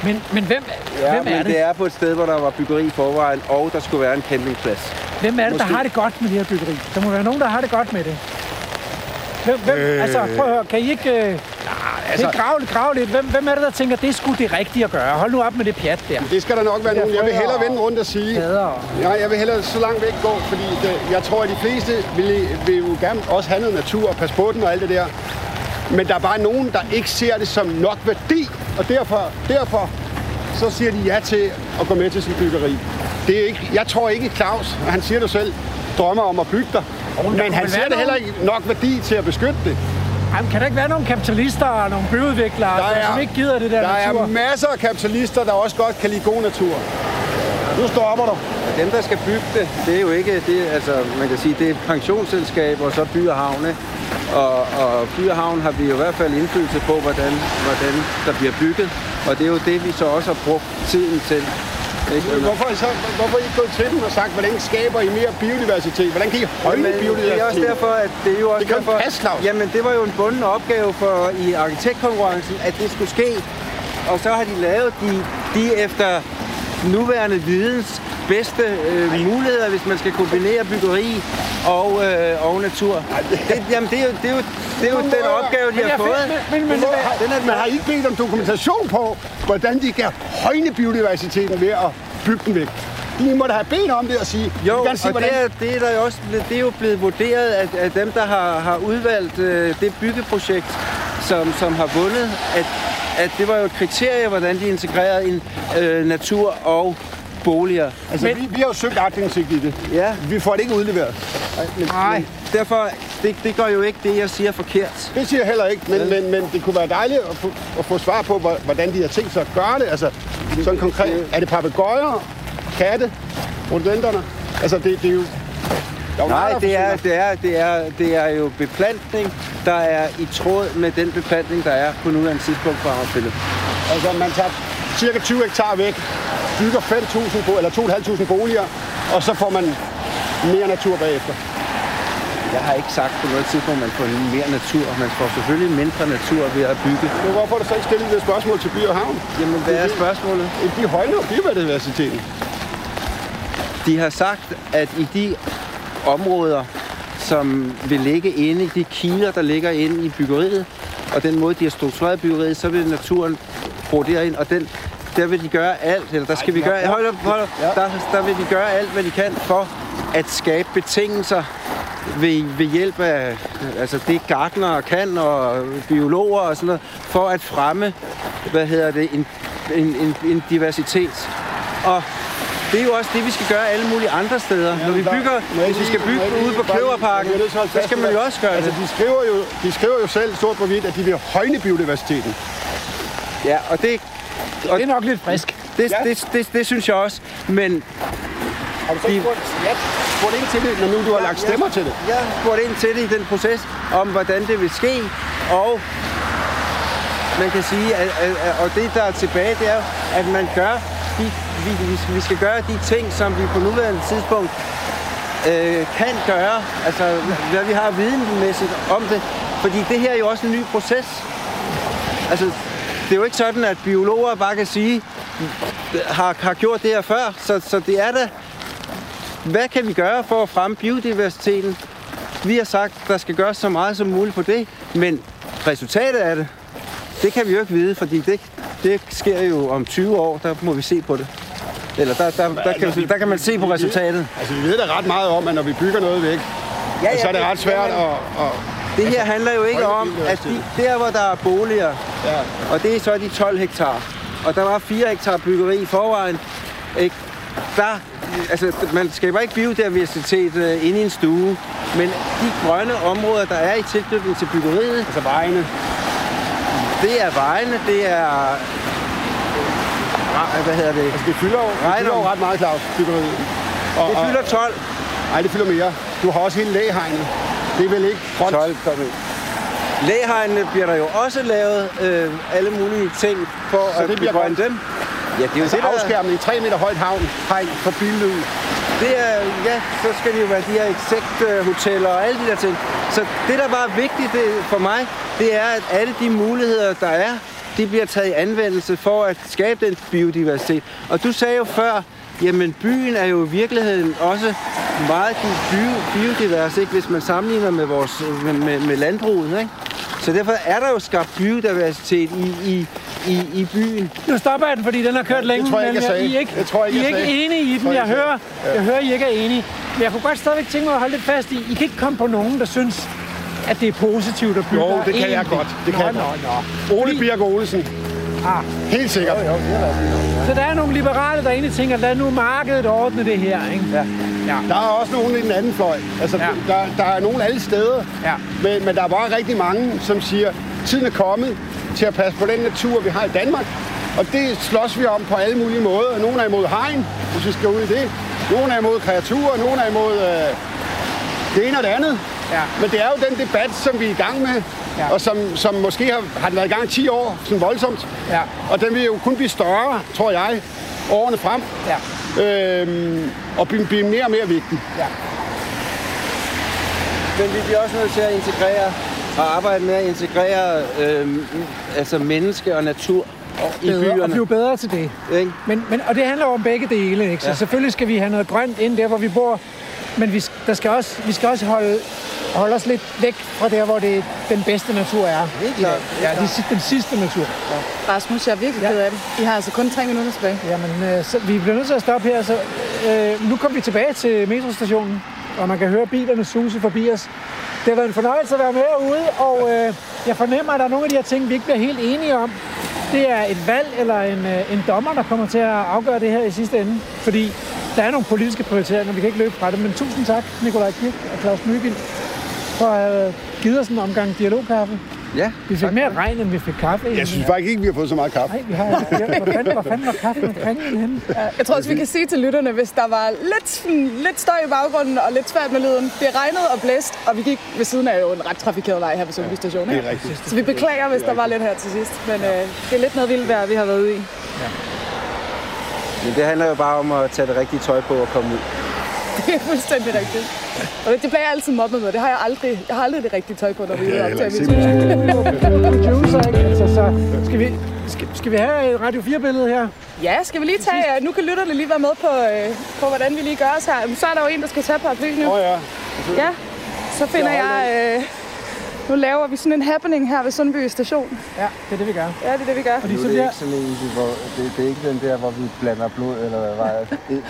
Men, men hvem, Ja, hvem men er det? det? det er på et sted, hvor der var byggeri i forvejen, og der skulle være en campingplads. Hvem er det, der Måske- har det godt med det her byggeri? Der må være nogen, der har det godt med det. Hvem, hvem, øh... Altså, prøv at høre, kan I ikke, øh, altså... altså- kan I grave, grave lidt? Hvem, hvem er det, der tænker, det sgu det rigtige at gøre? Hold nu op med det pjat der. Det skal der nok være Det er nogen. Jeg vil hellere vende rundt og sige, Hader. Ja, jeg vil hellere så langt væk gå, fordi det, jeg tror, at de fleste vil, vil jo gerne også have noget natur og passe på den og alt det der. Men der er bare nogen, der ikke ser det som nok værdi, og derfor, derfor så siger de ja til at gå med til sådan byggeri. Det er ikke, jeg tror ikke, Claus, han siger det selv, drømmer om at bygge der. kunne Men han ser det heller ikke nok værdi til at beskytte det. Jamen, kan der ikke være nogle kapitalister og nogle byudviklere, Der er- som ikke gider det der, Der natur? er masser af kapitalister, der også godt kan lide god natur. Nu stopper du. Dem, der skal bygge det, det er jo ikke, det, altså, man kan sige, det er pensionsselskaber og så by og havn, ikke? Og, og by og havn har vi jo i hvert fald indflydelse på, hvordan, hvordan der bliver bygget. Og det er jo det, vi så også har brugt tiden til. Ikke? Hvorfor I, så, hvorfor I ikke gået til dem og sagt, hvordan skaber I mere biodiversitet? Hvordan kan I højne Men biodiversitet? det er også derfor, at det er jo også Det derfor, Claus. Jamen, det var jo en bunden opgave for i arkitektkonkurrencen, at det skulle ske. Og så har de lavet de, de efter nuværende videns bedste øh, muligheder, hvis man skal kombinere byggeri og, øh, og natur. Det, jamen, det er jo, det er jo, det er jo den opgave, de har fået. Men, men, men, Den er- men har ikke bedt om dokumentation på, hvordan de kan højne biodiversiteten ved at bygge den væk? I må da have bedt om det og sige, vi Jo, vil og gerne se, hvordan... det er, det, er der jo også, det er jo blevet vurderet af, af dem, der har, har udvalgt øh, det byggeprojekt, som, som har vundet, at, at det var jo et kriterie, hvordan de integrerede en, øh, natur og boliger. Altså, Men- vi, vi har jo søgt aktindsigt i det. Ja, Vi får det ikke udleveret. men, Nej. men derfor, det, det gør jo ikke det, jeg siger forkert. Det siger jeg heller ikke, men, men, men det kunne være dejligt at få, at få svar på, hvor- hvordan de har tænkt sig at gøre det. Altså, sådan konkret. Er det papegøjer, katte, rodenterne? Altså, det, det er jo... Jo Nej, det er, det, er, det, er, det er jo beplantning, der er i tråd med den beplantning, der er på nuværende tidspunkt på Amagerfællet. Altså, man tager cirka 20 hektar væk, bygger 5.000 bo- eller 2.500 boliger, og så får man mere natur bagefter. Jeg har ikke sagt på noget tidspunkt, at man får mere natur. Man får selvfølgelig mindre natur ved at bygge. Men hvorfor er du så ikke stillet det spørgsmål til By og Havn? Jamen, hvad er spørgsmålet? De højner biodiversiteten. De har sagt, at i de områder, som vil ligge inde i de kiler, der ligger inde i byggeriet. Og den måde, de har struktureret byggeriet, så vil naturen bruge derind, og den, der vil de gøre alt, eller der skal vi gøre, hold op, hold op, der, der vil de gøre alt, hvad de kan for at skabe betingelser ved, ved hjælp af altså det gartnere kan og biologer og sådan noget, for at fremme, hvad hedder det, en, en, en, en diversitet. Og det er jo også det, vi skal gøre alle mulige andre steder. Når vi der- bygger, jeg hvis vi skal bygge jeg lige- ude på Kløverparken, jeg er så skal man jo det. også gøre Altså, det. de skriver, jo, de skriver jo selv sort på hvidt, at de vil højne biodiversiteten. Ja, og det, og Det er nok lidt frisk. det, det, det, det synes jeg også. Men Har du så De- spurgt, ja, ind til det, når nu du har lagt stemmer til det? Jeg spurgte ind til det i den proces, om hvordan det vil ske, og man kan sige, at, at, at, og det der er tilbage, det er at man gør de, vi, vi, skal, vi skal gøre de ting, som vi på nuværende tidspunkt øh, kan gøre, altså hvad vi har videnmæssigt om det, fordi det her er jo også en ny proces. Altså, det er jo ikke sådan, at biologer bare kan sige, har, har gjort det her før, så, så det er da hvad kan vi gøre for at fremme biodiversiteten? Vi har sagt, der skal gøres så meget som muligt på det, men resultatet af det, det kan vi jo ikke vide, fordi det, det sker jo om 20 år, der må vi se på det. Eller der, der, der, kan, der kan man se på resultatet. Altså, vi ved da ret meget om, at når vi bygger noget væk, Ja, så er det ret svært at... at Det her handler jo ikke om, at de, der hvor der er boliger, ja. og det er så de 12 hektar, og der var 4 hektar byggeri i forvejen, ikke? der, altså, man skaber ikke biodiversitet øh, inde i en stue, men de grønne områder, der er i tilknytning til byggeriet, Altså vejene. Det er vejene, det er, hvad hedder det, Altså, det fylder jo, det fylder jo ret meget, Claus, byggeriet. Og, det fylder 12. Nej, det fylder mere. Du har også hele lægehegnet. Det er vel ikke grønt? 12 kom ind. Lægehegnene bliver der jo også lavet øh, alle mulige ting for Så at det bliver begrønne dem. Ja, det er jo Altså det, der, afskærmning, 3 meter højt havn, hegn for billyd. det er, ja, så skal det jo være de her insekthoteller og alle de der ting. Så det, der bare er vigtigt det, for mig, det er, at alle de muligheder, der er, de bliver taget i anvendelse for at skabe den biodiversitet. Og du sagde jo før, jamen byen er jo i virkeligheden også meget bio- biodivers, ikke? hvis man sammenligner med, vores, med, med, med landbruget. Ikke? Så derfor er der jo skabt biodiversitet i, i, i, i byen. Nu stopper jeg den, fordi den har kørt længe. tror jeg ikke, jeg sagde. I er ikke, Det tror jeg ikke, I er jeg ikke enige i den. jeg Jeg ikke, hører, jeg hører, I ikke er enige. Men jeg kunne godt stadigvæk tænke mig at holde lidt fast i, I kan ikke komme på nogen, der synes, at det er positivt at bygge. Jo, det kan jeg godt. Det kan nå, jeg nå, Ole Birk Olsen. Ah. Helt sikkert. nå. Så der er nogle liberale, der egentlig tænker, lad nu markedet ordne det her. Ikke? Ja. Der er også nogen i den anden fløj. Altså, Ja. der, der er nogen alle steder. Ja. Men, men der er bare rigtig mange, som siger, tiden er kommet til at passe på den natur, vi har i Danmark. Og det slås vi om på alle mulige måder. Nogle er imod hegn, hvis vi skal ud i det. Nogle er imod kreaturer, nogle er imod øh, det ene og det andet. Ja. Men det er jo den debat, som vi er i gang med, Ja. og som, som måske har, har den været i gang i 10 år, sådan voldsomt. Ja. Og den vil jo kun blive større, tror jeg, årene frem, Ja. øhm, og blive, blive mere og mere vigtig. Ja. Men vi bliver også nødt til at integrere og arbejde med at integrere øh, altså menneske og natur i Bedre, og byerne. blive bedre til det. Ikke? Men, men, og det handler om begge dele, ikke? Så Ja. selvfølgelig skal vi have noget grønt ind der, hvor vi bor. Men vi, der skal også, vi skal også holde, holde os lidt væk fra der, hvor det, den bedste natur er. Helt klart. Ja, de, si- den sidste natur. Rasmus, jeg er virkelig Ja. ked af det. Vi har altså kun tre minutter tilbage. Jamen, øh, så vi bliver nødt til at stoppe her. Så, øh, nu kommer vi tilbage til metrostationen, og man kan høre bilerne suse forbi os. Det har været en fornøjelse at være med herude, og øh, jeg fornemmer, at der er nogle af de her ting, vi ikke bliver helt enige om. Det er et valg eller en, øh, en dommer, der kommer til at afgøre det her i sidste ende. Fordi der er nogle politiske prioriteringer, vi kan ikke løbe fra det. Men tusind tak, Nikolaj Kirk og Claus Mygild, for at have givet os en omgang dialogkaffe. Ja, Vi fik mere regn, end vi fik kaffe. Jeg synes faktisk ikke, vi har fået så meget kaffe. Nej, vi har... Hvor fanden, hvor fanden var kaffen henne? Jeg tror også, vi kan sige til lytterne, hvis der var lidt, sådan, lidt støj i baggrunden og lidt svært med lyden. Det regnede og blæst, og vi gik ved siden af jo en ret trafikeret vej her på Sundby Station. Det Ikke? er rigtigt. Så vi beklager, hvis der var lidt her til sidst. Men øh, det er lidt noget vildt vejr, vi har været ude i. men det handler jo bare om at tage det rigtige tøj på og komme ud. Det er fuldstændig rigtigt. Og det bliver jeg altid mobbet med. Det har jeg aldrig. Jeg har aldrig det rigtige tøj på, når vi er ude og optage mit? Altså, så skal vi, skal, skal vi have et Radio 4-billede her? Ja, skal vi lige tage... Nu kan lytterne lige være med på, øh, på hvordan vi lige gør os her. Så er der jo en, der skal tage paraplyen nu. Åh oh, ja. Ja, så finder jeg... Øh, nu laver vi sådan en happening her ved Sundby Station. Ja, det er det, vi gør. Ja, det er det, vi gør. Fordi Nu så er det bliver... ikke sådan en, hvor, det, det er ikke den der, hvor vi blander blod, eller hvad var det?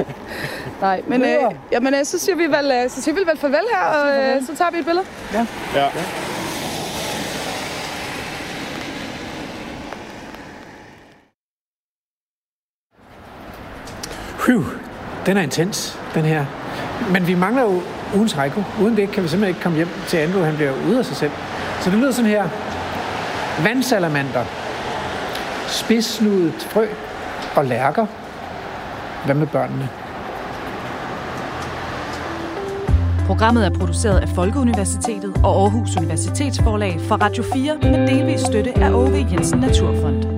Nej, men øh, jamen, øh, så siger vi vel, øh, så siger vi vel farvel her, og øh, så tager vi et billede. ja. Phew, den er intens, den her. Men vi mangler jo ugens Heiko. Uden det kan vi simpelthen ikke komme hjem til Andrew. Han bliver ude af sig selv. Så det lyder sådan her. Vandsalamander. spidsnudet frø og lærker. Hvad med børnene? Programmet er produceret af Folkeuniversitetet og Aarhus Universitetsforlag for Radio 4 med delvis støtte af Ove Jensen Naturfond.